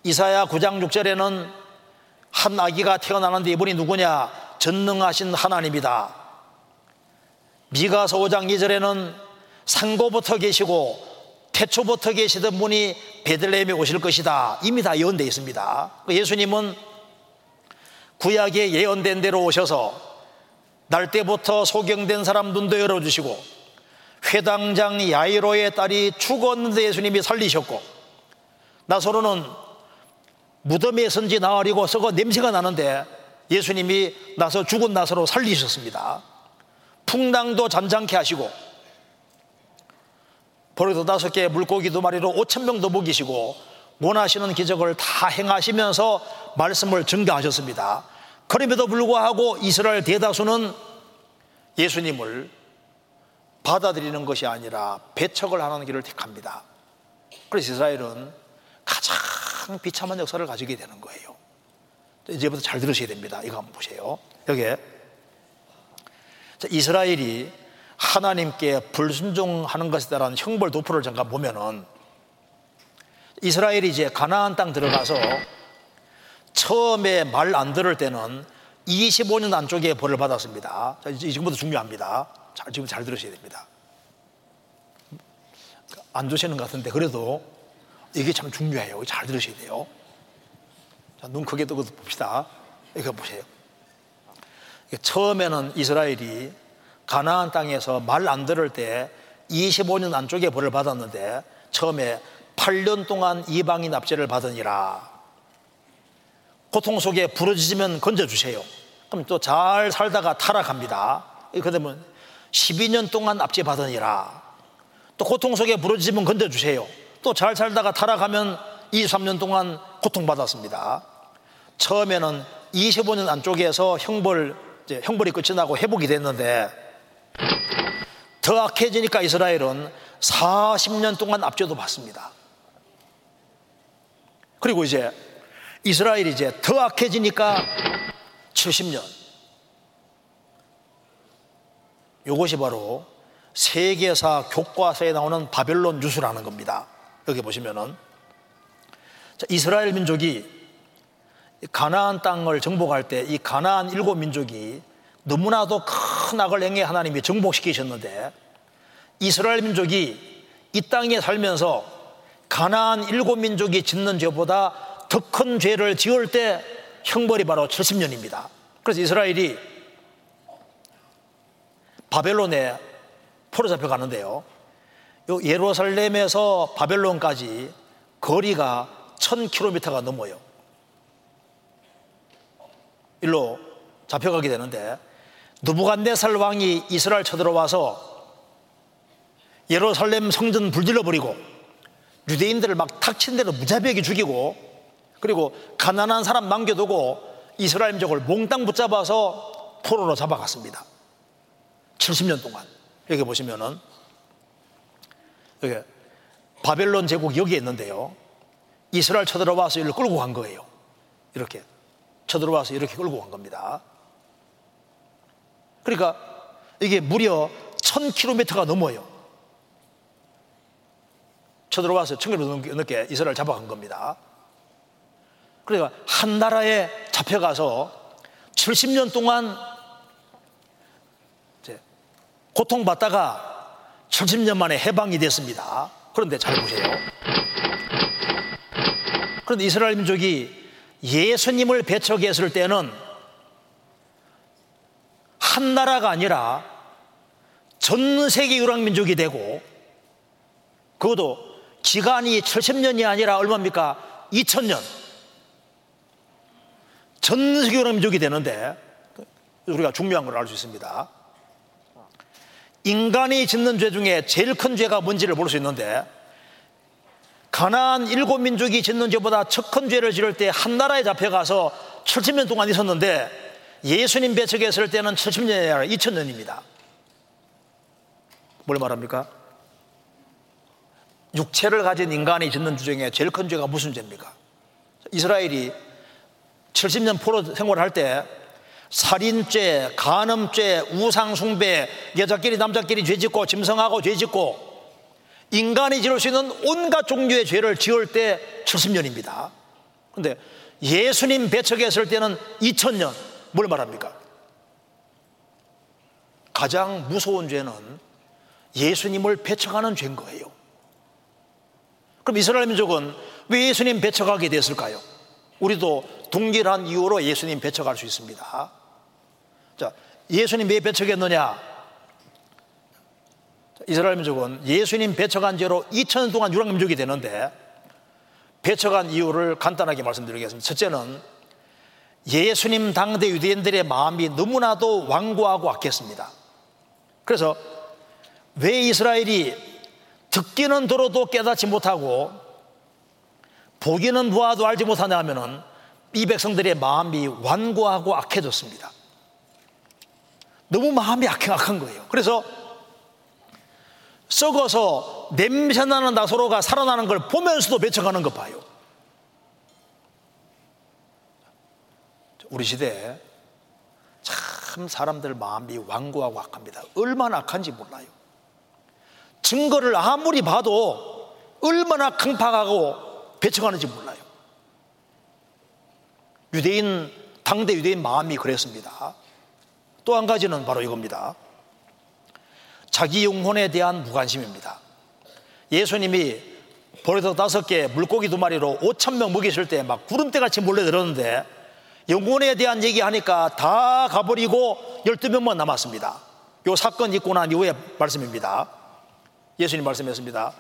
이사야 9장 6절에는 한 아기가 태어나는데 이분이 누구냐? 전능하신 하나님이다. 미가서 5장 2절에는 상고부터 계시고 태초부터 계시던 분이 베들레헴에 오실 것이다. 이미 다 예언되어 있습니다. 예수님은 구약에 예언된 대로 오셔서 날 때부터 소경된 사람 눈도 열어주시고 회당장 야이로의 딸이 죽었는데 예수님이 살리셨고 나서로는 무덤에 선지 나으리고 썩어 냄새가 나는데 예수님이 나서 죽은 나서로 살리셨습니다. 풍랑도 잔잔케 하시고 버릇도 다섯 개 물고기 두 마리로 오천 명도 먹이시고 원하시는 기적을 다 행하시면서 말씀을 증가하셨습니다. 그럼에도 불구하고 이스라엘 대다수는 예수님을 받아들이는 것이 아니라 배척을 하는 길을 택합니다. 그래서 이스라엘은 가장 비참한 역사를 가지게 되는 거예요. 이제부터 잘 들으셔야 됩니다. 이거 한번 보세요. 여기에 이스라엘이 하나님께 불순종하는 것에 따른 형벌 도표를 잠깐 보면은 이스라엘이 이제 가나안 땅 들어가서 처음에 말 안 들을 때는 25년 안쪽에 벌을 받았습니다. 자, 지금부터 중요합니다. 잘, 지금 잘 들으셔야 됩니다. 안 주시는 것 같은데 그래도 이게 참 중요해요. 잘 들으셔야 돼요. 자, 눈 크게 뜨고 봅시다. 이거 보세요. 처음에는 이스라엘이 가나안 땅에서 말 안 들을 때 25년 안쪽에 벌을 받았는데 처음에 8년 동안 이방인 납제를 받으니라. 고통 속에 부러지면 건져주세요. 그럼 또 잘 살다가 타락합니다. 그러면 12년 동안 납제 받으니라. 또 고통 속에 부러지면 건져주세요. 또 잘 살다가 타락하면 23년 동안 고통받았습니다. 처음에는 25년 안쪽에서 형벌, 형벌이 끝이 나고 회복이 됐는데 더 악해지니까 이스라엘은 40년 동안 압제도 받습니다. 그리고 이제 이스라엘이 이제 더 악해지니까 70년. 이것이 바로 세계사 교과서에 나오는 바벨론 유수라는 겁니다. 여기 보시면은 자, 이스라엘 민족이 가나안 땅을 정복할 때 이 가나안 일곱 민족이 너무나도 큰 악을 행해 하나님이 정복시키셨는데 이스라엘 민족이 이 땅에 살면서 가나안 일곱 민족이 짓는 죄보다 더 큰 죄를 지을 때 형벌이 바로 70년입니다. 그래서 이스라엘이 바벨론에 포로 잡혀 가는데요. 요 예루살렘에서 바벨론까지 거리가 1000km가 넘어요. 일로 잡혀가게 되는데 누부갓네살 왕이 이스라엘 쳐들어와서 예루살렘 성전 불질러 버리고 유대인들을 막 탁친 대로 무자비하게 죽이고 그리고 가난한 사람 남겨두고 이스라엘 민족을 몽땅 붙잡아서 포로로 잡아갔습니다. 70년 동안 여기 보시면은 여기 바벨론 제국 여기에 있는데요. 이스라엘 쳐들어와서 이를 끌고 간 거예요. 이렇게 쳐들어와서 이렇게 끌고 간 겁니다. 그러니까 이게 무려 1000km가 넘어요. 쳐들어와서 1000km 넘게 이스라엘 잡아간 겁니다. 그러니까 한 나라에 잡혀가서 70년 동안 고통받다가 70년 만에 해방이 됐습니다. 그런데 잘 보세요. 그런데 이스라엘 민족이 예수님을 배척했을 때는 한 나라가 아니라 전 세계 유랑민족이 되고 그것도 기간이 70년이 아니라 얼마입니까? 2000년. 전 세계 유랑민족이 되는데 우리가 중요한 걸 알 수 있습니다. 인간이 짓는 죄 중에 제일 큰 죄가 뭔지를 볼 수 있는데 가나안 일곱 민족이 짓는 죄보다 첫큰 죄를 지을 때 한 나라에 잡혀가서 70년 동안 있었는데 예수님 배척했을 때는 70년이 아니라 2000년입니다. 뭘 말합니까? 육체를 가진 인간이 짓는 죄 중에 제일 큰 죄가 무슨 죄입니까? 이스라엘이 70년 포로 생활할 때 살인죄, 간음죄, 우상숭배, 여자끼리 남자끼리 죄짓고 짐승하고 죄짓고 인간이 지을 수 있는 온갖 종류의 죄를 지을 때 70년입니다. 그런데 예수님 배척했을 때는 2000년. 뭘 말합니까? 가장 무서운 죄는 예수님을 배척하는 죄인 거예요. 그럼 이스라엘 민족은 왜 예수님 배척하게 됐을까요? 우리도 동일한 이유로 예수님 배척할 수 있습니다. 자, 예수님 왜 배척했느냐? 이스라엘 민족은 예수님 배척한 죄로 2000년 동안 유랑 민족이 되는데 배척한 이유를 간단하게 말씀드리겠습니다. 첫째는 예수님 당대 유대인들의 마음이 너무나도 완고하고 악했습니다. 그래서 왜 이스라엘이 듣기는 들어도 깨닫지 못하고 보기는 보아도 알지 못하냐 하면은 이 백성들의 마음이 완고하고 악해졌습니다. 너무 마음이 악한 거예요. 그래서 썩어서 냄새나는 나소로가 살아나는 걸 보면서도 배척하는 것 봐요. 우리 시대에 참 사람들 마음이 완고하고 악합니다. 얼마나 악한지 몰라요. 증거를 아무리 봐도 얼마나 강팍하고 배척하는지 몰라요. 유대인, 당대 유대인 마음이 그랬습니다. 또 한 가지는 바로 이겁니다. 자기 영혼에 대한 무관심입니다. 예수님이 보리떡 다섯 개, 물고기 두 마리로 5천 명 먹이실 때 막 구름대같이 몰려들었는데 영혼에 대한 얘기하니까 다 가버리고 12명만 남았습니다. 요 사건 있고 난 이후의 말씀입니다. 예수님 말씀했습니다.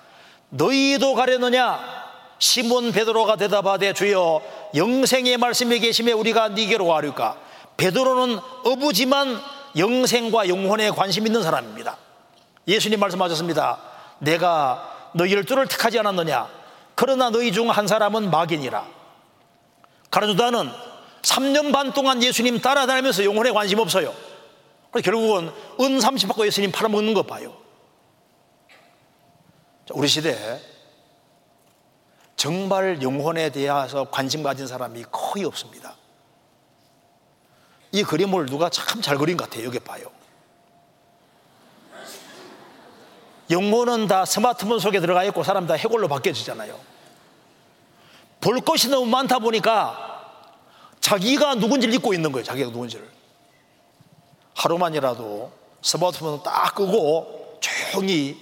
너희도 가려느냐? 시몬 베드로가 대답하되 주여 영생의 말씀이 계심에 우리가 니게로 가려까? 베드로는 어부지만 영생과 영혼에 관심 있는 사람입니다. 예수님 말씀하셨습니다. 내가 너희 열두를 택하지 않았느냐? 그러나 너희 중 한 사람은 마귀니라. 가르주다는 3년 반 동안 예수님 따라다니면서 영혼에 관심 없어요. 결국은 은 30 받고 예수님 팔아먹는 것 봐요. 우리 시대에 정말 영혼에 대해서 관심 가진 사람이 거의 없습니다. 이 그림을 누가 참 잘 그린 것 같아요. 여기 봐요. 영혼은 다 스마트폰 속에 들어가 있고 사람 다 해골로 바뀌어지잖아요. 볼 것이 너무 많다 보니까 자기가 누군지를 잊고 있는 거예요. 자기가 누군지를. 하루만이라도 스마트폰을 딱 끄고 조용히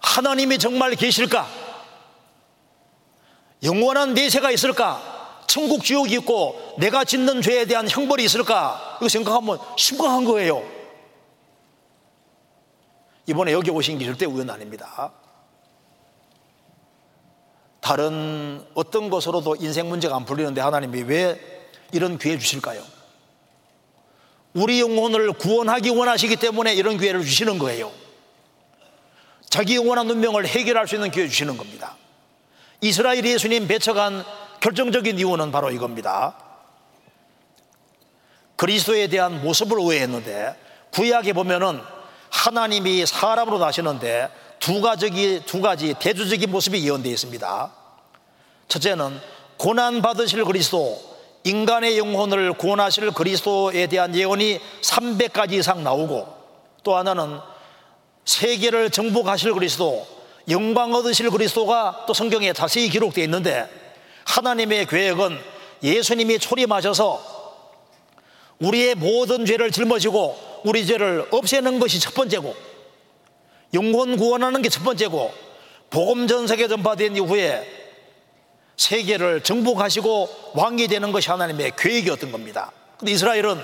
하나님이 정말 계실까? 영원한 내세가 있을까? 천국 지옥이 있고 내가 짓는 죄에 대한 형벌이 있을까? 이거 생각하면 심각한 거예요. 이번에 여기 오신 게 절대 우연 아닙니다. 다른 어떤 것으로도 인생 문제가 안 풀리는데 하나님이 왜 이런 기회 주실까요? 우리 영혼을 구원하기 원하시기 때문에 이런 기회를 주시는 거예요. 자기 영원한 운명을 해결할 수 있는 기회 주시는 겁니다. 이스라엘 예수님 배척한 결정적인 이유는 바로 이겁니다. 그리스도에 대한 모습을 오해했는데 구약에 보면은 하나님이 사람으로 나시는데 두 가지, 두 가지 대조적인 모습이 예언되어 있습니다. 첫째는 고난 받으실 그리스도, 인간의 영혼을 구원하실 그리스도에 대한 예언이 300가지 이상 나오고 또 하나는 세계를 정복하실 그리스도, 영광 얻으실 그리스도가 또 성경에 자세히 기록되어 있는데 하나님의 계획은 예수님이 초림하셔서 우리의 모든 죄를 짊어지고 우리 죄를 없애는 것이 첫 번째고 영혼 구원하는 게 첫 번째고 복음 전 세계 전파된 이후에 세계를 정복하시고 왕이 되는 것이 하나님의 계획이었던 겁니다. 근데 이스라엘은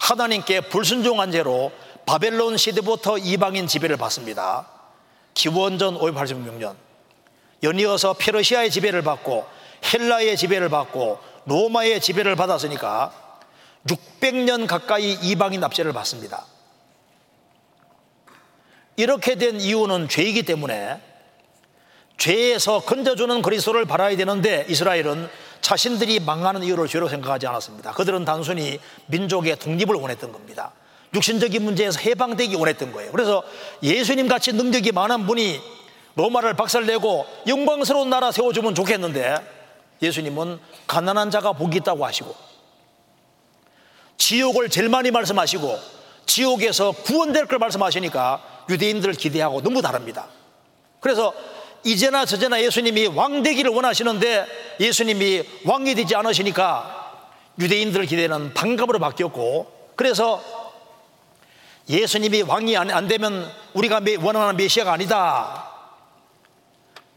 하나님께 불순종한 죄로 바벨론 시대부터 이방인 지배를 받습니다. 기원전 586년 연이어서 페르시아의 지배를 받고 헬라의 지배를 받고 로마의 지배를 받았으니까 600년 가까이 이방인 납세를 받습니다. 이렇게 된 이유는 죄이기 때문에 죄에서 건져주는 그리스도를 바라야 되는데 이스라엘은 자신들이 망하는 이유를 죄로 생각하지 않았습니다. 그들은 단순히 민족의 독립을 원했던 겁니다. 육신적인 문제에서 해방되기 원했던 거예요. 그래서 예수님 같이 능력이 많은 분이 로마를 박살내고 영광스러운 나라 세워주면 좋겠는데 예수님은 가난한 자가 복이 있다고 하시고 지옥을 제일 많이 말씀하시고 지옥에서 구원될 걸 말씀하시니까 유대인들을 기대하고 너무 다릅니다. 그래서 이제나 저제나 예수님이 왕 되기를 원하시는데 예수님이 왕이 되지 않으시니까 유대인들 기대는 반감으로 바뀌었고 그래서 예수님이 왕이 안 되면 우리가 원하는 메시아가 아니다.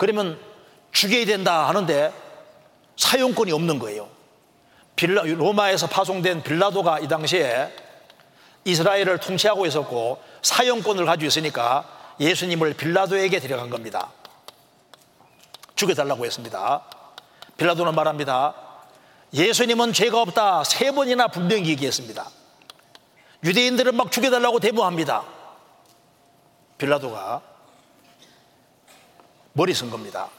그러면 죽여야 된다 하는데 사용권이 없는 거예요. 빌라, 로마에서 파송된 빌라도가 이 당시에 이스라엘을 통치하고 있었고 사용권을 가지고 있으니까 예수님을 빌라도에게 데려간 겁니다. 죽여달라고 했습니다. 빌라도는 말합니다. 예수님은 죄가 없다. 세 번이나 분명히 얘기했습니다. 유대인들은 막 죽여달라고 대모합니다. 빌라도가 머리 쓴 겁니다.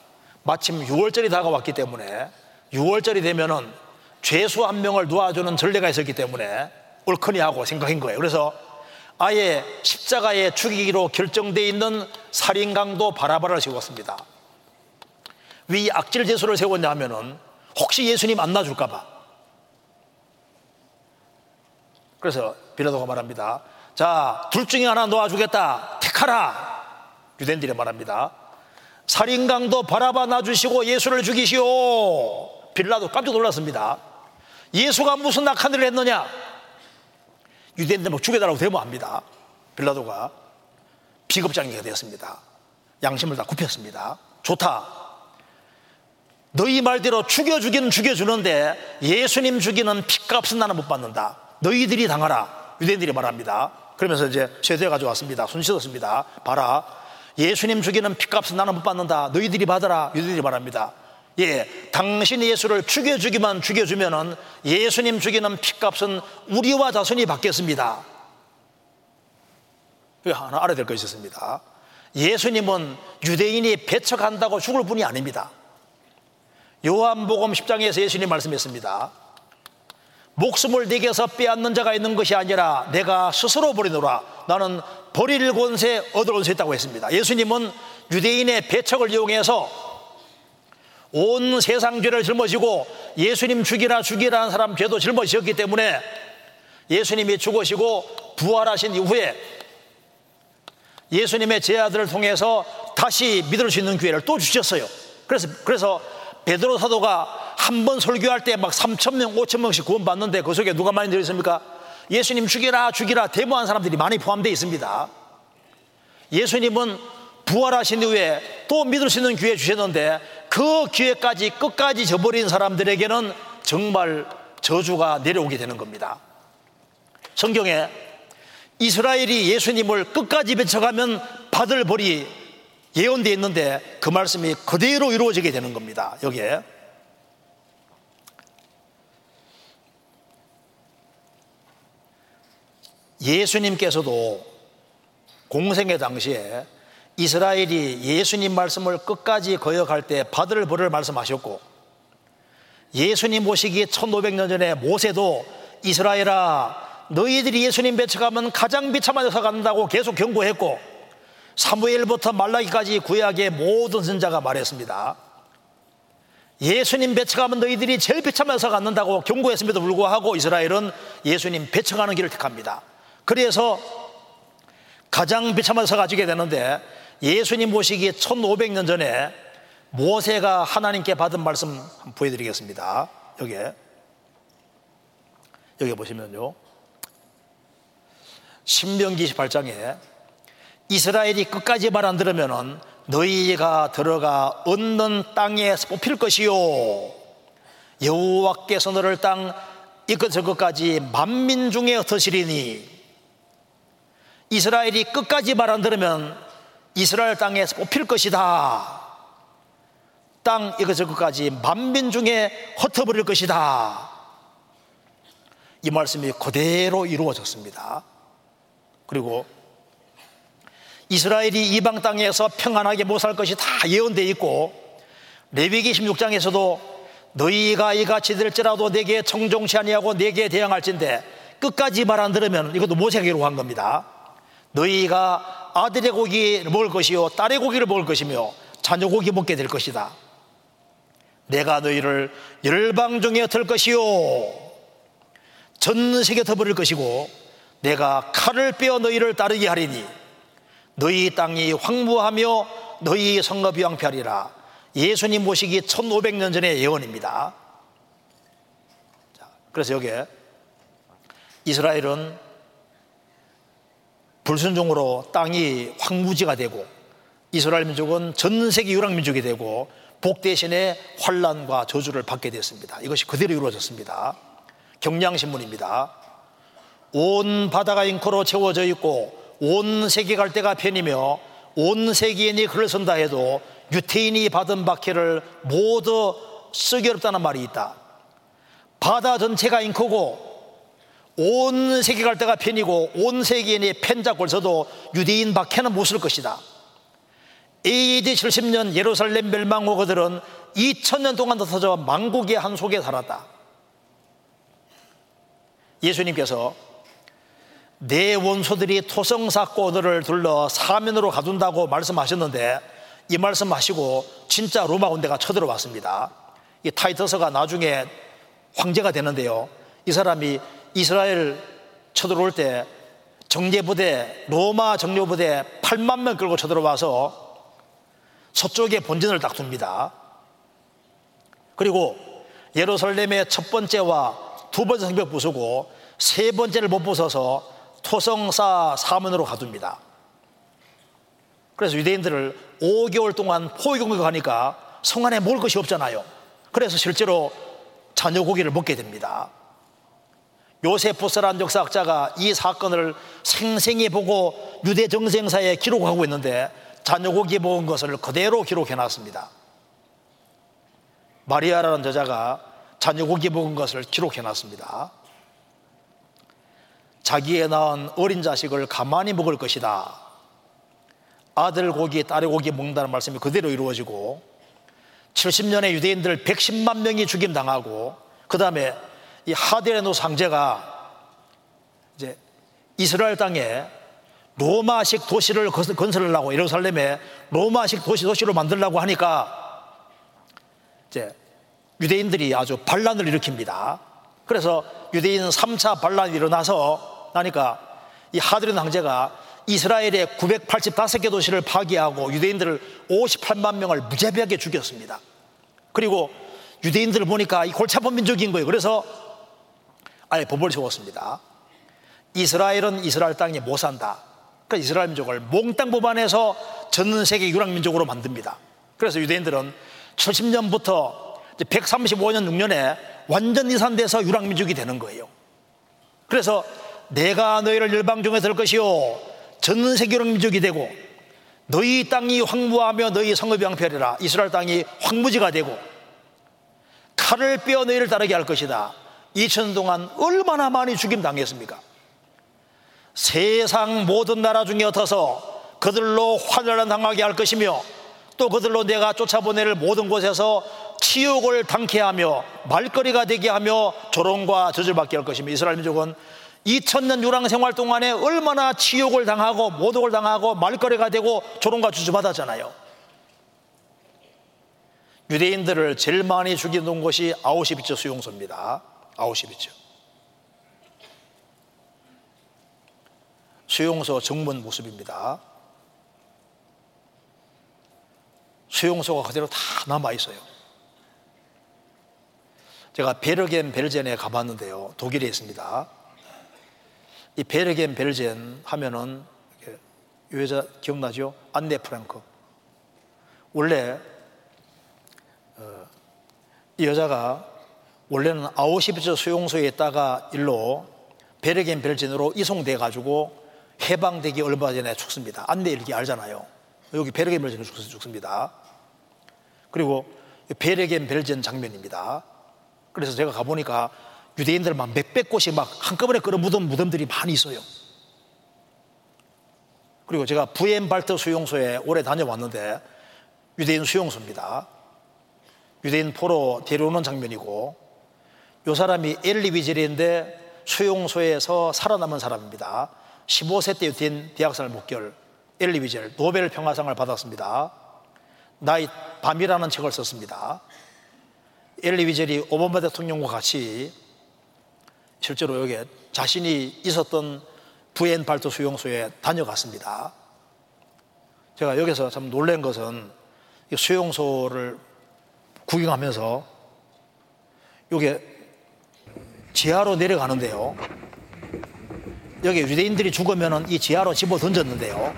마침 6월절이 다가왔기 때문에 6월절이 되면은 죄수 한 명을 놓아주는 전례가 있었기 때문에 옳거니 하고 생각한 거예요. 그래서 아예 십자가에 죽이기로 결정되어 있는 살인 강도 바라바를 세웠습니다. 왜 악질 제수를 세웠냐 하면은 혹시 예수님 안 놔줄까봐. 그래서 빌라도가 말합니다. 자, 둘 중에 하나 놓아주겠다. 택하라. 유대인들이 말합니다. 살인강도 바라봐 놔주시고 예수를 죽이시오. 빌라도 깜짝 놀랐습니다. 예수가 무슨 낙한 일을 했느냐? 유대인들 막 죽여달라고 대모합니다. 빌라도가 비겁장이가 되었습니다. 양심을 다 굽혔습니다. 좋다. 너희 말대로 죽여 주기는 죽여 주는데 예수님 죽이는 핏값은 나는 못 받는다. 너희들이 당하라. 유대인들이 말합니다. 그러면서 이제 세대 가져왔습니다. 손 씻었습니다. 봐라. 예수님 죽이는 피값은 나는 못 받는다. 너희들이 받아라. 유대들이 말합니다. 예, 당신이 예수를 죽여주기만 죽여주면은 예수님 죽이는 피값은 우리와 자손이 받겠습니다. 이거 하나 알아야 될 것이 있습니다. 예수님은 유대인이 배척한다고 죽을 분이 아닙니다. 요한복음 10장에서 예수님 말씀했습니다. 목숨을 내게서 빼앗는 자가 있는 것이 아니라 내가 스스로 버리노라. 나는 버릴 권세, 얻을 권세 있다고 했습니다. 예수님은 유대인의 배척을 이용해서 온 세상 죄를 짊어지고 예수님 죽이라 죽이라는 사람 죄도 짊어지셨기 때문에 예수님이 죽으시고 부활하신 이후에 예수님의 제 아들을 통해서 다시 믿을 수 있는 기회를 또 주셨어요. 그래서 그래서 베드로 사도가 한 번 설교할 때 막 3천 명, 5천 명씩 구원 받는데 그 속에 누가 많이 들었습니까? 예수님 죽이라 죽이라 데모한 사람들이 많이 포함되어 있습니다. 예수님은 부활하신 이후에 또 믿을 수 있는 기회 주셨는데 그 기회까지 끝까지 저버린 사람들에게는 정말 저주가 내려오게 되는 겁니다. 성경에 이스라엘이 예수님을 끝까지 배척하면 받을 벌이 예언되어 있는데 그 말씀이 그대로 이루어지게 되는 겁니다. 여기에. 예수님께서도 공생의 당시에 이스라엘이 예수님 말씀을 끝까지 거역할 때 받을 벌을 말씀하셨고 예수님 모시기 1500년 전에 모세도 이스라엘아 너희들이 예수님 배척하면 가장 비참한 데서 간다고 계속 경고했고 사무엘부터 말라기까지 구약의 모든 선자가 말했습니다. 예수님 배척하면 너희들이 제일 비참해서 갖는다고 경고했음에도 불구하고 이스라엘은 예수님 배척하는 길을 택합니다. 그래서 가장 비참해서 가지게 되는데 예수님 모시기 1500년 전에 모세가 하나님께 받은 말씀 보여드리겠습니다. 여기에. 여기 보시면요. 신명기 28장에 이스라엘이 끝까지 말 안 들으면은 너희가 들어가 얻는 땅에 뽑힐 것이요 여호와께서 너를 땅 이끝을 끝까지 만민 중에 흩으시리니 이스라엘이 끝까지 말 안 들으면 이스라엘 땅에서 뽑힐 것이다. 땅 이것을 끝까지 만민 중에 흩어버릴 것이다. 이 말씀이 그대로 이루어졌습니다. 그리고 이스라엘이 이방 땅에서 평안하게 못 살 것이 다 예언되어 있고 레위기 16장에서도 너희가 이같이 될지라도 내게 청종치 아니하고 내게 대항할진데 끝까지 말 안 들으면 이것도 모세가 기록한 겁니다. 너희가 아들의 고기를 먹을 것이요 딸의 고기를 먹을 것이며 자녀 고기 먹게 될 것이다. 내가 너희를 열방 중에 들 것이요 전 세계 터버릴 것이고 내가 칼을 빼어 너희를 따르게 하리니 너희 땅이 황무하며 너희 성읍이 황폐하리라 예수님 모시기 1500년 전의 예언입니다 그래서 여기에 이스라엘은 불순종으로 땅이 황무지가 되고 이스라엘 민족은 전 세계 유랑 민족이 되고 복 대신에 환란과 저주를 받게 됐습니다. 이것이 그대로 이루어졌습니다. 경량신문입니다. 온 바다가 잉커로 채워져 있고 온 세계 갈대가 편이며 온 세계인이 글을 쓴다 해도 유태인이 받은 박해를 모두 쓰기 어렵다는 말이 있다. 바다 전체가 잉크고 온 세계 갈대가 편이고 온 세계인이 펜자골 써도 유대인 박해는 못 쓸 것이다. AD 70년 예루살렘 멸망 후 그들은 2000년 동안 더 터져 망국의 한 속에 살았다. 예수님께서 내 원소들이 토성 쌓고 너를 둘러 사면으로 가둔다고 말씀하셨는데 이 말씀하시고 진짜 로마 군대가 쳐들어왔습니다. 이 타이터스가 나중에 황제가 되는데요. 이 사람이 이스라엘 쳐들어올 때 정예부대 로마 정예부대 8만 명 끌고 쳐들어와서 서쪽에 본진을 딱 둡니다. 그리고 예루살렘의 첫 번째와 두 번째 성벽 부수고 세 번째를 못 부숴서 토성사 사문으로 가둡니다. 그래서 유대인들을 5개월 동안 포위 공격하니까 성 안에 먹을 것이 없잖아요. 그래서 실제로 자녀 고기를 먹게 됩니다. 요세푸스라는 역사학자가 이 사건을 생생히 보고 유대 정생사에 기록하고 있는데 자녀고기 먹은 것을 그대로 기록해 놨습니다. 마리아라는 저자가 자녀고기 먹은 것을 기록해 놨습니다. 자기의 낳은 어린 자식을 가만히 먹을 것이다. 아들 고기, 딸의 고기 먹는다는 말씀이 그대로 이루어지고 70년의 유대인들 110만 명이 죽임 당하고 그 다음에 이 하데레노 상제가 이제 이스라엘 땅에 로마식 도시를 건설하려고 예루살렘에 로마식 도시 도시로 만들려고 하니까 이제 유대인들이 아주 반란을 일으킵니다. 그래서 유대인 3차 반란이 일어나서 나니까 이 하드린 황제가 이스라엘의 985개 도시를 파괴하고 유대인들을 58만 명을 무자비하게 죽였습니다. 그리고 유대인들을 보니까 이 골치 아픈 민족인 거예요. 그래서 아예 법을 세웠습니다. 이스라엘은 이스라엘 땅에 못 산다. 그러니까 이스라엘 민족을 몽땅 법안해서 전 세계 유랑 민족으로 만듭니다. 그래서 유대인들은 70년부터 135년 6년에 완전 이산돼서 유랑 민족이 되는 거예요. 그래서 내가 너희를 열방 중에 들 것이요 전 세계 유랑 민족이 되고 너희 땅이 황무하며 너희 성읍이 황폐하리라 이스라엘 땅이 황무지가 되고 칼을 빼어 너희를 따르게 할 것이다 2000년 동안 얼마나 많이 죽임 당했습니까? 세상 모든 나라 중에 흩어서 그들로 환란을 당하게 할 것이며 또 그들로 내가 쫓아보내를 모든 곳에서 치욕을 당케 하며 말거리가 되게 하며 조롱과 저주받게 할 것이며 이스라엘 민족은 2000년 유랑 생활 동안에 얼마나 치욕을 당하고 모독을 당하고 말거리가 되고 조롱과 저주받았잖아요 유대인들을 제일 많이 죽이는 곳이 아우시비츠 수용소입니다 아우시비츠 수용소 정문 모습입니다. 수용소가 그대로 다 남아 있어요. 제가 베르겐 벨젠에 가봤는데요. 독일에 있습니다. 이 베르겐 벨젠 하면은 이 여자 기억나죠? 안네 프랑크. 원래 어, 이 여자가 원래는 아우시비츠 수용소에 있다가 일로 베르겐 벨젠으로 이송돼 가지고 해방되기 얼마 전에 죽습니다. 안내 일기 알잖아요. 여기 베르겐 벨젠에 죽습니다. 그리고 베르겐 벨젠 장면입니다. 그래서 제가 가보니까 유대인들만 몇백 곳이 막 한꺼번에 끌어묻은 무덤들이 많이 있어요. 그리고 제가 부엔발트 수용소에 오래 다녀왔는데 유대인 수용소입니다. 유대인 포로 데려오는 장면이고 요 사람이 엘리비젤인데 수용소에서 살아남은 사람입니다. 15세 때 유대인 대학생을 목결 엘리비젤 노벨 평화상을 받았습니다. 나이 밤이라는 책을 썼습니다. 엘리비젤이 오바마 대통령과 같이 실제로 여기 자신이 있었던 부엔 발토 수용소에 다녀갔습니다. 제가 여기서 참 놀란 것은 수용소를 구경하면서 이게 지하로 내려가는데요. 여기 유대인들이 죽으면 이 지하로 집어 던졌는데요.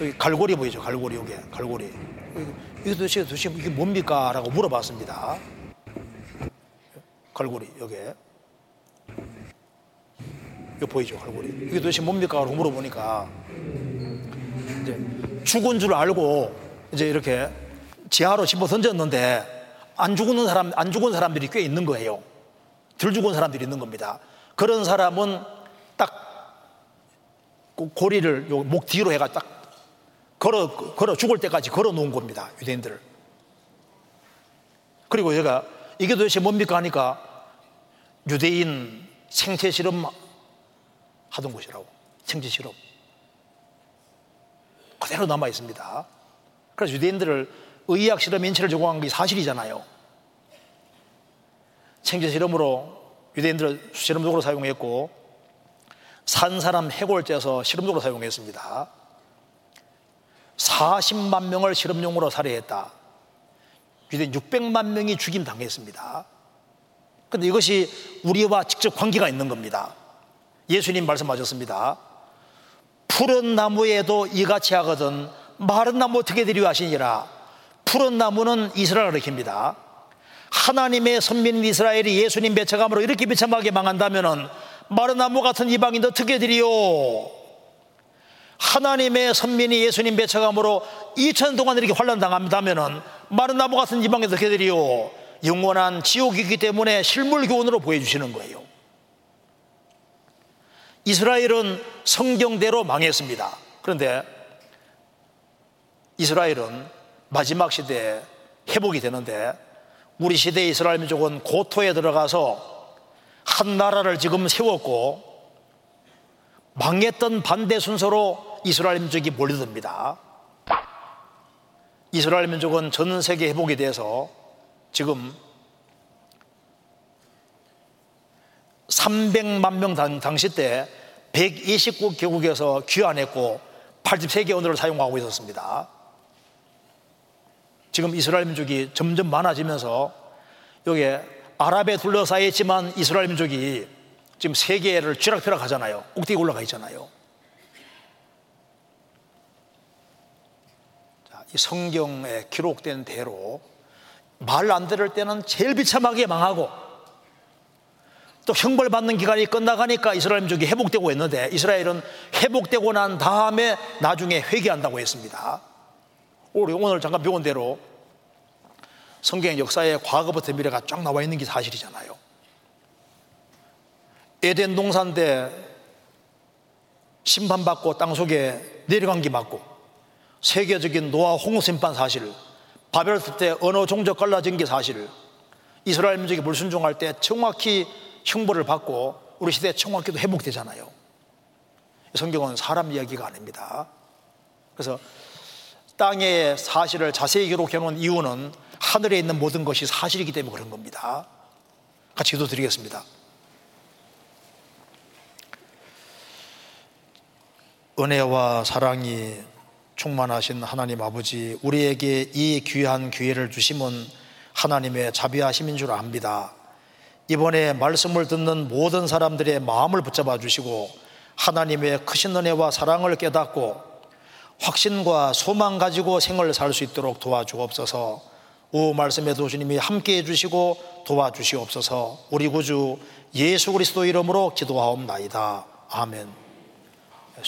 여기 갈고리 보이죠? 갈고리 여기 갈고리. 이게 도대체 도대체 이게 뭡니까? 라고 물어봤습니다. 갈고리 여기. 이거 보이죠? 갈고리. 이게 도대체 뭡니까? 라고 물어보니까 이제 죽은 줄 알고 이제 이렇게 지하로 집어 던졌는데 안 죽는 사람 안 죽은 사람들이 꽤 있는 거예요. 덜 죽은 사람들이 있는 겁니다. 그런 사람은 딱 고리를 목 뒤로 해가 딱 걸어 걸어 죽을 때까지 걸어 놓은 겁니다. 유대인들을. 그리고 제가 이게 도대체 뭡니까 하니까 유대인 생체 실험 하던 곳이라고. 생체 실험. 그대로 남아 있습니다. 그래서 유대인들을 의학 실험 인체를 제공한 게 사실이잖아요. 생체 실험으로 유대인들을 실험적으로 사용했고 산 사람 해골 째서 실험적으로 사용했습니다. 40만 명을 실험용으로 살해했다. 유대인 600만 명이 죽임 당했습니다. 그런데 이것이 우리와 직접 관계가 있는 겁니다. 예수님 말씀하셨습니다. 푸른 나무에도 이같이 하거든 마른 나무 어떻게 되려 하시니라. 푸른 나무는 이스라엘을 가리킵니다. 하나님의 선민 이스라엘이 예수님 배척함으로 이렇게 비참하게 망한다면은 마른 나무 같은 이방인도 어떻게 드리요? 하나님의 선민이 예수님 배척함으로 2천 동안 이렇게 환란 당한다면은 마른 나무 같은 이방인도 어떻게 드리요? 영원한 지옥이기 때문에 실물 교훈으로 보여주시는 거예요. 이스라엘은 성경대로 망했습니다. 그런데 이스라엘은 마지막 시대에 회복이 되는데 우리 시대의 이스라엘 민족은 고토에 들어가서 한 나라를 지금 세웠고 망했던 반대 순서로 이스라엘 민족이 몰려듭니다. 이스라엘 민족은 전 세계 회복이 돼서 지금 300만 명 당시 때 129개국에서 귀환했고 83개 언어를 사용하고 있었습니다. 지금 이스라엘 민족이 점점 많아지면서 여기에 아랍에 둘러싸여 있지만 이스라엘 민족이 지금 세계를 쥐락펴락 하잖아요. 꼭대기 올라가 있잖아요. 자, 이 성경에 기록된 대로 말 안 들을 때는 제일 비참하게 망하고 또 형벌받는 기간이 끝나가니까 이스라엘 민족이 회복되고 있는데 이스라엘은 회복되고 난 다음에 나중에 회개한다고 했습니다. 오늘 잠깐 배운 대로 성경 역사의 과거부터 미래가 쫙 나와 있는 게 사실이잖아요. 에덴 동산 때 심판받고 땅 속에 내려간 게 맞고 세계적인 노아 홍수 심판 사실 바벨 때 언어 종족 갈라진 게 사실 이스라엘 민족이 불순종할 때 정확히 형벌을 받고 우리 시대에 청와기도 회복되잖아요. 성경은 사람 이야기가 아닙니다. 그래서 땅의 사실을 자세히 기록해 놓은 이유는 하늘에 있는 모든 것이 사실이기 때문에 그런 겁니다. 같이 기도 드리겠습니다. 은혜와 사랑이 충만하신 하나님 아버지, 우리에게 이 귀한 기회를 주심은 하나님의 자비하심인 줄 압니다. 이번에 말씀을 듣는 모든 사람들의 마음을 붙잡아 주시고 하나님의 크신 은혜와 사랑을 깨닫고 확신과 소망 가지고 생을 살 수 있도록 도와주옵소서. 오 말씀에 도 주님이 함께 해 주시고 도와주시옵소서. 우리 구주 예수 그리스도 이름으로 기도하옵나이다. 아멘.